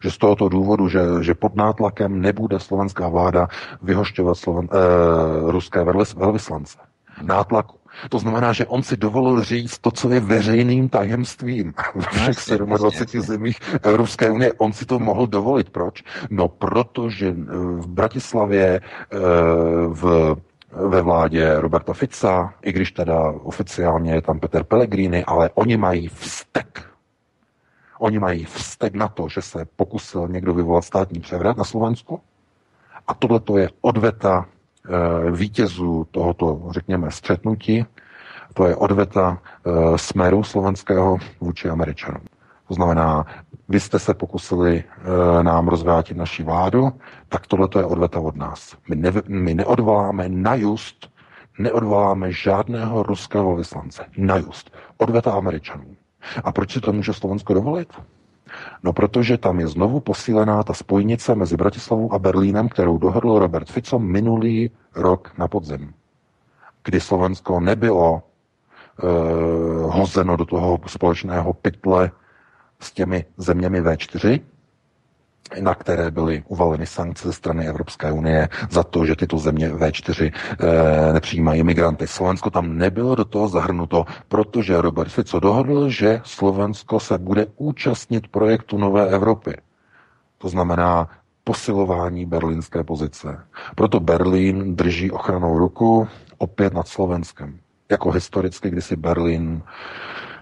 Že z tohoto důvodu, že, že pod nátlakem nebude slovenská vláda vyhošťovat sloven, uh, ruské velvyslance. Nátlaku. To znamená, že on si dovolil říct to, co je veřejným tajemstvím ve všech 27 zemích Evropské unie. On si to mohl dovolit. Proč? No, protože eh, v Bratislavě eh, v ve vládě Roberta Fica, i když teda oficiálně je tam Peter Pellegrini, ale oni mají vztek. Oni mají vztek na to, že se pokusil někdo vyvolat státní převrat na Slovensku. A tohle to je odveta vítězů tohoto, řekněme, střetnutí, to je odveta eh, smeru slovenského vůči Američanům. To znamená, vy jste se pokusili e, nám rozvrátit naši vládu, tak tohle je odveta od nás. My, ne, my neodvoláme na just, neodvoláme žádného ruského vyslance. Na just. Odveta Američanů. A proč si to může Slovensko dovolit? No protože tam je znovu posílená ta spojnice mezi Bratislavou a Berlínem, kterou dohodl Robert Fico minulý rok na podzim, kdy Slovensko nebylo e, hozeno do toho společného pytle s těmi zeměmi V4, na které byly uvaleny sankce ze strany Evropské unie za to, že tyto země V4 e, nepřijímají migranty. Slovensko tam nebylo do toho zahrnuto, protože Robert Fico dohodl, že Slovensko se bude účastnit projektu Nové Evropy. To znamená posilování berlínské pozice. Proto Berlín drží ochranou ruku opět nad Slovenskem. Jako historicky, kdy si Berlín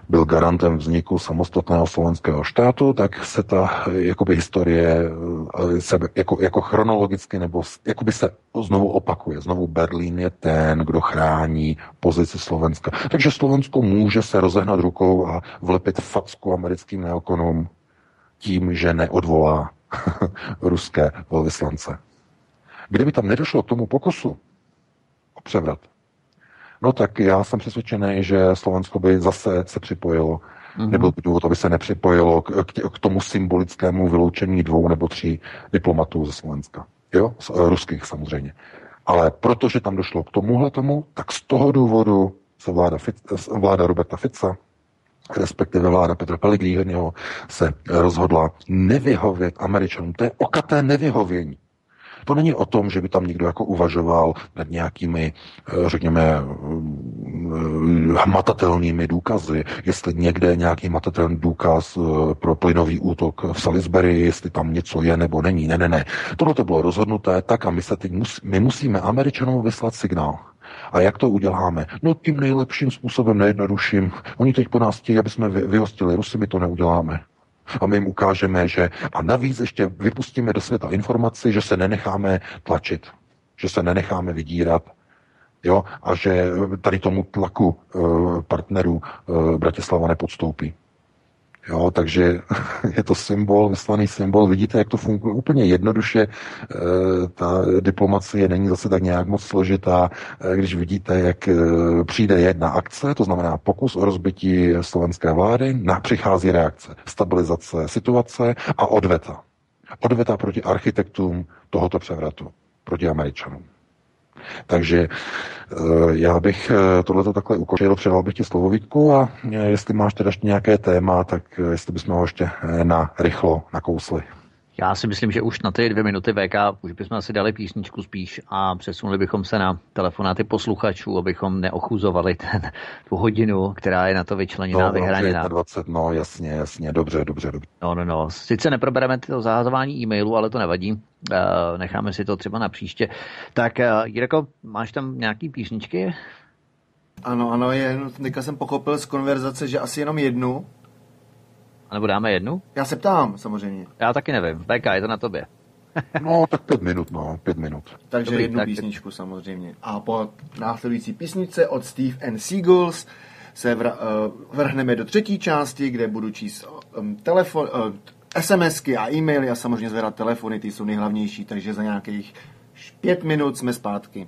byl garantem vzniku samostatného slovenského štátu, tak se ta jakoby historie eh, se, jako, jako chronologicky nebo jakoby se znovu opakuje. Znovu Berlín je ten, kdo chrání pozici Slovenska. Takže Slovensko může se rozehnat rukou a vlepit facku americkým neokonům tím, že neodvolá ruské velvyslance. Kdyby tam nedošlo k tomu pokusu o převrat, no tak já jsem přesvědčený, že Slovensko by zase se připojilo. Mm-hmm. Nebyl by důvod, aby se nepřipojilo k, k, k tomu symbolickému vyloučení dvou nebo tří diplomatů ze Slovenska. Jo, z, uh, ruských samozřejmě. Ale protože tam došlo k tomuhle tomu, tak z toho důvodu se vláda, vláda Roberta Fica respektive vláda Petra Pellegriniho se rozhodla nevyhovět Američanům. To je okaté nevyhovění. To není o tom, že by tam někdo jako uvažoval nad nějakými, eh, řekněme, eh, hmatatelnými důkazy, jestli někde nějaký hmatatelný důkaz eh, pro plynový útok v Salisbury, jestli tam něco je nebo není. Ne, ne, ne. Tohle to bylo rozhodnuté tak a my, se teď mus, my musíme Američanům vyslat signál. A jak to uděláme? No tím nejlepším způsobem, nejjednodušším. Oni teď po nás chtějí, aby jsme vyhostili Rusy, my to neuděláme. A my jim ukážeme, že a navíc ještě vypustíme do světa informaci, že se nenecháme tlačit, že se nenecháme vydírat, jo, a že tady tomu tlaku e, partnerů e, Bratislava nepodstoupí. Jo, takže je to symbol, vyslaný symbol. Vidíte, jak to funguje úplně jednoduše. E, ta diplomacie není zase tak nějak moc složitá. E, když vidíte, jak e, přijde jedna akce, to znamená pokus o rozbití slovenské vlády, na přichází reakce, stabilizace situace a odveta. Odveta proti architektům tohoto převratu, proti Američanům. Takže eh, já bych eh, tohleto takhle ukončil, předal bych ti slovo Vítku a eh, jestli máš teda ještě nějaké téma, tak jestli bychom ho ještě na rychlo nakousli. Já si myslím, že už na ty dvě minuty VK už bychom asi dali písničku spíš a přesunuli bychom se na telefonáty posluchačů, abychom neochuzovali ten, tu hodinu, která je na to vyčleněná, no, vyhraněná. 20, no jasně, jasně, dobře, dobře, dobře. No, no, no. Sice neprobereme to zahazování e-mailu, ale to nevadí. Uh, necháme si to třeba na příště. Tak, uh, Jirko, máš tam nějaký písničky? Ano, ano, je, teďka jsem pochopil z konverzace, že asi jenom jednu, a nebo dáme jednu? Já se ptám, samozřejmě. Já taky nevím. BK, je to na tobě. no, tak pět minut, no, pět minut. Takže Dobrý, jednu tak... písničku samozřejmě. A po následující písničce od Steve and Seagulls se vr- uh, vrhneme do třetí části, kde budu číst um, telefon, uh, SMSky a e-maily a samozřejmě zvedat telefony, ty jsou nejhlavnější, takže za nějakých pět minut jsme zpátky.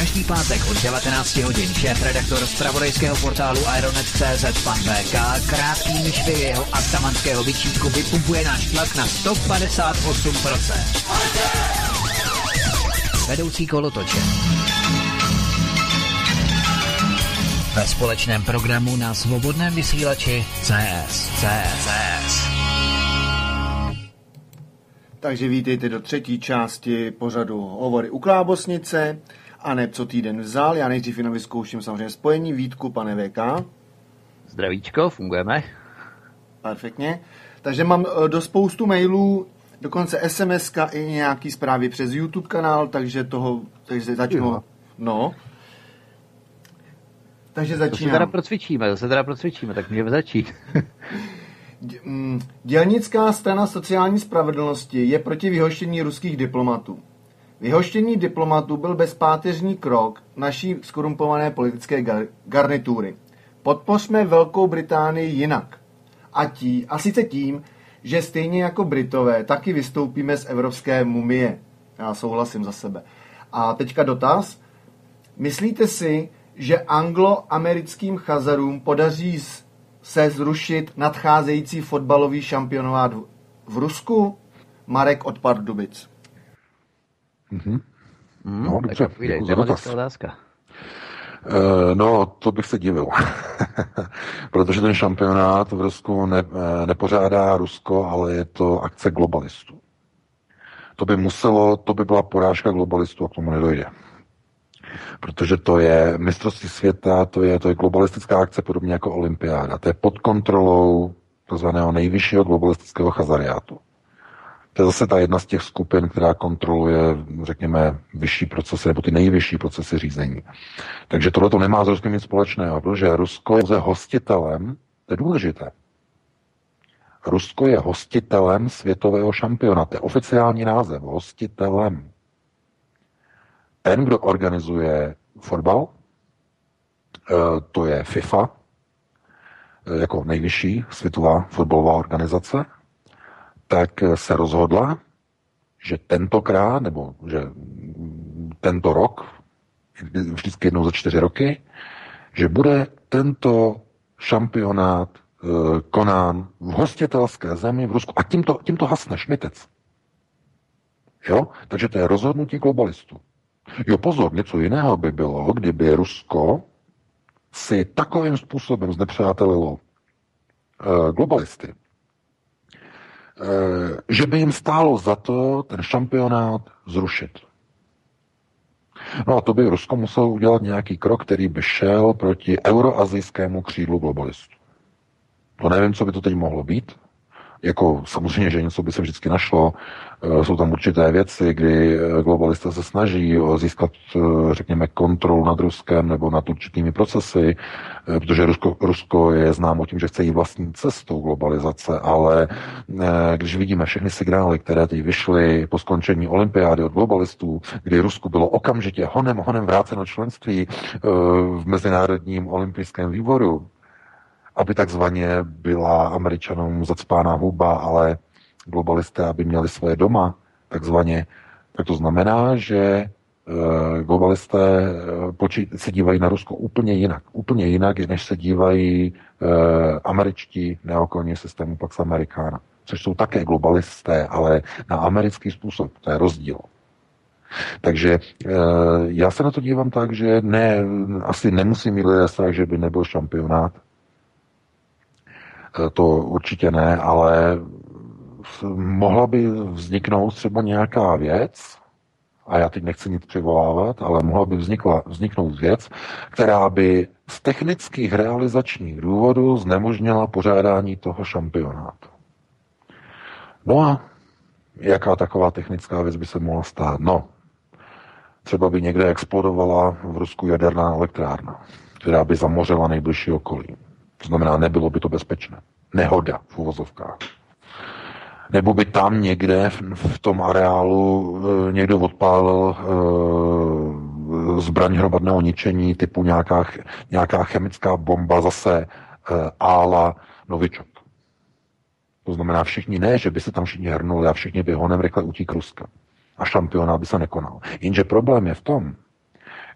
Každý pátek od 19 hodin šéf redaktor z pravodejského portálu Aeronet.cz pan VK krátký myšvy jeho atamanského vyčítku vypumpuje náš tlak na 158%. Vedoucí kolotoče. Ve společném programu na svobodném vysílači CS. CS. CS. Takže vítejte do třetí části pořadu Hovory u Klábosnice a ne co týden vzal. Já nejdřív jenom vyzkouším samozřejmě spojení. Vítku, pane VK. Zdravíčko, fungujeme. Perfektně. Takže mám eh, do spoustu mailů dokonce sms i nějaký zprávy přes YouTube kanál, takže toho, takže začnu, no. Takže To se začínám. teda procvičíme, to se teda procvičíme, tak můžeme začít. Mm, Dělnická strana sociální spravedlnosti je proti vyhoštění ruských diplomatů. Vyhoštění diplomatů byl bezpáteřní krok naší skorumpované politické gar- garnitury. Podpořme Velkou Británii jinak. A, tí, a sice tím, že stejně jako Britové taky vystoupíme z evropské mumie. Já souhlasím za sebe. A teďka dotaz. Myslíte si, že anglo-americkým chazarům podaří se zrušit nadcházející fotbalový šampionát v Rusku? Marek od Pardubic. Mhm. Hmm, No, dobře, tak povídej, tematická otázka. Eh, No, to bych se divil. Protože ten šampionát v Rusku ne, eh, nepořádá Rusko, ale je to akce globalistů. To by muselo, to by byla porážka globalistů a k tomu nedojde. Protože to je mistrovství světa, to je, to je globalistická akce podobně jako olympiáda. To je pod kontrolou takzvaného nejvyššího globalistického chazariátu. To je zase ta jedna z těch skupin, která kontroluje, řekněme, vyšší procesy nebo ty nejvyšší procesy řízení. Takže tohle to nemá s Ruskem nic společného, protože Rusko je hostitelem, to je důležité. Rusko je hostitelem světového šampiona, to je oficiální název, hostitelem. Ten, kdo organizuje fotbal, eh, to je FIFA, eh, jako nejvyšší světová fotbalová organizace, tak se rozhodla, že tentokrát, nebo že tento rok, vždycky jednou za čtyři roky, že bude tento šampionát eh, konán v hostitelské zemi v Rusku. A tímto, tímto hasne šmitec. Jo? Takže to je rozhodnutí globalistů. Jo, pozor, něco jiného by bylo, kdyby Rusko si takovým způsobem znepřátelilo eh, globalisty, že by jim stálo za to ten šampionát zrušit. No a to by Rusko muselo udělat nějaký krok, který by šel proti euroazijskému křídlu globalistů. To nevím, co by to teď mohlo být. Jako samozřejmě, že něco by se vždycky našlo. Eh, Jsou tam určité věci, kdy eh, globalisté se snaží o získat, eh, řekněme, kontrolu nad Ruskem nebo nad určitými procesy, eh, protože Rusko, Rusko je známo tím, že chce jít vlastní cestou globalizace, ale eh, když vidíme všechny signály, které teď vyšly po skončení olympiády od globalistů, kdy Rusku bylo okamžitě honem, honem vráceno členství eh, v Mezinárodním olympijském výboru, aby takzvaně byla američanům zacpána huba, ale globalisté, aby měli svoje doma, takzvaně, tak to znamená, že eh, globalisté počít, se dívají na Rusko úplně jinak. Úplně jinak, než se dívají eh, američtí neokolní systému Pax Americana, což jsou také globalisté, ale na americký způsob. To je rozdíl. Takže já se na to dívám tak, že ne, asi nemusí mít lidé strach, že by nebyl šampionát, To určitě ne, ale mohla by vzniknout třeba nějaká věc, a já teď nechci nic přivolávat, ale mohla by vznikla, vzniknout věc, která by z technických realizačních důvodů znemožnila pořádání toho šampionátu. No a jaká taková technická věc by se mohla stát? No, třeba by někde explodovala v Rusku jaderná elektrárna, která by zamořila nejbližší okolí. To znamená, nebylo by to bezpečné. Nehoda v uvozovkách. Nebo by tam někde v, v tom areálu e, někdo odpálil e, zbraň hromadného ničení typu nějaká, nějaká chemická bomba zase e, ála Novičok. To znamená všichni ne, že by se tam všichni hrnuli a všichni by honem rychle utík Ruska. A šampionát by se nekonal. Jenže problém je v tom,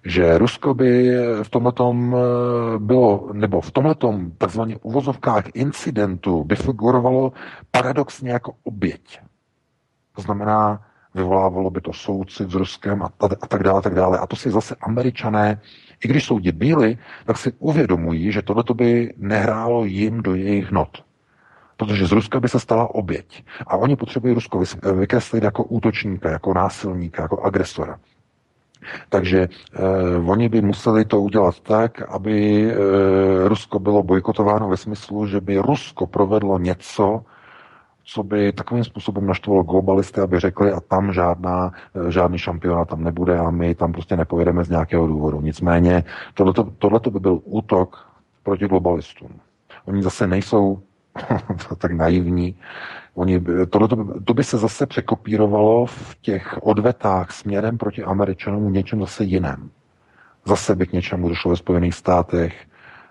že Rusko by v tomhletom eh, bylo, nebo v tomhletom takzvaně uvozovkách incidentu by figurovalo paradoxně jako oběť. To znamená, vyvolávalo by to soucit s Ruskem a, a, a tak dále, a tak dále. A to si zase američané, i když jsou bíli, tak si uvědomují, že tohleto by nehrálo jim do jejich not. Protože z Ruska by se stala oběť. A oni potřebují Rusko vys- vykreslit jako útočníka, jako násilníka, jako agresora. Takže eh, oni by museli to udělat tak, aby eh, Rusko bylo bojkotováno ve smyslu, že by Rusko provedlo něco, co by takovým způsobem naštvalo globalisty, aby řekli, a tam žádná, eh, žádný šampionát tam nebude a my tam prostě nepojedeme z nějakého důvodu. Nicméně tohleto by byl útok proti globalistům. Oni zase nejsou tak naivní. Oni, tohleto, to by se zase překopírovalo v těch odvetách směrem proti Američanům něčem zase jiném. Zase by k něčemu došlo ve Spojených státech,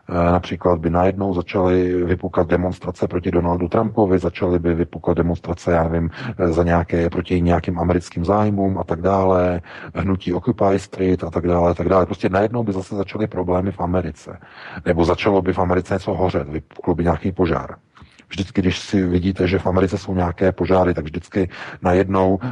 Eh, například by najednou začaly vypukat demonstrace proti Donaldu Trumpovi, začaly by vypukat demonstrace, já nevím, eh, za nějaké, proti nějakým americkým zájmům a tak dále, hnutí Occupy Street a tak dále, a tak dále. Prostě najednou by zase začaly problémy v Americe. Nebo začalo by v Americe něco hořet, vypuklo by nějaký požár. Vždycky, když si vidíte, že v Americe jsou nějaké požáry, tak vždycky najednou e,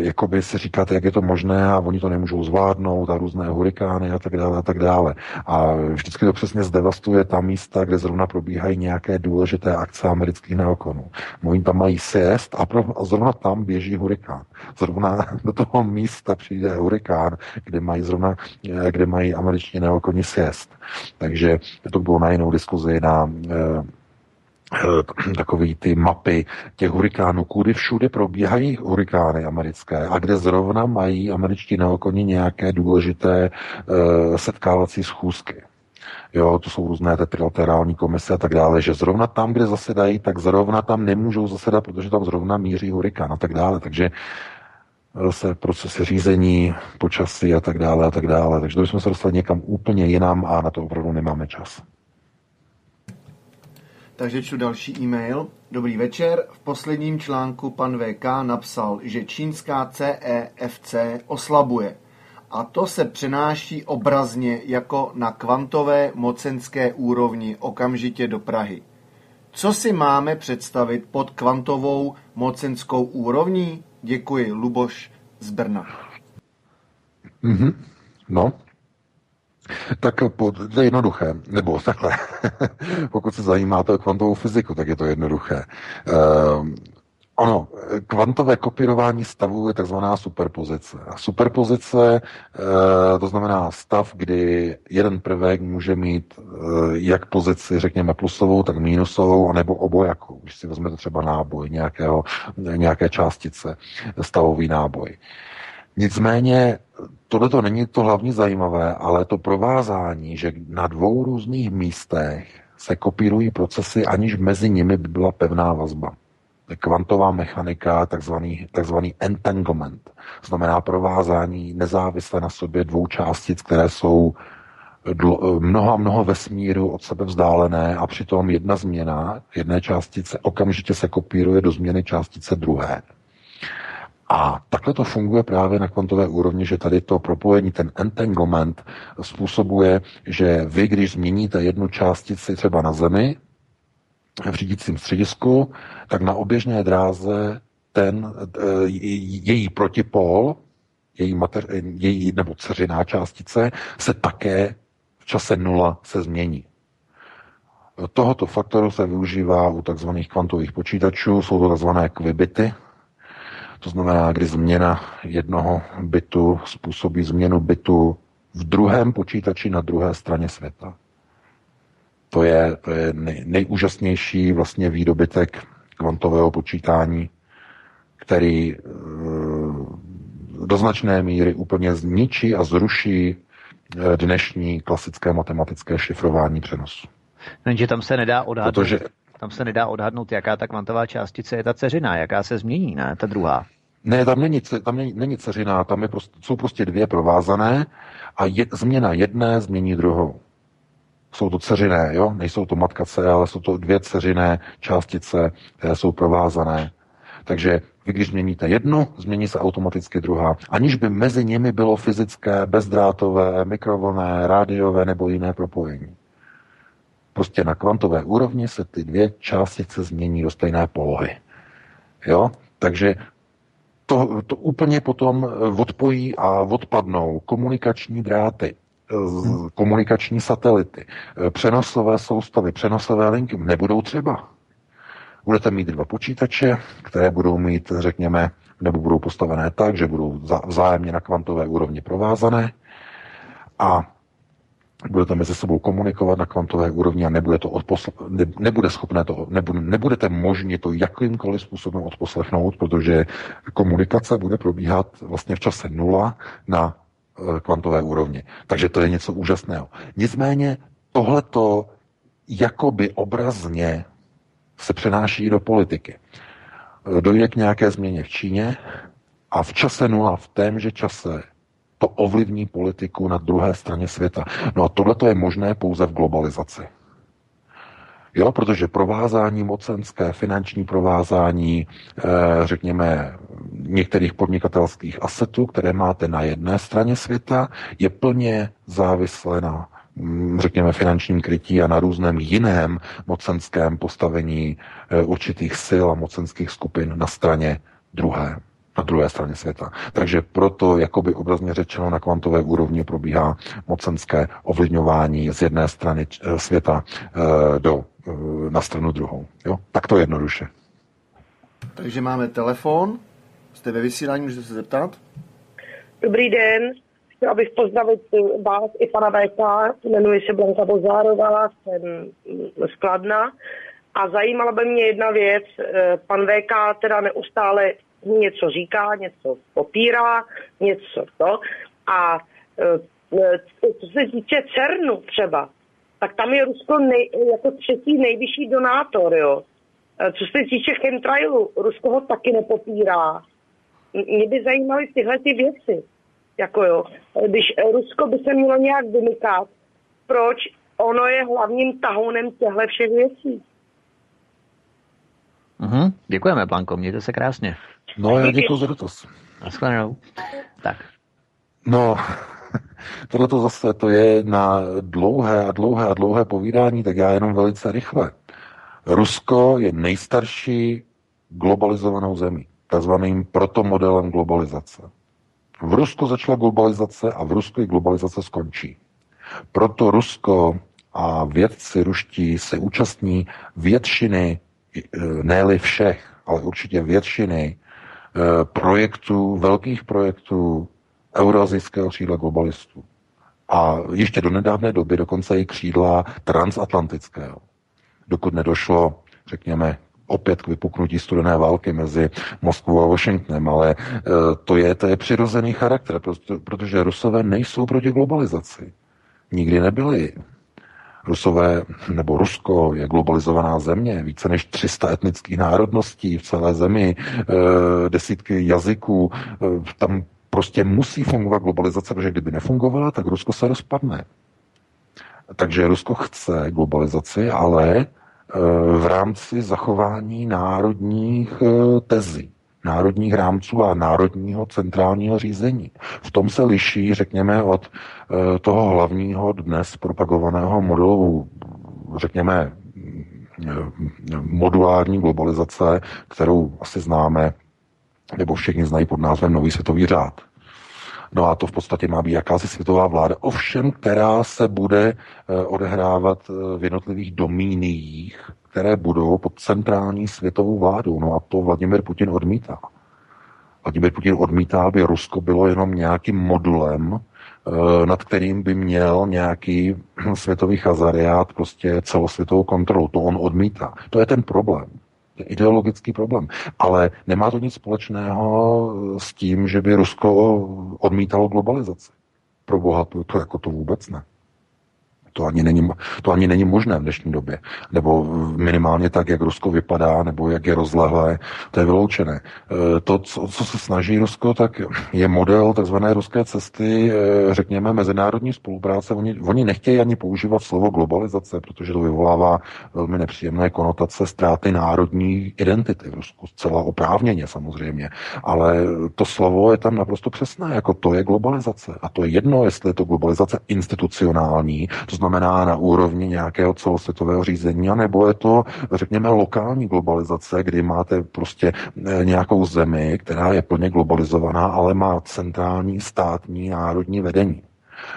jakoby si říkáte, jak je to možné a oni to nemůžou zvládnout a různé hurikány a tak dále a tak dále. A vždycky to přesně zdevastuje ta místa, kde zrovna probíhají nějaké důležité akce amerických neokonů. Oni tam mají siest a, pro, a zrovna tam běží hurikán. Zrovna do toho místa přijde hurikán, kde mají zrovna, eh, kde mají američní neokoni siest. Takže to bylo na jinou diskuzi na Eh, takový ty mapy těch hurikánů, kudy všude probíhají hurikány americké a kde zrovna mají američtí neokoni nějaké důležité uh, setkávací schůzky. Jo, to jsou různé ty trilaterální komise a tak dále, že zrovna tam, kde zasedají, tak zrovna tam nemůžou zasedat, protože tam zrovna míří hurikán a tak dále. Takže se procesy řízení, počasí a tak dále a tak dále. Takže to bychom se dostali někam úplně jinam a na to opravdu nemáme čas. Takže čtu další e-mail. Dobrý večer. V posledním článku pan VK napsal, že čínská CEFC e oslabuje. A to se přenáší obrazně jako na kvantové mocenské úrovni okamžitě do Prahy. Co si máme představit pod kvantovou mocenskou úrovní? Děkuji, Luboš z Brna. Mm-hmm. No, tak to je jednoduché, nebo takhle. Pokud se zajímáte o kvantovou fyziku, tak je to jednoduché. Uh, Ono, kvantové kopírování stavu je takzvaná superpozice. A superpozice, e, to znamená stav, kdy jeden prvek může mít e, jak pozici, řekněme, plusovou, tak minusovou, anebo obojakou. Když si vezmete třeba náboj nějakého, nějaké částice, stavový náboj. Nicméně tohle to není to hlavně zajímavé, ale to provázání, že na dvou různých místech se kopírují procesy, aniž mezi nimi by byla pevná vazba. Kvantová mechanika, takzvaný, takzvaný entanglement, znamená provázání nezávisle na sobě dvou částic, které jsou mnoho a mnoho vesmíru od sebe vzdálené a přitom jedna změna jedné částice okamžitě se kopíruje do změny částice druhé. A takhle to funguje právě na kvantové úrovni, že tady to propojení, ten entanglement způsobuje, že vy, když změníte jednu částici třeba na Zemi, v řídícím středisku, tak na oběžné dráze ten, e, její protipol, její, mater, její nebo dceřiná částice se také v čase nula se změní. Tohoto faktoru se využívá u tzv. kvantových počítačů, jsou to tzv. kvibity, to znamená, kdy změna jednoho bytu způsobí změnu bytu v druhém počítači na druhé straně světa. To je, to je nej, nejúžasnější vlastně výdobytek kvantového počítání, který e, do značné míry úplně zničí a zruší e, dnešní klasické matematické šifrování přenosu. Takže tam se nedá odhadnout. Protože tam se nedá odhadnout, jaká ta kvantová částice je ta ceřina, jaká se změní, ne, ta druhá. Ne, tam není, tam není, není ceřina, tam je prostě, jsou prostě dvě provázané a je, změna jedné změní druhou. Jsou to ceřiné, jo? Nejsou to matka C, ale jsou to dvě ceřiné částice, které jsou provázané. Takže vy, když změníte jednu, změní se automaticky druhá, aniž by mezi nimi bylo fyzické, bezdrátové, mikrovlné, rádiové nebo jiné propojení. Prostě na kvantové úrovni se ty dvě částice změní do stejné polohy. Jo? Takže to, to úplně potom odpojí a odpadnou komunikační dráty, hmm. komunikační satelity, přenosové soustavy, přenosové linky nebudou třeba. Budete mít dva počítače, které budou mít, řekněme, nebo budou postavené tak, že budou vzájemně na kvantové úrovni provázané a budete mezi sebou komunikovat na kvantové úrovni a nebude, to odposl- ne, nebude schopné to, nebude, nebudete možni to jakýmkoliv způsobem odposlechnout, protože komunikace bude probíhat vlastně v čase nula na e, kvantové úrovni. Takže to je něco úžasného. Nicméně tohleto jakoby obrazně se přenáší do politiky. E, dojde k nějaké změně v Číně a v čase nula, v témže čase to ovlivní politiku na druhé straně světa. No a tohle je možné pouze v globalizaci. Jo, protože provázání mocenské, finanční provázání, eh, řekněme, některých podnikatelských asetů, které máte na jedné straně světa, je plně závislé na mm, řekněme, finančním krytí a na různém jiném mocenském postavení eh, určitých sil a mocenských skupin na straně druhé na druhé straně světa. Takže proto, jakoby obrazně řečeno, na kvantové úrovni probíhá mocenské ovlivňování z jedné strany eh, světa eh, do, eh, na stranu druhou. Jo? Tak to jednoduše. Takže máme telefon, jste ve vysílání, můžete se zeptat? Dobrý den, chtěla bych pozdravit vás i pana VK, jmenuji se Blanka Bozárová, jsem z Kladna a zajímala by mě jedna věc, pan VK teda neustále něco říká, něco popírá, něco to. A e, co se týče CERNu třeba, tak tam je Rusko nej, jako třetí nejvyšší donátor, jo. E, co se týče chemtrailu, Rusko ho taky nepopírá. Mě by zajímaly tyhle ty věci. Jako jo, když Rusko by se mělo nějak vymykat, proč ono je hlavním tahounem těchto všech věcí. Mm-hmm. Děkujeme, Blanko, mějte se krásně. No, já děkuji za dotaz. Naschledanou. Tak. No, tohle to zase to je na dlouhé a dlouhé a dlouhé povídání, tak já jenom velice rychle. Rusko je nejstarší globalizovanou zemí, takzvaným protomodelem globalizace. V Rusku začala globalizace a v Rusku i globalizace skončí. Proto Rusko a vědci ruští se účastní většiny, ne všech, ale určitě většiny Eh, projektů, velkých projektů euroazijského křídla globalistů. A ještě do nedávné doby dokonce i křídla transatlantického. Dokud nedošlo, řekněme, opět k vypuknutí studené války mezi Moskvou a Washingtonem, ale eh, to je, to je přirozený charakter, protože Rusové nejsou proti globalizaci. Nikdy nebyli. Rusové nebo Rusko je globalizovaná země, více než 300 etnických národností v celé zemi, eh, desítky jazyků, eh, tam prostě musí fungovat globalizace, protože kdyby nefungovala, tak Rusko se rozpadne. Takže Rusko chce globalizaci, ale eh, v rámci zachování národních tezí národních rámců a národního centrálního řízení. V tom se liší, řekněme, od eh, toho hlavního dnes propagovaného modelu, řekněme, eh, modulární globalizace, kterou asi známe, nebo všichni znají pod názvem Nový světový řád. No a to v podstatě má být jakási světová vláda, ovšem, která se bude eh, odehrávat v jednotlivých domíniích které budou pod centrální světovou vládou. No a to Vladimir Putin odmítá. Vladimir Putin odmítá, aby Rusko bylo jenom nějakým modulem, eh, nad kterým by měl nějaký světový chazariát, prostě celosvětovou kontrolu. To on odmítá. To je ten problém. To je ideologický problém. Ale nemá to nic společného s tím, že by Rusko odmítalo globalizaci. Pro boha, to, to jako to vůbec ne. To ani, není, to ani není možné v dnešní době. Nebo minimálně tak, jak Rusko vypadá, nebo jak je rozlehlé, to je vyloučené. E, to, co, co se snaží Rusko, tak je model tzv. ruské cesty, e, řekněme, mezinárodní spolupráce. Oni, oni nechtějí ani používat slovo globalizace, protože to vyvolává velmi nepříjemné konotace ztráty národní identity v Rusku. Zcela oprávněně samozřejmě. Ale to slovo je tam naprosto přesné, jako to je globalizace. A to je jedno, jestli je to globalizace institucionální, to znamená na úrovni nějakého celosvětového řízení, nebo je to, řekněme, lokální globalizace, kdy máte prostě eh, nějakou zemi, která je plně globalizovaná, ale má centrální státní národní vedení.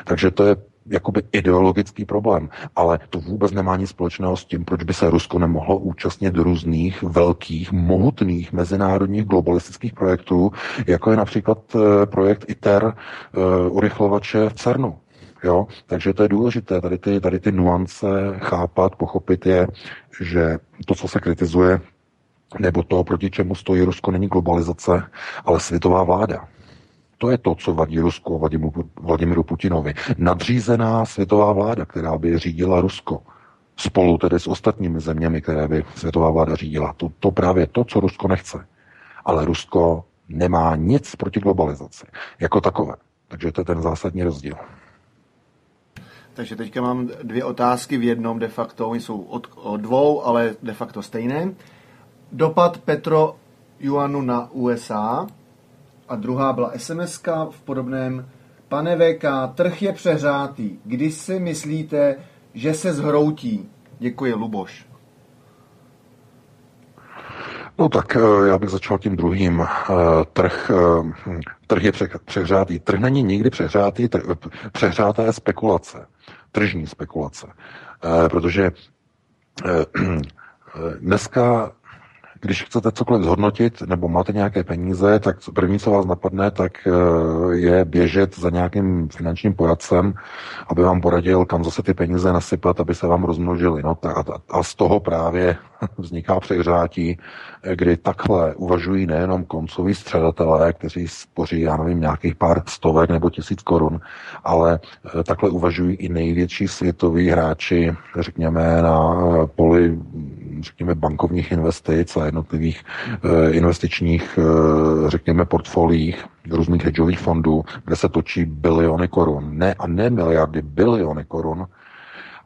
Takže to je jakoby ideologický problém. Ale to vůbec nemá nic společného s tím, proč by se Rusko nemohlo účastnit různých velkých, mohutných mezinárodních globalistických projektů, jako je například eh, projekt ITER, uh, urychlovače v CERNu Jo? Takže to je důležité, tady ty, tady ty nuance chápat, pochopit je, že to, co se kritizuje, nebo to, proti čemu stojí Rusko, není globalizace, ale světová vláda. To je to, co vadí Rusko, Vladimíru, Vladimiru Putinovi. Nadřízená světová vláda, která by řídila Rusko. Spolu tedy s ostatními zeměmi, které by světová vláda řídila. To, to právě to, co Rusko nechce. Ale Rusko nemá nic proti globalizaci jako takové. Takže to je ten zásadní rozdíl. Takže teďka mám dvě otázky v jednom de facto. Oni jsou od, od dvou, ale de facto stejné. Dopad Petro Juanu na USA a druhá byla sms v podobném Pane VK, trh je přehrátý. Kdy si myslíte, že se zhroutí? Děkuji, Luboš. No tak eh, já bych začal tím druhým. Eh, trh, eh, trh je přehřátý. Trh není nikdy přehřátý, trh, přehřátá je spekulace, tržní spekulace. Protože dneska když chcete cokoliv zhodnotit nebo máte nějaké peníze, tak první, co vás napadne, tak eh, je běžet za nějakým finančním poradcem, aby vám poradil, kam zase ty peníze nasypat, aby se vám rozmnožily. No, a, a z toho právě vzniká přehřátí, kdy takhle uvažují nejenom koncoví středatelé, kteří spoří, já nevím, nějakých pár stovek nebo tisíc korun, ale eh, takhle uvažují i největší světoví hráči, řekněme, na eh, poli řekněme, bankovních investic a jednotlivých eh, investičních, řekněme, portfoliích různých hedžových fondů, kde se točí biliony korun. Ne a ne miliardy, biliony korun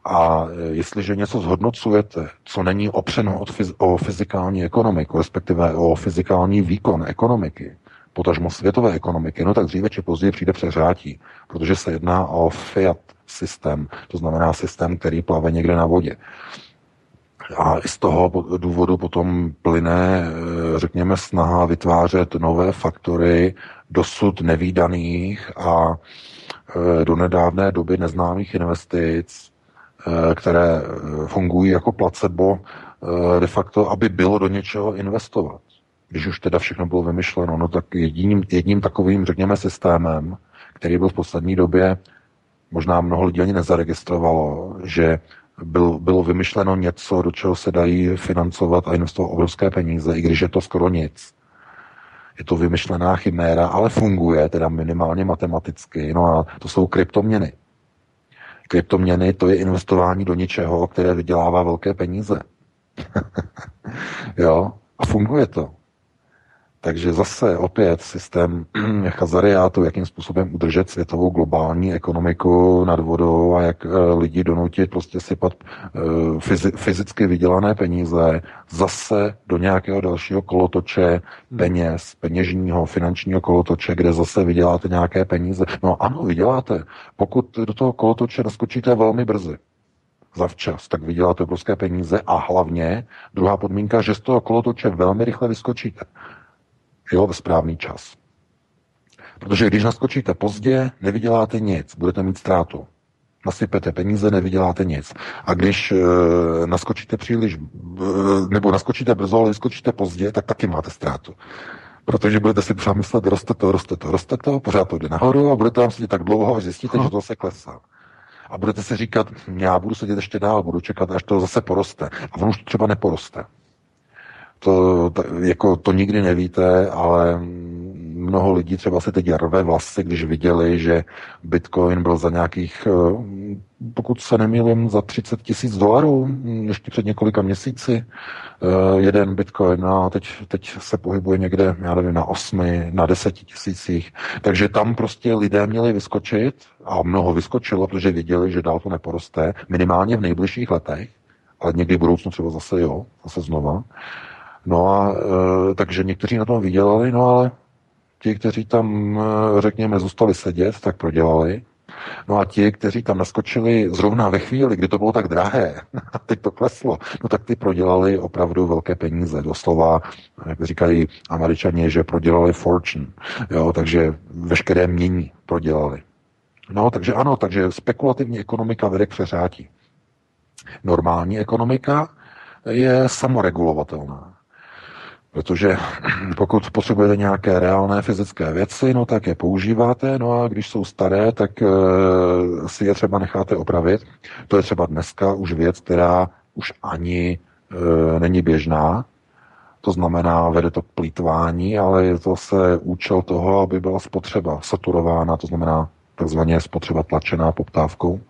a e, jestliže něco zhodnocujete, co není opřeno od fyz- o fyzikální ekonomiku, respektive o fyzikální výkon ekonomiky, potažmo světové ekonomiky, no tak dříve či později přijde přeřátí, protože se jedná o fiat systém, to znamená systém, který plave někde na vodě. A z toho důvodu potom plyne, e, řekněme, snaha vytvářet nové faktory dosud nevýdaných a e, do nedávné doby neznámých investic, které eh, fungují jako placebo eh, de facto, aby bylo do něčeho investovat. Když už teda všechno bylo vymyšleno, no tak jedním, jedním takovým, řekněme, systémem, který byl v poslední době, možná mnoho lidí ani nezaregistrovalo, že byl, bylo vymyšleno něco, do čeho se dají financovat a investovat obrovské peníze, i když je to skoro nic. Je to vymyšlená chiméra, ale funguje teda minimálně matematicky. No a to jsou kryptoměny. Kryptoměny to je investování do něčeho, které vydělává velké peníze. jo, a funguje to. Takže zase opět systém chazariátu, jakým způsobem udržet světovou globální ekonomiku nad vodou a jak eh, lidi donutit prostě sypat eh, fyzicky vydělané peníze zase do nějakého dalšího kolotoče peněz, peněžního, finančního kolotoče, kde zase vyděláte nějaké peníze. No ano, vyděláte. Pokud do toho kolotoče naskočíte velmi brzy, zavčas, tak vyděláte obrovské peníze a hlavně druhá podmínka, že z toho kolotoče velmi rychle vyskočíte jo, ve správný čas. Protože když naskočíte pozdě, nevyděláte nic, budete mít ztrátu. Nasypete peníze, nevyděláte nic. A když e, naskočíte příliš, e, nebo naskočíte brzo, ale vyskočíte pozdě, tak taky máte ztrátu. Protože budete si pořád myslet, roste to, roste to, roste to, pořád to jde nahoru a budete tam sedět tak dlouho, až zjistíte, že to se klesá. A budete si říkat, já budu sedět ještě dál, budu čekat, až to zase poroste. A ono už to třeba neporoste. To, to, jako, to nikdy nevíte, ale mnoho lidí třeba se teď rve vlasy, když viděli, že Bitcoin byl za nějakých, eh, pokud se nemýlím, za 30 tisíc dolarů, ještě před několika měsíci, eh, jeden Bitcoin a teď, teď se pohybuje někde, já nevím, na 8, na 10 tisících. Takže tam prostě lidé měli vyskočit a mnoho vyskočilo, protože viděli, že dál to neporoste, minimálně v nejbližších letech, ale někdy v budoucnu třeba zase jo, zase znova. No a e, takže někteří na tom vydělali, no ale ti, kteří tam, e, řekněme, zůstali sedět, tak prodělali. No a ti, kteří tam naskočili zrovna ve chvíli, kdy to bylo tak drahé, a teď to kleslo, no tak ty prodělali opravdu velké peníze. Doslova, jak říkají američani, že prodělali fortune. Jo, takže veškeré mění prodělali. No, takže ano, takže spekulativní ekonomika vede k přeřátí. Normální ekonomika je samoregulovatelná. Protože pokud potřebujete nějaké reálné fyzické věci, no tak je používáte, no a když jsou staré, tak e, si je třeba necháte opravit. To je třeba dneska už věc, která už ani e, není běžná, to znamená, vede to k plítvání, ale je to se účel toho, aby byla spotřeba saturována, to znamená takzvaně spotřeba tlačená poptávkou.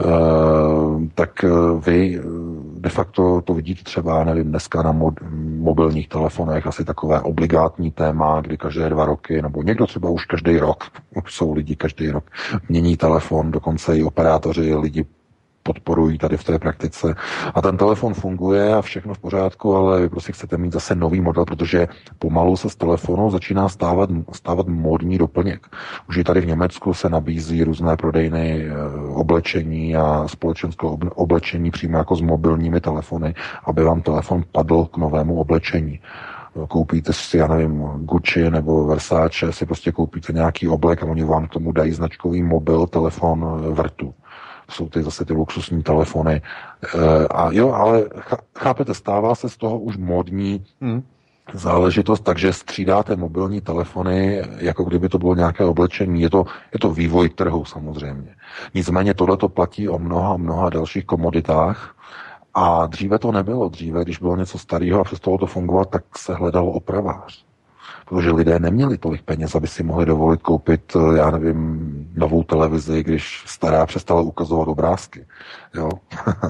Eh, tak eh, vy eh, de facto to vidíte třeba, nevím, dneska na mobilních telefonech asi takové obligátní téma, kdy každé dva roky, nebo někdo třeba už každý rok, jsou lidi každý rok, mění telefon, dokonce i operátoři lidi podporují tady v té praktice. A ten telefon funguje a všechno v pořádku, ale vy prostě chcete mít zase nový model, protože pomalu se z telefonu začíná stávat, stávat módní doplněk. Už i tady v Německu se nabízí různé prodejny eh, oblečení a společenské oblečení přímo jako s mobilními telefony, aby vám telefon padl k novému oblečení koupíte si, já nevím, Gucci nebo Versace, si prostě koupíte nějaký oblek a oni vám k tomu dají značkový mobil, telefon, eh, vrtu jsou ty zase ty luxusní telefony. E, a jo, ale chápete, stává se z toho už modní hmm. záležitost, takže střídáte mobilní telefony, jako kdyby to bylo nějaké oblečení. Je to, je to vývoj trhu samozřejmě. Nicméně tohle to platí o mnoha, mnoha dalších komoditách, a dříve to nebylo. Dříve, když bylo něco starého a přestalo to fungovat, tak se hledalo opravář protože lidé neměli tolik peněz, aby si mohli dovolit koupit, eh, já nevím, novou televizi, když stará přestala ukazovat obrázky. Jo?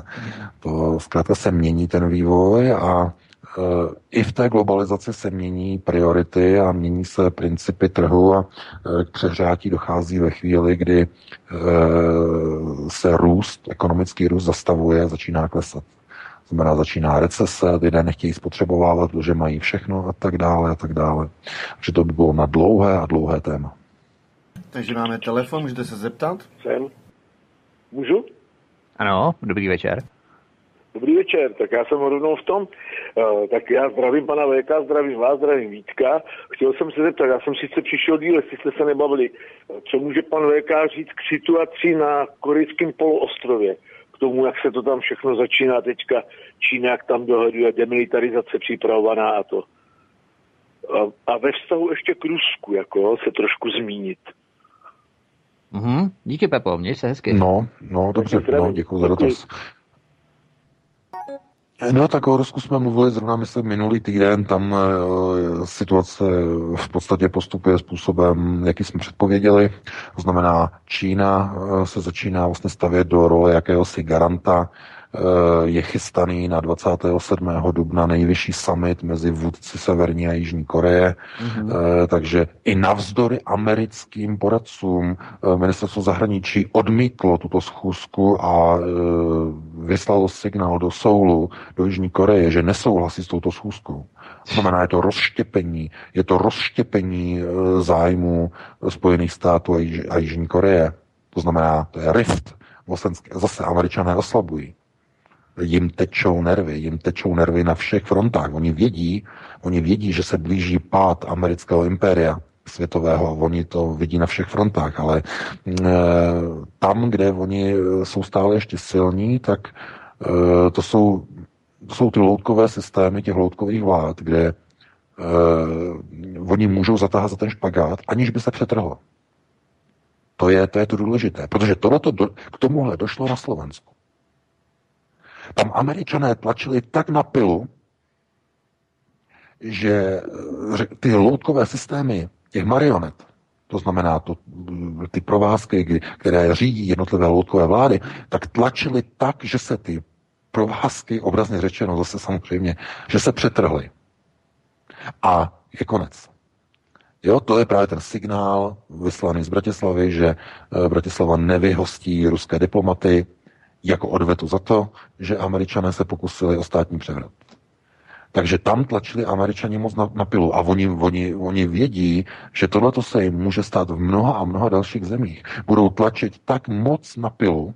to zkrátka se mění ten vývoj a eh, i v té globalizaci se mění priority a mění se principy trhu a eh, k přehřátí dochází ve chvíli, kdy se růst, ekonomický růst zastavuje a začíná klesat znamená začíná recese, lidé nechtějí spotřebovávat, protože mají všechno a tak dále a tak dále. Takže to by bylo na dlouhé a dlouhé téma. Takže máme telefon, můžete se zeptat? Jsem. Můžu? Ano, dobrý večer. Dobrý večer, tak já jsem rovnou v tom. Uh, tak já zdravím pana VK, zdravím vás, zdravím Vítka. Chtěl jsem se zeptat, já jsem sice přišel díl, jestli jste se nebavili, co může pan VK říct k situaci na korejském poloostrově k tomu, jak se to tam všechno začíná teďka, Čína, jak tam dohleduje demilitarizace připravovaná a to. A, a ve vztahu ještě k Rusku, jako se trošku zmínit. Mm-hmm. Díky, Pepo, měj se hezky. No, no, dobře, no, děkuji za dotaz. No tak o Rusku jsme mluvili zrovna, myslím, minulý týden, tam e, situace v podstatě postupuje způsobem, jaký jsme předpověděli. To znamená, Čína e, se začíná vlastně stavět do role jakéhosi garanta Eh, je chystaný na 27. dubna nejvyšší summit mezi vůdci Severní a Jižní Koreje, mm-hmm. takže i navzdory americkým poradcům eh, ministerstvo zahraničí odmítlo tuto schůzku a vyslalo signál do Soulu, do Jižní Koreje, že nesouhlasí s touto schůzkou. To znamená, je to rozštěpení, je to rozštěpení zájmu Spojených států a Jižní Koreje. To znamená, to je rift. Zase američané oslabují jim tečou nervy, jim tečou nervy na všech frontách. Oni vědí, oni vědí, že se blíží pád amerického impéria světového, oni to vidí na všech frontách, ale e, tam, kde oni jsou stále ještě silní, tak e, to jsou, to jsou ty loutkové systémy těch loutkových vlád, kde e, oni můžou zatáhat za ten špagát, aniž by se přetrhlo. To je, to je to důležité, protože tohleto do, k tomuhle došlo na Slovensku. Tam američané tlačili tak na pilu, že eh, ty loutkové systémy těch marionet, to znamená to, ty provázky, které řídí jednotlivé loutkové vlády, tak tlačili tak, že se ty provázky, obrazně řečeno zase samozřejmě, že se přetrhly. A je konec. Jo, to je právě ten signál vyslaný z Bratislavy, že eh, Bratislava nevyhostí ruské diplomaty, jako odvetu za to, že američané se pokusili o státní převrat. Takže tam tlačili američani moc na, na pilu a oni, oni, oni vědí, že tohle se jim může stát v mnoha a mnoha dalších zemích. Budou tlačit tak moc na pilu,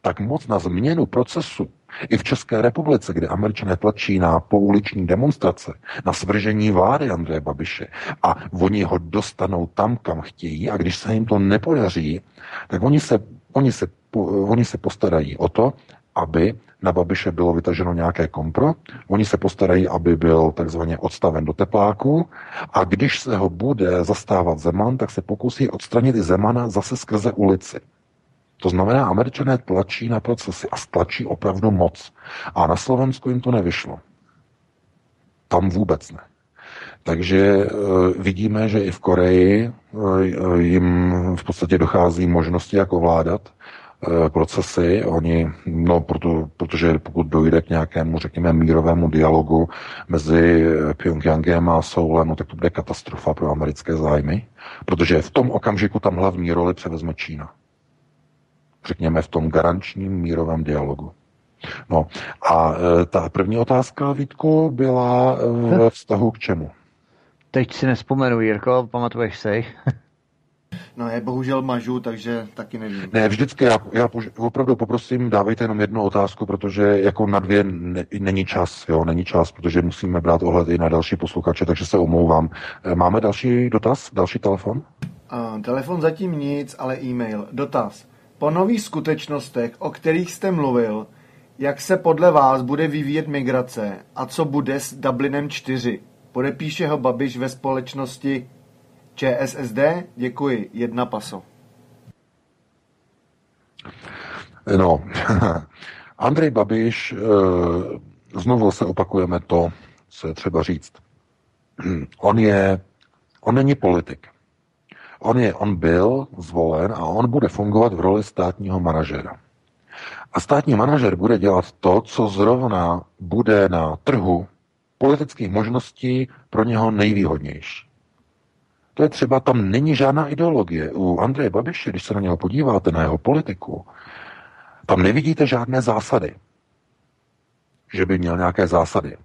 tak moc na změnu procesu, i v České republice, kde američané tlačí na pouliční demonstrace, na svržení vlády Andreje Babiše a oni ho dostanou tam, kam chtějí a když se jim to nepodaří, tak oni se, oni se oni se postarají o to, aby na Babiše bylo vytaženo nějaké kompro, oni se postarají, aby byl takzvaně odstaven do tepláku a když se ho bude zastávat Zeman, tak se pokusí odstranit i Zemana zase skrze ulici. To znamená, američané tlačí na procesy a stlačí opravdu moc. A na Slovensku jim to nevyšlo. Tam vůbec ne. Takže e, vidíme, že i v Koreji e, jim v podstatě dochází možnosti, jak ovládat e, procesy. Oni, no, proto, protože pokud dojde k nějakému, řekněme, mírovému dialogu mezi Pyongyangem a Soulem, no, tak to bude katastrofa pro americké zájmy, protože v tom okamžiku tam hlavní roli převezme Čína. Řekněme v tom garančním mírovém dialogu. No a ta první otázka, Vítku, byla ve vztahu k čemu? Teď si nespomenu, Jirko, pamatuješ si? No je bohužel mažu, takže taky nevím. Ne, vždycky já, já opravdu poprosím, dávejte jenom jednu otázku, protože jako na dvě ne, není čas, jo, není čas, protože musíme brát ohled i na další posluchače, takže se omlouvám. Eh, máme další dotaz, další telefon? Uh, telefon zatím nic, ale e-mail. Dotaz. Po nových skutečnostech, o kterých jste mluvil, jak se podle vás bude vyvíjet migrace a co bude s Dublinem 4? Podepíše ho Babiš ve společnosti ČSSD? Děkuji. Jedna paso. No, Andrej Babiš, eh, znovu se opakujeme to, co je třeba říct. On je, on není politik. On, je, on byl zvolen a on bude fungovat v roli státního manažera. A státní manažer bude dělat to, co zrovna bude na trhu politických možností pro něho nejvýhodnější. To je třeba, tam není žádná ideologie. U Andreje Babiše, když se na něho podíváte, na jeho politiku, tam nevidíte žádné zásady. Že by měl nějaké zásady.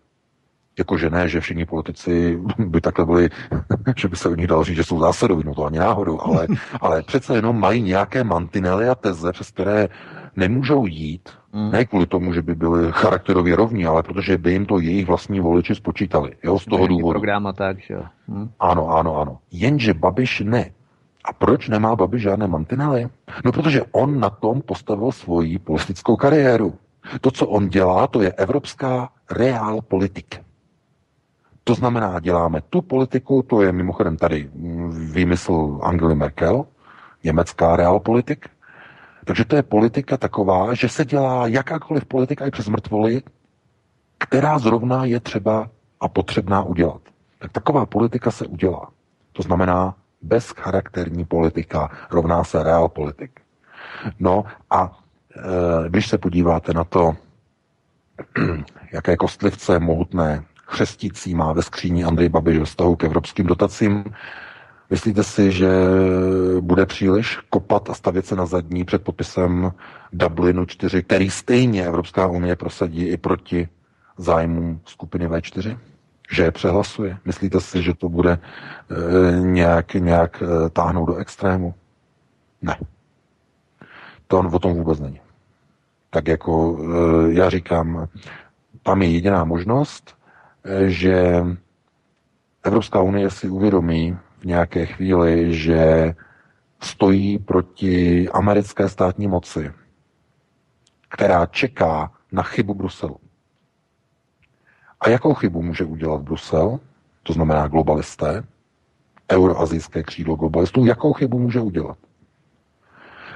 Jakože ne, že všichni politici by takhle byli, že by se o nich dalo říct, že jsou zásadoví, no to ani náhodou, ale, ale přece jenom mají nějaké mantinely a teze, přes které nemůžou jít, mm. ne kvůli tomu, že by byli charakterově rovní, ale protože by jim to jejich vlastní voliči spočítali. Jo, z toho důvodu. Program a tak, že? Mm. Ano, ano, ano. Jenže Babiš ne. A proč nemá Babiš žádné mantinely? No, protože on na tom postavil svoji politickou kariéru. To, co on dělá, to je evropská reál politik. To znamená, děláme tu politiku, to je mimochodem tady výmysl Angely Merkel, německá realpolitik, takže to je politika taková, že se dělá jakákoliv politika i přes mrtvoly, která zrovna je třeba a potřebná udělat. Tak taková politika se udělá. To znamená bezcharakterní politika rovná se real politik. No a e, když se podíváte na to, jaké kostlivce mohutné chřestící má ve skříni Andrej Babiš ve vztahu k evropským dotacím, Myslíte si, že bude příliš kopat a stavět se na zadní před podpisem Dublinu 4, který stejně Evropská unie prosadí i proti zájmům skupiny V4? Že je přehlasuje? Myslíte si, že to bude e, nějak, nějak e, táhnout do extrému? Ne. To o tom vůbec není. Tak jako e, já říkám, tam je jediná možnost, že Evropská unie si uvědomí, nějaké chvíli, že stojí proti americké státní moci, která čeká na chybu Bruselu. A jakou chybu může udělat Brusel, to znamená globalisté, euroazijské křídlo globalistů, jakou chybu může udělat?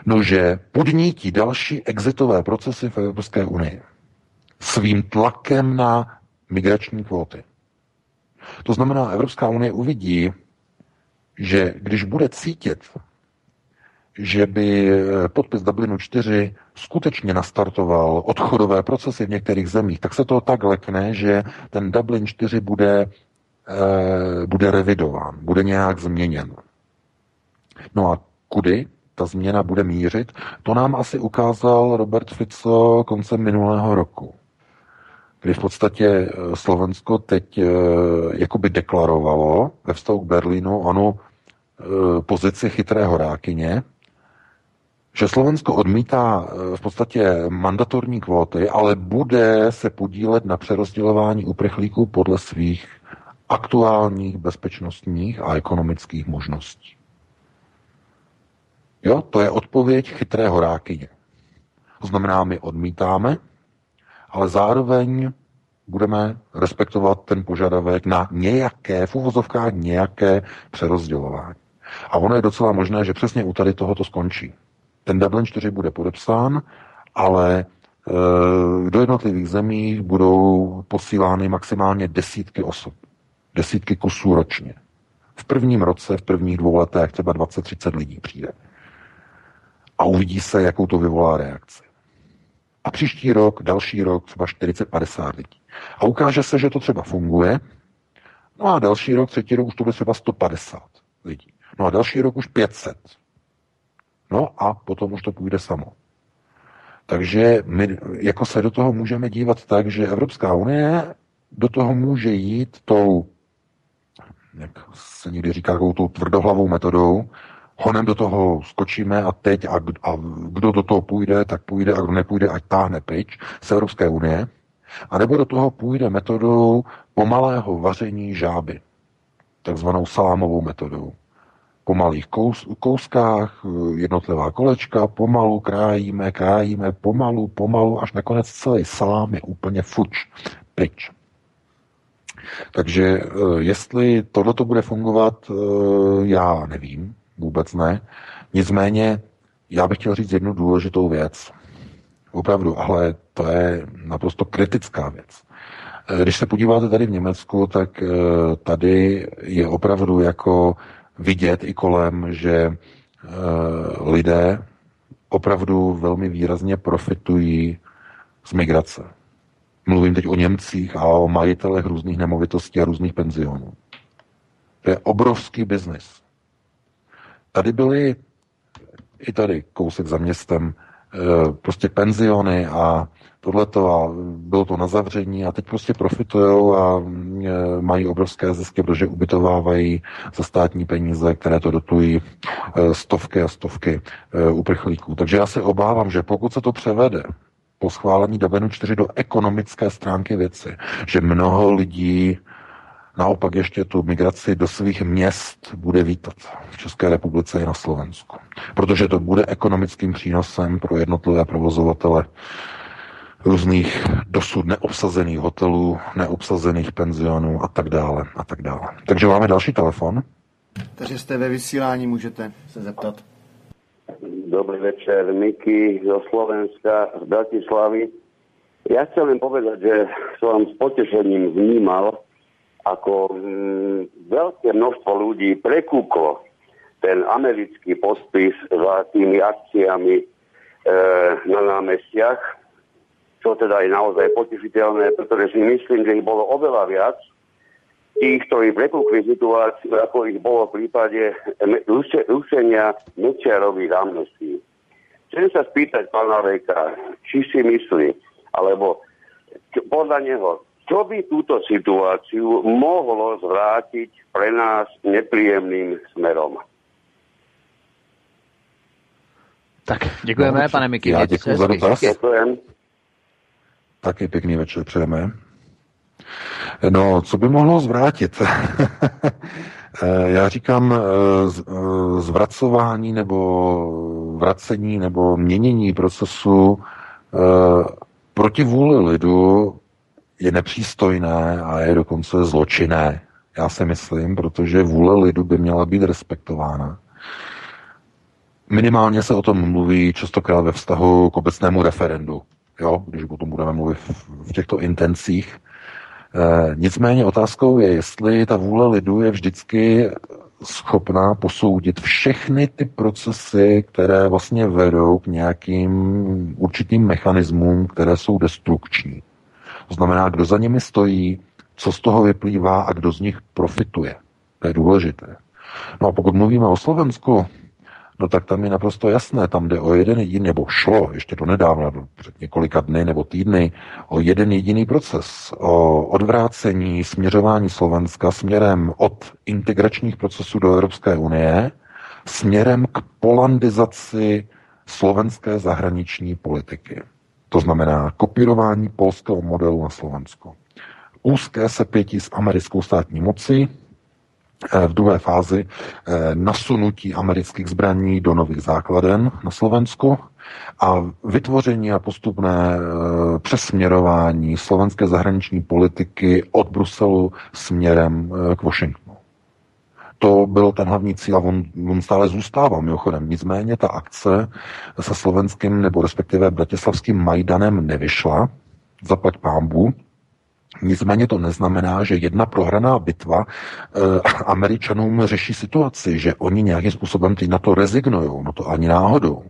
No, že podnítí další exitové procesy v Evropské unii svým tlakem na migrační kvóty. To znamená, Evropská unie uvidí, že když bude cítit, že by eh, podpis Dublinu 4 skutečně nastartoval odchodové procesy v některých zemích, tak se to tak lekne, že ten Dublin 4 bude, eh, bude revidován, bude nějak změněn. No a kudy ta změna bude mířit, to nám asi ukázal Robert Fico koncem minulého roku kdy v podstatě eh, Slovensko teď jakoby deklarovalo ve vztahu k Berlínu Eh, pozici chytré horákyně, že Slovensko odmítá eh, v podstatě mandatorní kvóty, ale bude se podílet na přerozdělování uprchlíků podle svých aktuálních bezpečnostních a ekonomických možností. Jo, to je odpověď chytré horákyně. To znamená, my odmítáme ale zároveň budeme respektovat ten požadavek na nějaké, v uvozovkách nějaké přerozdělování. A ono je docela možné, že přesně u tady tohoto skončí. Ten Dublin 4 bude podepsán, ale e, do jednotlivých zemí budou posílány maximálně desítky osob. Desítky kusů ročně. V prvním roce, v prvních dvou letech třeba 20-30 lidí přijde. A uvidí se, jakou to vyvolá reakci. A příští rok, další rok, třeba 40-50 lidí. A ukáže se, že to třeba funguje. No a další rok, třetí rok už to bude třeba 150 lidí. No a další rok už 500. No a potom už to půjde samo. Takže my jako se do toho můžeme dívat tak, že Evropská unie do toho může jít tou, jak se někdy říká, takovou tou tvrdohlavou metodou, honem do toho skočíme a teď a, a kdo do toho půjde, tak půjde a kdo nepůjde, ať táhne pryč z Evropské unie. A nebo do toho půjde metodou pomalého vaření žáby, takzvanou salámovou metodou po malých kous, kouskách, jednotlivá kolečka, pomalu krájíme, krájíme, pomalu, pomalu, až nakonec celý salám je úplně fuč, pryč. Takže eh, jestli tohle to bude fungovat, eh, já nevím, vůbec ne. Nicméně já bych chtěl říct jednu důležitou věc. Opravdu, ale to je naprosto kritická věc. Eh, když se podíváte tady v Německu, tak tady je opravdu jako vidět i kolem, že e, lidé opravdu velmi výrazně profitují z migrace. Mluvím teď o Němcích a o majitelech různých nemovitostí a různých penzionů. To je obrovský biznis. Tady byly i tady kousek za městem prostě penziony a tohleto a bylo to na zavření a teď prostě profitují a e, mají obrovské zisky, protože ubytovávají za státní peníze, které to dotují e, stovky a stovky uprchlíků. Takže já se obávám, že pokud se to převede po schválení Dublinu 4 do ekonomické stránky věci, že mnoho lidí naopak ještě tu migraci do svých měst bude vítat v České republice i na Slovensku. Protože to bude ekonomickým přínosem pro jednotlivé provozovatele různých dosud neobsazených hotelů, neobsazených penzionů a tak dále a tak dále. Takže máme další telefon. Takže jste ve vysílání, můžete se zeptat. Dobrý večer, Miky zo Slovenska, z Bratislavy. Ja chcem len povedať, že som s potešením vnímal, ako mm, veľké množstvo ľudí prekúklo ten americký podpis za tými akciami e, na námestiach čo teda je naozaj potešiteľné, pretože si myslím, že ich bolo oveľa viac tých, ktorí prepúkli situáciu, ako ich bolo v prípade rušenia Mečiarových amnestí. Chcem sa spýtať pána Veka, či si myslí, alebo podľa neho, čo by túto situáciu mohlo zvrátiť pre nás nepríjemným smerom. Tak, děkujeme, no, pane Miky. Já děkuji za dotaz. Děkujem. Taky pěkný večer přejeme. No, co by mohlo zvrátit? Já říkám eh, eh, zvracování nebo vracení nebo měnění procesu eh, proti vůli lidu je nepřístojné a je dokonce zločinné. Já si myslím, protože vůle lidu by měla být respektována. Minimálně se o tom mluví častokrát ve vztahu k obecnému referendu jo, když o tom budeme mluvit v těchto intencích. E, nicméně otázkou je, jestli ta vůle lidu je vždycky schopná posoudit všechny ty procesy, které vlastně vedou k nějakým určitým mechanismům, které jsou destrukční. To znamená, kdo za nimi stojí, co z toho vyplývá a kdo z nich profituje. To je důležité. No a pokud mluvíme o Slovensku, no tak tam je naprosto jasné, tam jde o jeden jediný, nebo šlo ještě do nedávna, před několika dny nebo týdny, o jeden jediný proces, o odvrácení směřování Slovenska směrem od integračních procesů do Evropské unie, směrem k polandizaci slovenské zahraniční politiky. To znamená kopírování polského modelu na Slovensko. Úzké sepětí s americkou státní moci, Eh, v druhé fázi eh, nasunutí amerických zbraní do nových základen na Slovensku a vytvoření a postupné e, přesměrování slovenské zahraniční politiky od Bruselu směrem k Washingtonu. To byl ten hlavní cíl a on, on stále zůstává mimochodem. Nicméně ta akce se slovenským nebo respektive bratislavským Majdanem nevyšla, zaplať pámbu, Nicméně to neznamená, že jedna prohraná bitva e, Američanům řeší situaci, že oni nějakým způsobem teď na to rezignují. No to ani náhodou.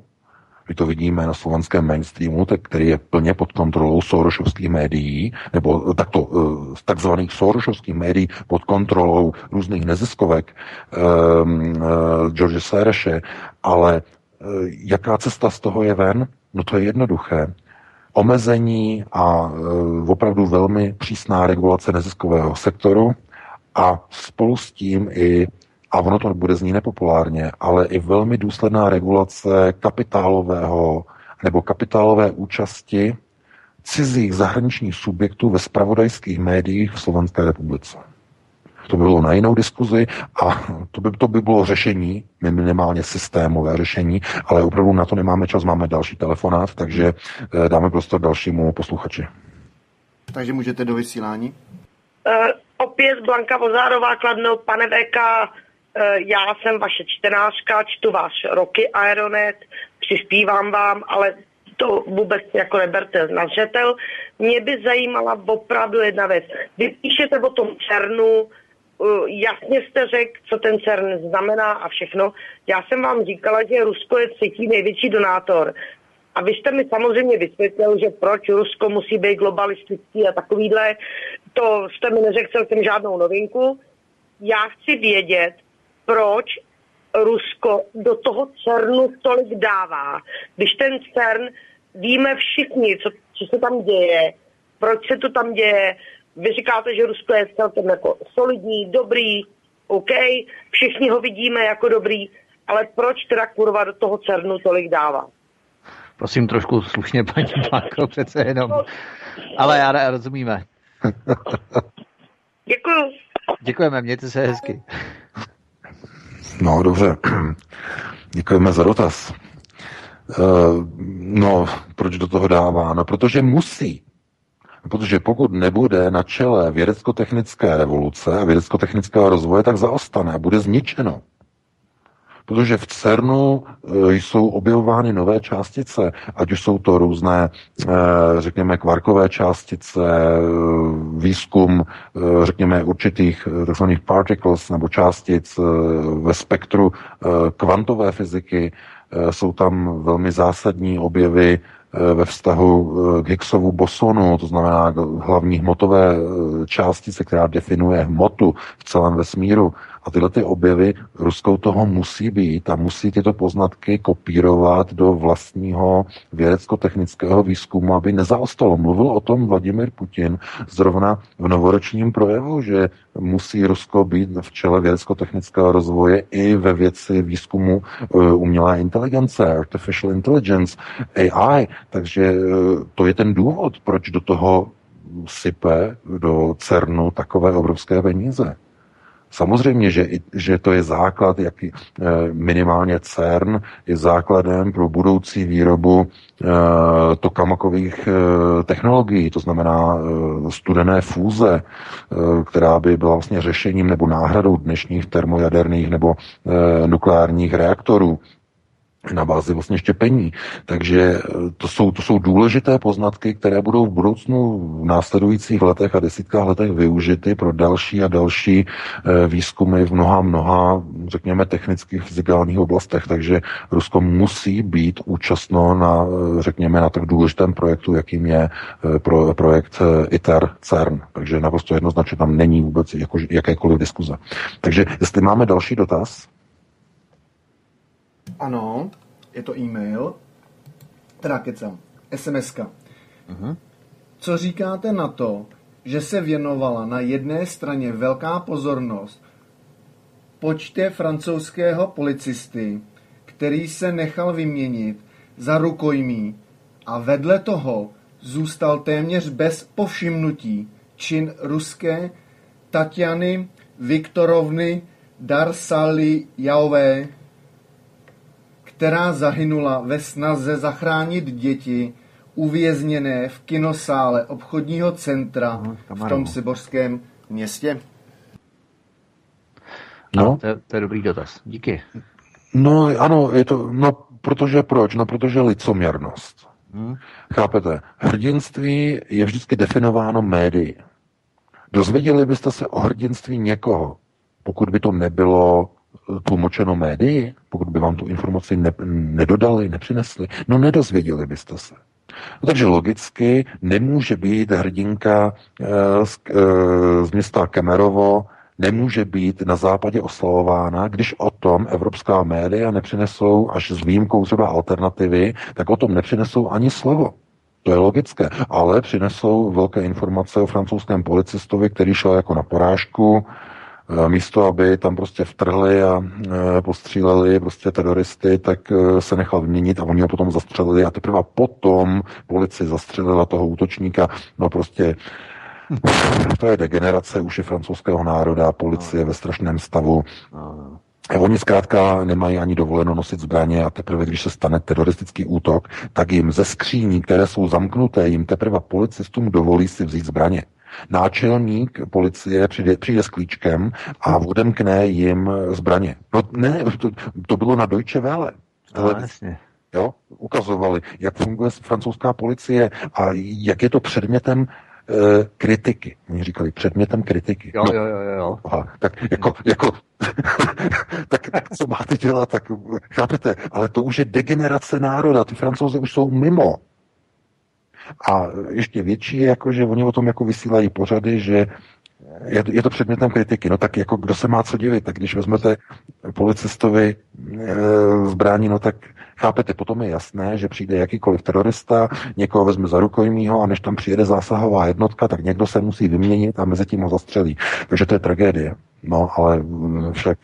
My to vidíme na slovenském mainstreamu, tak, který je plně pod kontrolou Sorosovských médií, nebo takto uh, takzvaných Sorosovských médií pod kontrolou různých neziskovek um, uh, George Sereše, ale uh, jaká cesta z toho je ven? No to je jednoduché omezení a opravdu velmi přísná regulace neziskového sektoru a spolu s tím i a ono to bude znít nepopulárně, ale i velmi důsledná regulace kapitálového nebo kapitálové účasti cizích zahraničních subjektů ve spravodajských médiích v Slovenské republice. To by bylo na jinou diskuzi a to by, to by bylo řešení, minimálně systémové řešení, ale opravdu na to nemáme čas, máme další telefonát, takže eh, dáme prostor dalšímu posluchači. Takže můžete do vysílání. Uh, opět Blanka Vozárová, Kladno, pane VK, já jsem vaše čtenářka, čtu váš roky Aeronet, přispívám vám, ale to vůbec jako neberte na zřetel. Mě by zajímala opravdu jedna věc. Vy píšete o tom CERNu, eh, jasně jste řekl, co ten CERN znamená a všechno. Já jsem vám říkala, že Rusko je třetí největší donátor. A vy jste mi samozřejmě vysvětlil, že proč Rusko musí být globalistický a takovýhle. To jste mi neřekl celkem žádnou novinku. Já chci vědět, proč Rusko do toho CERNu tolik dává. Když ten CERN, víme všichni, co, co se tam děje, proč se to tam děje. Vy říkáte, že Rusko je celkem jako solidní, dobrý, OK, všichni ho vidíme jako dobrý, ale proč teda kurva do toho CERNu tolik dává? Prosím trošku slušně, paní Páko, přece jenom. Ale já rozumíme. Děkuju. Děkujeme, mějte se hezky. No, dobře. Děkujeme za dotaz. Uh, no, proč do toho dává? No, protože musí. Protože pokud nebude na čele vědecko-technické revoluce a vědecko-technického rozvoje, tak zaostane a bude zničeno protože v CERNu e, jsou objevovány nové částice, ať už jsou to různé, e, řekněme, kvarkové částice, e, výzkum, řekněme, určitých tzv. particles nebo částic ve spektru kvantové fyziky, jsou tam velmi zásadní objevy ve vztahu k Higgsovu bosonu, to znamená hlavní hmotové částice, která definuje hmotu v celém vesmíru. A tyhle ty objevy Ruskou toho musí být a musí tyto poznatky kopírovat do vlastního vědecko-technického výzkumu, aby nezaostalo. Mluvil o tom Vladimir Putin zrovna v novoročním projevu, že musí Rusko být v čele vědecko-technického rozvoje i ve věci výzkumu eh, umělé inteligence, artificial intelligence, AI. Takže eh, to je ten důvod, proč do toho sype do CERNu takové obrovské peníze. Samozřejmě, že, že to je základ, jak eh, minimálně CERN je základem pro budoucí výrobu eh, tokamakových eh, technologií, to znamená studené fúze, která by byla vlastně řešením nebo náhradou dnešních termojaderných nebo nukleárních reaktorů na bázi vlastně štěpení. Takže eh, to jsou, to jsou důležité poznatky, které budou v budoucnu v následujících letech a desítkách letech využity pro další a další eh, výzkumy v mnoha, mnoha, řekněme, technických, fyzikálních oblastech. Takže Rusko musí být účastno na, eh, řekněme, na tak důležitém projektu, jakým je pro, projekt ITER CERN. Takže naprosto jednoznačně tam není vůbec jako, jakékoliv diskuze. Takže jestli máme další dotaz, ano, je to e-mail, teda kecam, SMS-ka. Uh-huh. Co říkáte na to, že se věnovala na jedné straně velká pozornost počtě francouzského policisty, který se nechal vyměnit za rukojmí a vedle toho zůstal téměř bez povšimnutí čin ruské Tatiany Viktorovny Darsalijové, která zahynula ve snaze zachránit děti uvězněné v kinosále obchodního centra v tom siborském městě? No. To, je, to je dobrý dotaz. Díky. No ano, je to, no protože proč? No protože licoměrnost. Hmm. Chápete? Hrdinství je vždycky definováno médií. Dozvěděli byste se o hrdinství někoho, pokud by to nebylo tlumočeno médii, pokud by vám tu informaci ne, nedodali, nepřinesli, no nedozvěděli byste se. No, takže logicky nemůže být hrdinka e, z, e, z města Kemerovo nemůže být na západě oslavována, když o tom evropská média nepřinesou, až s výjimkou třeba alternativy, tak o tom nepřinesou ani slovo. To je logické, ale přinesou velké informace o francouzském policistovi, který šel jako na porážku, místo, aby tam prostě vtrhli a e, postříleli prostě teroristy, tak e, se nechal vyměnit a oni ho potom zastřelili a teprve potom policie zastřelila toho útočníka. No prostě to je degenerace už je francouzského národa, policie ve strašném stavu. Oni zkrátka nemají ani dovoleno nosit zbraně a teprve, když se stane teroristický útok, tak jim ze skříní, které jsou zamknuté, jim teprve policistům dovolí si vzít zbraně. Náčelník policie přijde, přijde s klíčkem a odemkne jim zbraně. No ne, to, to bylo na Deutsche Welle. No, jasně. Jo, ukazovali, jak funguje francouzská policie a jak je to předmětem Eh, kritiky. Oni říkali předmětem kritiky. Jo, no, jo, jo, jo. Aha, tak jako, jako tak, tak co máte dělat, tak chápete, ale to už je degenerace národa, ty francouzi už jsou mimo. A ještě větší je, jako, že oni o tom jako vysílají pořady, že je, je to předmětem kritiky. No tak jako kdo se má co divit, tak když vezmete policistovi e, zbrání, no tak chápete, potom je jasné, že přijde jakýkoliv terorista, někoho vezme za rukojmího a než tam přijede zásahová jednotka, tak někdo se musí vyměnit a mezi tím ho zastřelí. Takže to je tragédie. No, ale však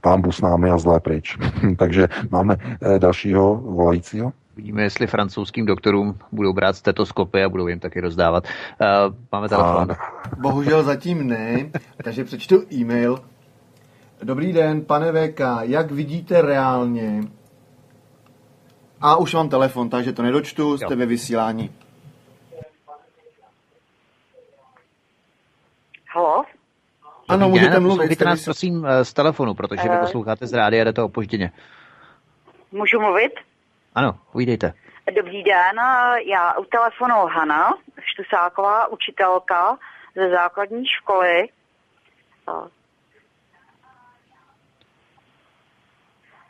pán Bus námi a zlé pryč. Takže máme e, dalšího volajícího. Vidíme, jestli francouzským doktorům budou brát stetoskopy a budou jim taky rozdávat. Uh, máme telefon. Bohužel zatím ne, takže přečtu e-mail. Dobrý den, pane VK, jak vidíte reálně? A už mám telefon, takže to nedočtu, jste jo. ve vysílání. Halo? Ano, můžete den, mluvit. Poslouchejte nás, prosím, eh, z telefonu, protože uh, vy posloucháte z rádia, jde to opožděně. Můžu mluvit? Ano, ujdejte. Dobrý den, já u telefonu Hana Štusáková, učitelka ze základní školy.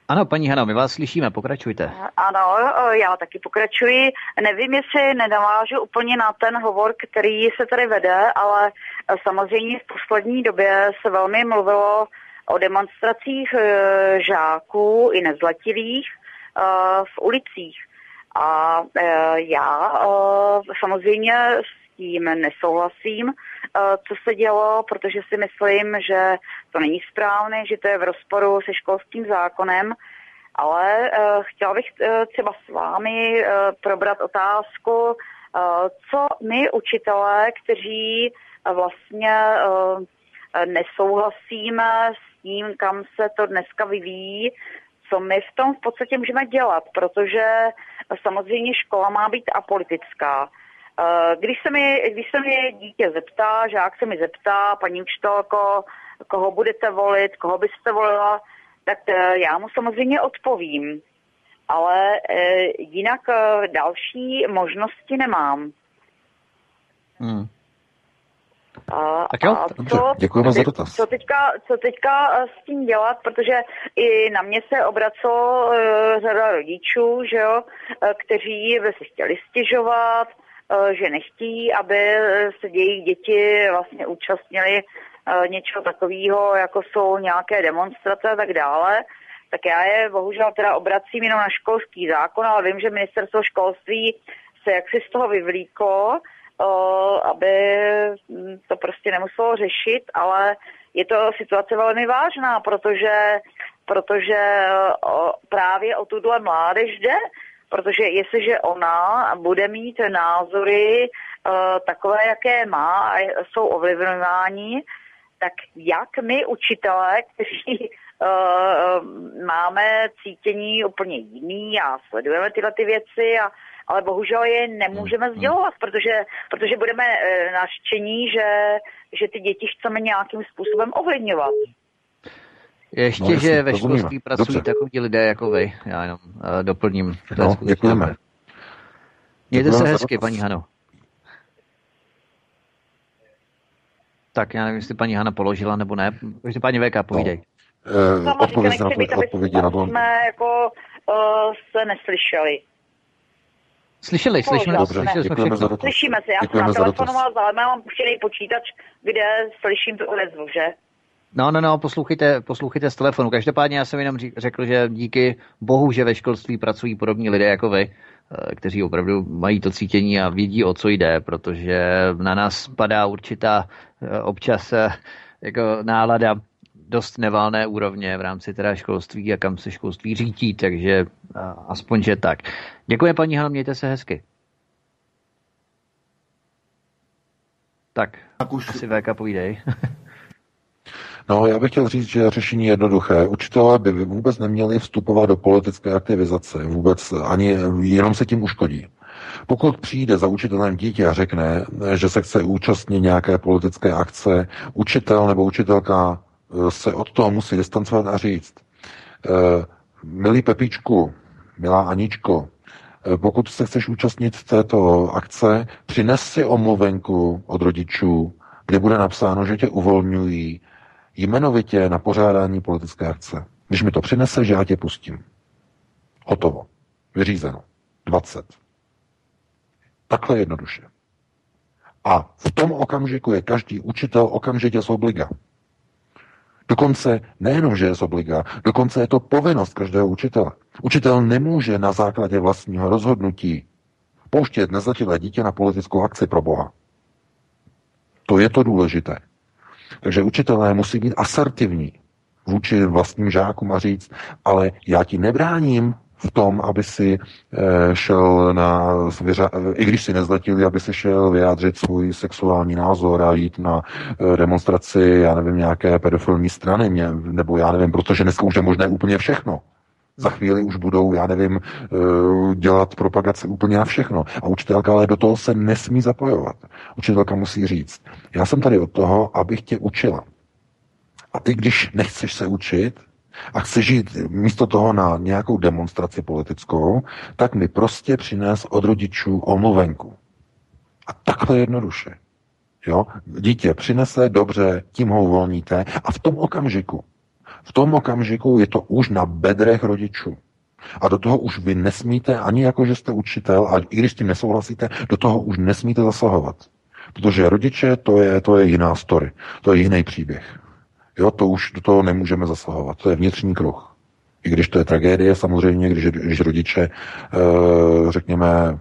Ano, paní Hana, my vás slyšíme, pokračujte. Ano, já taky pokračuji. Nevím, jestli nenavážu úplně na ten hovor, který se tady vede, ale samozřejmě v poslední době se velmi mluvilo o demonstracích e, žáků i nezletilých, Eh, v ulicích. A eh, já eh, samozřejmě s tím nesouhlasím, co se dělo, protože si myslím, že to není správné, že to je v rozporu se školským zákonem, ale chtěla bych třeba s vámi probrat otázku, co my učitelé, kteří vlastně nesouhlasíme s tím, kam se to dneska vyvíjí, co my v tom v podstatě můžeme dělat, protože samozřejmě škola má být apolitická. Eh, když se mi, když se mi dítě zeptá, žák se mi zeptá, paní učitelko, koho budete volit, koho byste volila, tak eh, já mu samozřejmě odpovím. Ale eh, jinak další možnosti nemám. Hmm. A, tak jo, a co, děkujeme za dotaz. Co teďka, co teďka eh, s tím dělat, protože i na mě se obracelo uh, řada rodičů, že jo, uh, kteří by si chtěli stěžovat, uh, že nechtí, aby se jejich děti vlastně účastnili uh, něčeho takového, jako jsou nějaké demonstrace a tak dále. Tak já je bohužel teda obracím jenom na školský zákon, ale vím, že ministerstvo školství se jaksi z toho vyvlíklo, aby to prostě nemuselo řešit, ale je to situace velmi vážná, protože, protože právě o tuhle mládež jde, protože jestliže ona bude mít názory takové, jaké má a jsou ovlivňováni, tak jak my učitelé, kteří máme cítění úplně jiný a sledujeme tyhle ty věci, a, ale bohužel je nemůžeme Hmm. sdělovat, protože, protože budeme uh, naštění, že, že ty děti chceme nějakým způsobem ovlivňovat. Ještě, No, že ve školství pracují Dobře. takoví lidé jako vy. Já jenom uh, doplním. To je No, skutečně děkujeme. Mějte Děkujeme se hezky, paní Hano. Tak já nevím, jestli paní Hana položila nebo ne. Takže paní VK, povídej. Eh, Sama odpověď na to, odpovědi na to. jsme jako uh, se neslyšeli. Slyšeli, slyšeli, Dobře, slyšeli jsme děkujeme všechno. za dotaz. Slyšíme se, já jsem Děkujeme telefonoval, ale mám puštěný počítač, kde slyším tu odezvu, že? No, no, no, poslouchejte, poslouchejte z telefonu. Každopádně já jsem jenom řík- řekl, že díky bohu, že ve školství pracují podobní lidé jako vy, eh, kteří opravdu mají to cítění a vědí, o co jde, protože na nás padá určitá eh, občas eh, jako nálada dost nevalné úrovně v rámci teda školství a kam se školství řítí, takže aspoň, že tak. Děkuji, paní Hano, mějte se hezky. Tak, Tak už asi VK povídej. No, já bych chtěl říct, že řešení je jednoduché. Učitelé by vůbec neměli vstupovat do politické aktivizace, vůbec ani jenom se tím uškodí. Pokud přijde za učitelem dítě a řekne, že se chce účastnit nějaké politické akce, učitel nebo učitelka se od toho musí distancovat a říct, eh, milý Pepíčku, milá Aničko, eh, pokud se chceš účastnit této akce, přines si omluvenku od rodičů, kde bude napsáno, že tě uvolňují jmenovitě na pořádání politické akce. Když mi to přinese, že já tě pustím. Hotovo. Vyřízeno. 20. Takhle jednoduše. A v tom okamžiku je každý učitel okamžitě z obliga. Dokonce nejenom, že je z obliga, dokonce je to povinnost každého učitele. Učitel nemůže na základě vlastního rozhodnutí pouštět nezletilé dítě na politickou akci pro Boha. To je to důležité. Takže učitelé musí být asertivní vůči vlastním žákům a říct, ale já ti nebráním v tom, aby si e, šel na, i když si nezletili, aby si šel vyjádřit svůj sexuální názor a jít na e, demonstraci, já nevím, nějaké pedofilní strany, mě, nebo já nevím, protože dneska už je možné úplně všechno. Za chvíli už budou, já nevím, e, dělat propagace úplně na všechno. A učitelka ale do toho se nesmí zapojovat. Učitelka musí říct, já jsem tady od toho, abych tě učila. A ty, když nechceš se učit a chceš jít místo toho na nějakou demonstraci politickou, tak mi prostě přines od rodičů omluvenku. A takhle jednoduše. Jo? Dítě přinese, dobře, tím ho uvolníte a v tom okamžiku, v tom okamžiku je to už na bedrech rodičů. A do toho už vy nesmíte, ani jako, že jste učitel, a i když s tím nesouhlasíte, do toho už nesmíte zasahovat. Protože rodiče, to je, to je jiná story. To je jiný příběh. Jo, to už do toho nemůžeme zasahovat. To je vnitřní kruh. I když to je tragédie, samozřejmě, když, když rodiče, e, řekněme,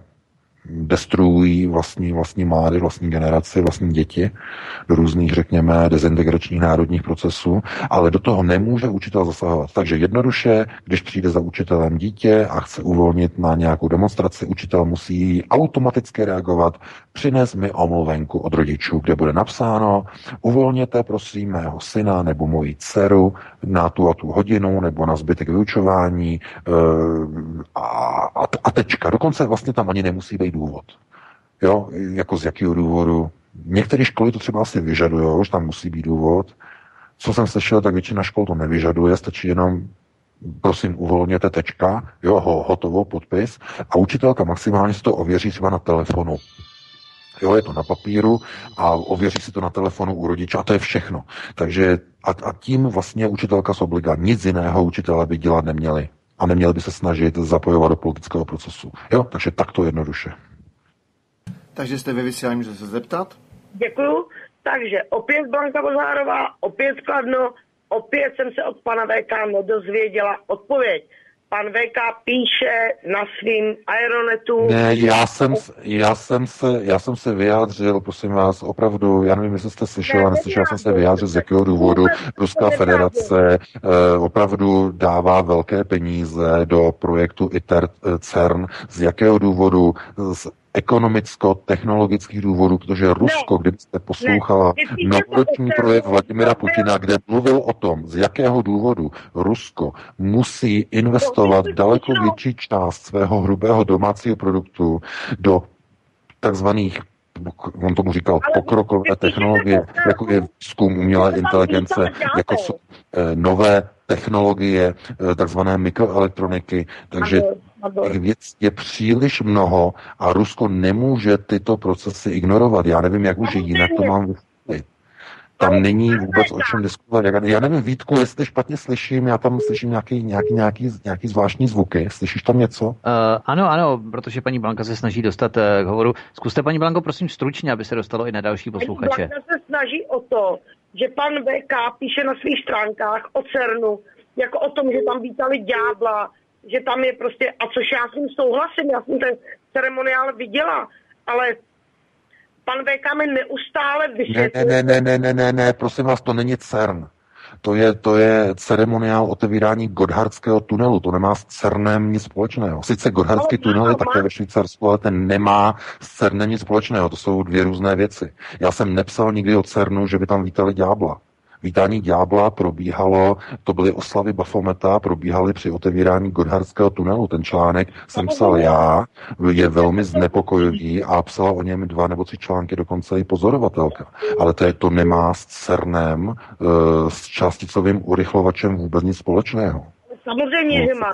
destruují vlastní, vlastní mlády, vlastní generaci, vlastní děti do různých, řekněme, dezintegračních národních procesů, ale do toho nemůže učitel zasahovat. Takže jednoduše, když přijde za učitelem dítě a chce uvolnit na nějakou demonstraci, učitel musí automaticky reagovat, přines mi omluvenku od rodičů, kde bude napsáno, uvolněte prosím mého syna nebo moji dceru na tu a tu hodinu nebo na zbytek vyučování e, a, a, a tečka. Dokonce vlastně tam ani nemusí být důvod. Jo, jako z jakého důvodu. Některé školy to třeba asi vyžadují, že tam musí být důvod. Co jsem slyšel, tak většina škol to nevyžaduje, stačí jenom prosím, uvolněte tečka, jo, ho, hotovo, podpis a učitelka maximálně si to ověří třeba na telefonu. Jo, je to na papíru a ověří si to na telefonu u rodiče a to je všechno. Takže a, a tím vlastně učitelka z obliga nic jiného učitele by dělat neměli a neměli by se snažit zapojovat do politického procesu. Jo, takže takto jednoduše. Takže jste ve vysílání, můžete se zeptat? Děkuju. Takže opět Blanka Bozárová, opět Kladno, opět jsem se od pana VK nedozvěděla odpověď. Pan VK píše na svým Aeronetu... Ne, já jsem, já jsem, se, já jsem se vyjádřil, prosím vás, opravdu, já nevím, jestli jste slyšel, ale neslyšel jsem se vyjádřit, z jakého důvodu Ruská federace eh, opravdu dává velké peníze do projektu ITER eh, CERN, z jakého důvodu z ekonomicko-technologických důvodů, protože Rusko, kdybyste poslouchala novoroční projev Vladimira Putina, kde mluvil o tom, z jakého důvodu Rusko musí investovat daleko větší část svého hrubého domácího produktu do takzvaných on tomu říkal pokrokové technologie, jako je výzkum umělé inteligence, jako jsou eh, nové technologie, eh, takzvané mikroelektroniky, takže těch věc je příliš mnoho a Rusko nemůže tyto procesy ignorovat. Já nevím, jak už jinak to mám vysvětlit. Tam není vůbec o čem diskutovat. Já nevím, Vítku, jestli špatně slyším, já tam slyším nějaký, nějaký, nějaký, nějaký zvláštní zvuky. Slyšíš tam něco? Uh, ano, ano, protože paní Blanka se snaží dostat uh, k hovoru. Zkuste, paní Blanko, prosím stručně, aby se dostalo i na další posluchače. Paní Blanka se snaží o to, že pan VK píše na svých stránkách o CERNu, jako o tom, že tam vítali ďábla, že tam je prostě, a což já s tím souhlasím, já jsem ten ceremoniál viděla, ale pan VK mi neustále vysvětluje. Ne, ne, ne, ne, ne, ne, ne, prosím vás, to není CERN. To je, to je ceremoniál otevírání Godhardského tunelu. To nemá s CERNem nic společného. Sice Godhardský tunel je také ve Švýcarsku, ale ten nemá s CERNem nic společného. To jsou dvě různé věci. Já jsem nepsal nikdy o CERNu, že by tam vítali ďábla. Vítání ďábla probíhalo, to byly oslavy Bafometa, probíhaly při otevírání Godhardského tunelu. Ten článek jsem psal já, je velmi znepokojivý a psala o něm dva nebo tři články dokonce i pozorovatelka. Ale to, je, to nemá s CERNem, eh, s částicovým urychlovačem vůbec nic společného. Samozřejmě, že má.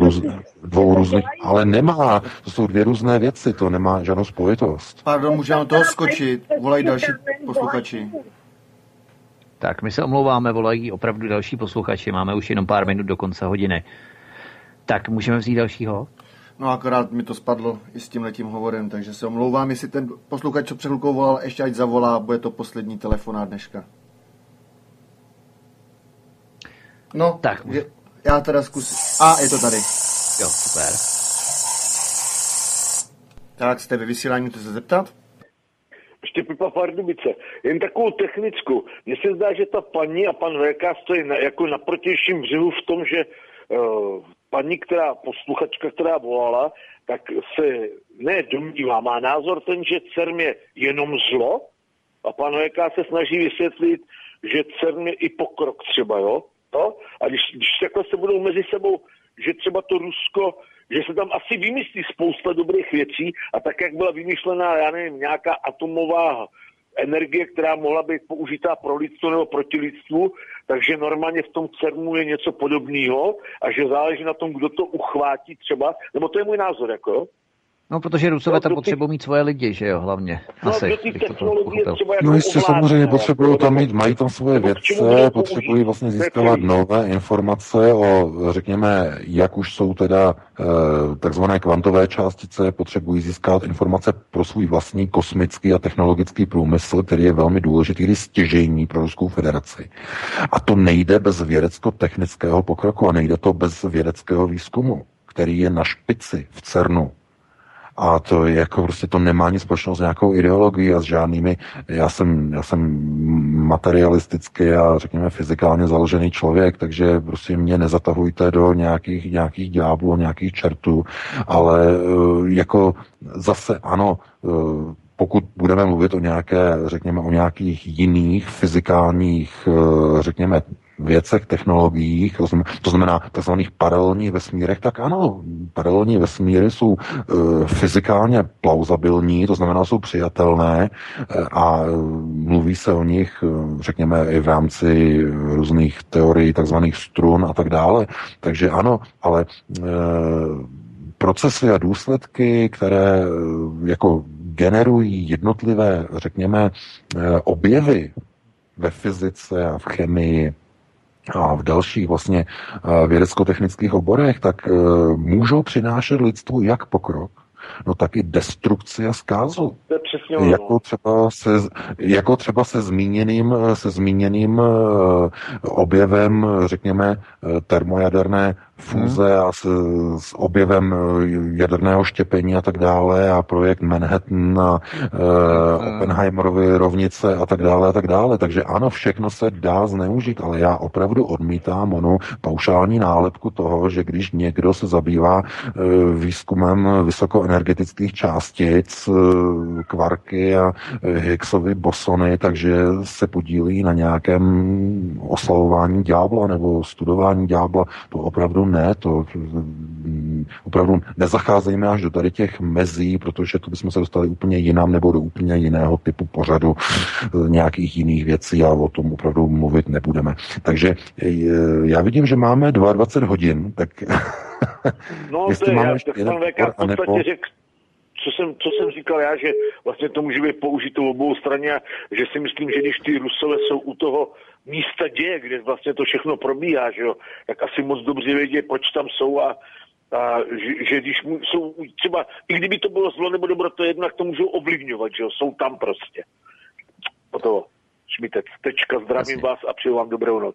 Růz, dvou různých, ale nemá, to jsou dvě různé věci, to nemá žádnou spojitost. Pardon, můžeme toho skočit, volají další posluchači. Tak my se omlouváme, volají opravdu další posluchači, máme už jenom pár minut do konce hodiny. Tak můžeme vzít dalšího? No akorát mi to spadlo i s tím letím hovorem, takže se omlouvám, jestli ten posluchač, co před chvilkou volal, ještě ať zavolá, bude to poslední telefonát dneška. No, tak. Je, já teda zkusím. A, je to tady. Jo, super. Tak, jste ve vysílání, můžete se zeptat? Ještě Pipa Pardubice. Jen takovou technickou. Mně se zdá, že ta paní a pan VK stojí na, jako na protějším břehu v tom, že uh, paní, která, posluchačka, která volala, tak se ne domnívá, má názor ten, že CERM je jenom zlo a pan VK se snaží vysvětlit, že CERM je i pokrok třeba, jo? To? A když, když takhle se budou mezi sebou, že třeba to Rusko že se tam asi vymyslí spousta dobrých věcí a tak, jak byla vymyšlená, já nevím, nějaká atomová energie, která mohla být použitá pro lidstvo nebo proti lidstvu, takže normálně v tom CERNu je něco podobného a že záleží na tom, kdo to uchvátí třeba, nebo to je můj názor, jako? No, protože Rusové no, tam potřebují mít svoje lidi, že jo, hlavně. No, Asi, do třeba jako No jistě samozřejmě potřebují tam mít, mají tam svoje vědce, potřebují vlastně získávat nové informace o, řekněme, jak už jsou teda e, takzvané kvantové částice, potřebují získat informace pro svůj vlastní kosmický a technologický průmysl, který je velmi důležitý, stěžejní pro Ruskou federaci. A to nejde bez vědecko-technického pokroku a nejde to bez vědeckého výzkumu, který je na špici v CERNu a to jako prostě to nemá nic společného s nějakou ideologií a s žádnými, já jsem, já jsem materialistický a řekněme fyzikálně založený člověk, takže prostě mě nezatahujte do nějakých, nějakých ďáblů, nějakých čertů, ale eh, jako zase ano, eh, pokud budeme mluvit o nějaké, řekněme, o nějakých jiných fyzikálních, eh, řekněme, věcech, technologiích, to znamená takzvaných paralelních vesmírech, tak ano, paralelní vesmíry jsou e, fyzikálně plauzabilní, to znamená jsou přijatelné e, a mluví se o nich, řekněme, i v rámci různých teorií takzvaných strun a tak dále. Takže ano, ale e, procesy a důsledky, které jako generují jednotlivé, řekněme, objevy ve fyzice a v chemii, a v dalších vlastně eh, vědecko-technických oborech, tak eh, můžou přinášet lidstvu jak pokrok, no tak i destrukci a zkázu. Jako třeba, se, jako třeba se zmíněným, se zmíněným objevem, řekněme, termojaderné fúze a s, s objevem eh, jaderného štěpení a tak dále a projekt Manhattan a e, Oppenheimerovy rovnice a tak dále a tak dále. Takže ano, všechno se dá zneužít, ale já opravdu odmítám onu paušální nálepku toho, že když někdo se zabývá e, výzkumem vysokoenergetických částic, e, kvarky a Higgsovy bosony, takže se podílí na nějakém oslavování ďábla nebo studování ďábla. To opravdu ne, to opravdu nezacházejme až do tady těch mezí, protože to bychom se dostali úplně jinam nebo do úplně jiného typu pořadu eh, nějakých jiných věcí a o tom opravdu mluvit nebudeme. Takže eh, já vidím, že máme 22 hodin, tak No, to je, já, tak pan VK v podstatě řekl, co jsem, co jsem říkal já, že vlastně to může být použito v obou straně a že si myslím, že když ty Rusové jsou u toho místa děje, kde vlastně to všechno probíhá, že jo, tak asi moc dobře vědí, proč tam jsou a, a že, že když mu, jsou třeba, i kdyby to bylo zlo nebo dobro, to je jedno, jak to můžou ovlivňovat, že jo, jsou tam prostě. O to, Šmitec, tečka, zdravím Jasně. vás a přeju vám dobrou noc.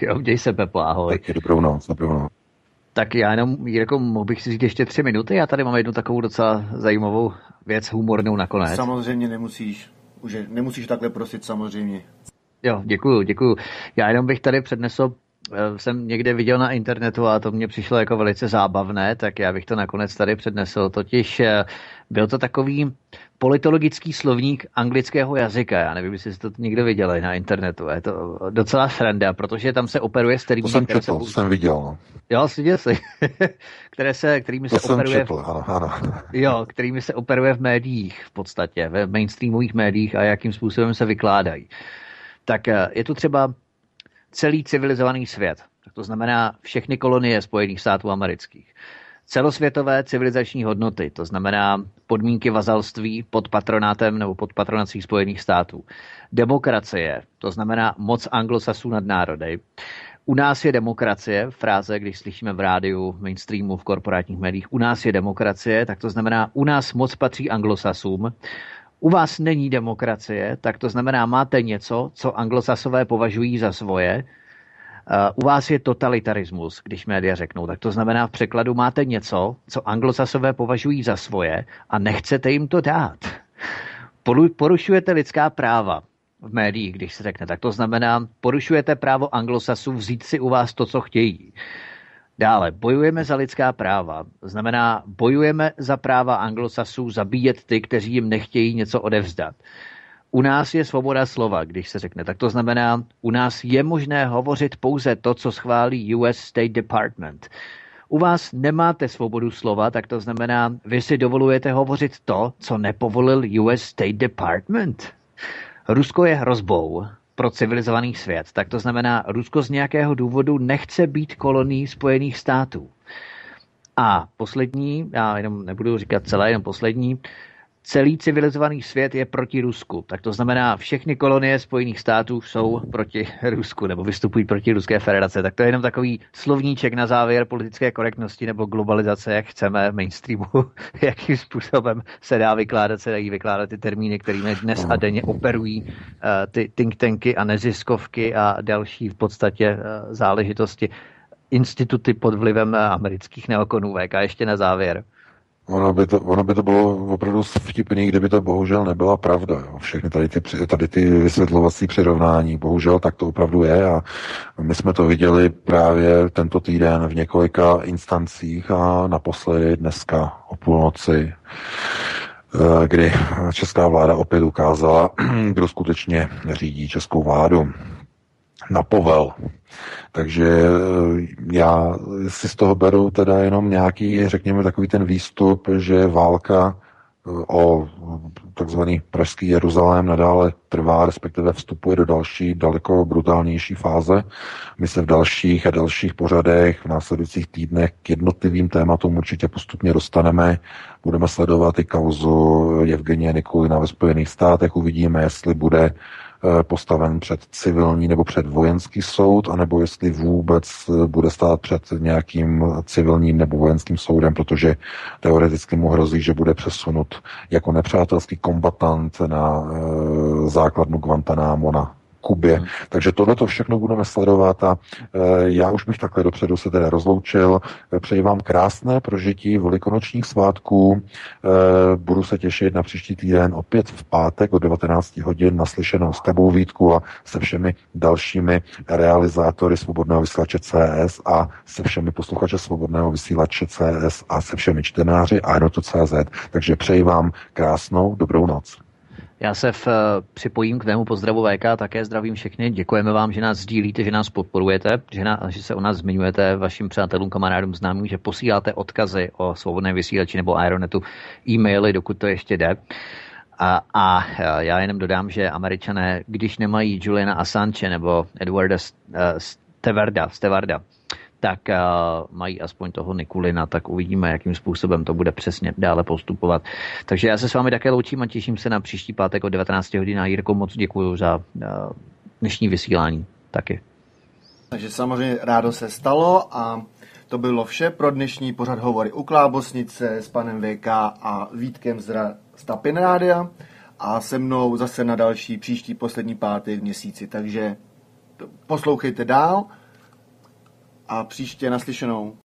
Jo, děj se, Pepo, ahoj. Taky dobrou noc, dobrou noc. Tak já jenom, jako mohl bych si říct ještě tři minuty, já tady mám jednu takovou docela zajímavou věc, humornou nakonec. Samozřejmě nemusíš, už nemusíš takhle prosit samozřejmě. Jo, děkuju, děkuju. Já jenom bych tady přednesl eh, jsem někde viděl na internetu a to mě přišlo jako velice zábavné, tak já bych to nakonec tady přednesl. Totiž eh, byl to takový politologický slovník anglického jazyka. Já nevím, jestli jste to někdo viděli na internetu. Je to docela sranda, protože tam se operuje s termíny. To jsem četl, se... jsem viděl. No. Jo, slyšel jsi. které se, kterými to se operuje... Četl, ano, ano. jo, kterými se operuje v médiích v podstatě, ve mainstreamových médiích a jakým způsobem se vykládají tak eh, je tu třeba celý civilizovaný svět. Tak to znamená všechny kolonie Spojených států amerických. Celosvětové civilizační hodnoty, to znamená podmínky vazalství pod patronátem nebo pod patronací Spojených států. Demokracie, to znamená moc anglosasů nad národy. U nás je demokracie, fráze, když slyšíme v rádiu, v mainstreamu, v korporátních médiích, u nás je demokracie, tak to znamená, u nás moc patří anglosasům u vás není demokracie, tak to znamená, máte něco, co anglosasové považují za svoje, Uh, u vás je totalitarismus, když média řeknou. Tak to znamená, v překladu máte něco, co anglosasové považují za svoje a nechcete jim to dát. Porušujete lidská práva v médiích, když se řekne. Tak to znamená, porušujete právo anglosasů vzít si u vás to, co chtějí. Dále, bojujeme za lidská práva. Znamená, bojujeme za práva anglosasů zabíjet ty, kteří jim nechtějí něco odevzdat. U nás je svoboda slova, když se řekne. Tak to znamená, u nás je možné hovořit pouze to, co schválí US State Department. U vás nemáte svobodu slova, tak to znamená, vy si dovolujete hovořit to, co nepovolil US State Department. Rusko je hrozbou pro civilizovaný svět, tak to znamená, Rusko z nějakého důvodu nechce být kolonií Spojených států. A poslední, já jenom nebudu říkat celé, jenom poslední, celý civilizovaný svět je proti Rusku. Tak to znamená, všechny kolonie Spojených států jsou proti Rusku nebo vystupují proti Ruské federace. Tak to je jenom takový slovníček na závěr politické korektnosti nebo globalizace, jak chceme mainstreamu, jakým způsobem se dá vykládat, se dají vykládat ty termíny, kterými dnes a denně operují uh, ty think tanky a neziskovky a další v podstatě uh, záležitosti instituty pod vlivem amerických neokonů. A ještě na závěr. Ono by, to, ono by to bylo opravdu vtipný, kdyby to bohužel nebyla pravda. Jo. Všechny tady ty, tady ty vysvětlovací přirovnání, bohužel tak to opravdu je a my jsme to viděli právě tento týden v několika instancích a naposledy dneska o půlnoci, eh, kdy česká vláda opět ukázala, kdo skutečně řídí českou vládu na povel. Takže eh, já si z toho beru teda jenom nějaký, řekněme, takový ten výstup, že válka eh, o takzvaný pražský Jeruzalém nadále trvá, respektive vstupuje do další, daleko brutálnější fáze. My se v dalších a dalších pořadech v následujících týdnech k jednotlivým tématům určitě postupně dostaneme. Budeme sledovat i kauzu Evgenie Nikulina ve Spojených státech. Uvidíme, jestli bude Eh, postaven před civilní nebo před vojenský soud, anebo jestli vůbec eh, bude stát před nějakým civilním nebo vojenským soudem, protože teoreticky mu hrozí, že bude přesunut jako nepřátelský kombatant na eh, základnu Guantanamo na Kubě. Hmm. Takže tohle to všechno budeme sledovat a e, já už bych takhle dopředu se tedy rozloučil. Přeji vám krásné prožití velikonočních svátků. E, budu se těšit na příští týden opět v pátek o 19 hodin naslyšenou s tebou Vítku a se všemi dalšími realizátory Svobodného vysílače CS a se všemi posluchači Svobodného vysílače CS a se všemi čtenáři a CZ. Takže přeji vám krásnou dobrou noc. Já se v, eh, připojím k mému pozdravu VK, také zdravím všechny. Děkujeme vám, že nás sdílíte, že nás podporujete, že, na, že se o nás zmiňujete vašim přátelům, kamarádům, známým, že posíláte odkazy o svobodné vysílači nebo Aeronetu e-maily, dokud to ještě jde. A, a já jenom dodám, že američané, když nemají Juliana Assange nebo Edwarda Stevarda, Stevarda tak mají aspoň toho Nikulina, tak uvidíme, jakým způsobem to bude přesně dále postupovat. Takže já se s vámi také loučím a těším se na příští pátek o 19 hodin. A Jirko, moc děkuji za dnešní vysílání taky. Takže samozřejmě rádo se stalo a to bylo vše pro dnešní pořad hovory u Klábosnice s panem VK a Vítkem z Stapin Rádia a se mnou zase na další příští poslední pátek v měsíci. Takže poslouchejte dál a příště naslyšenou.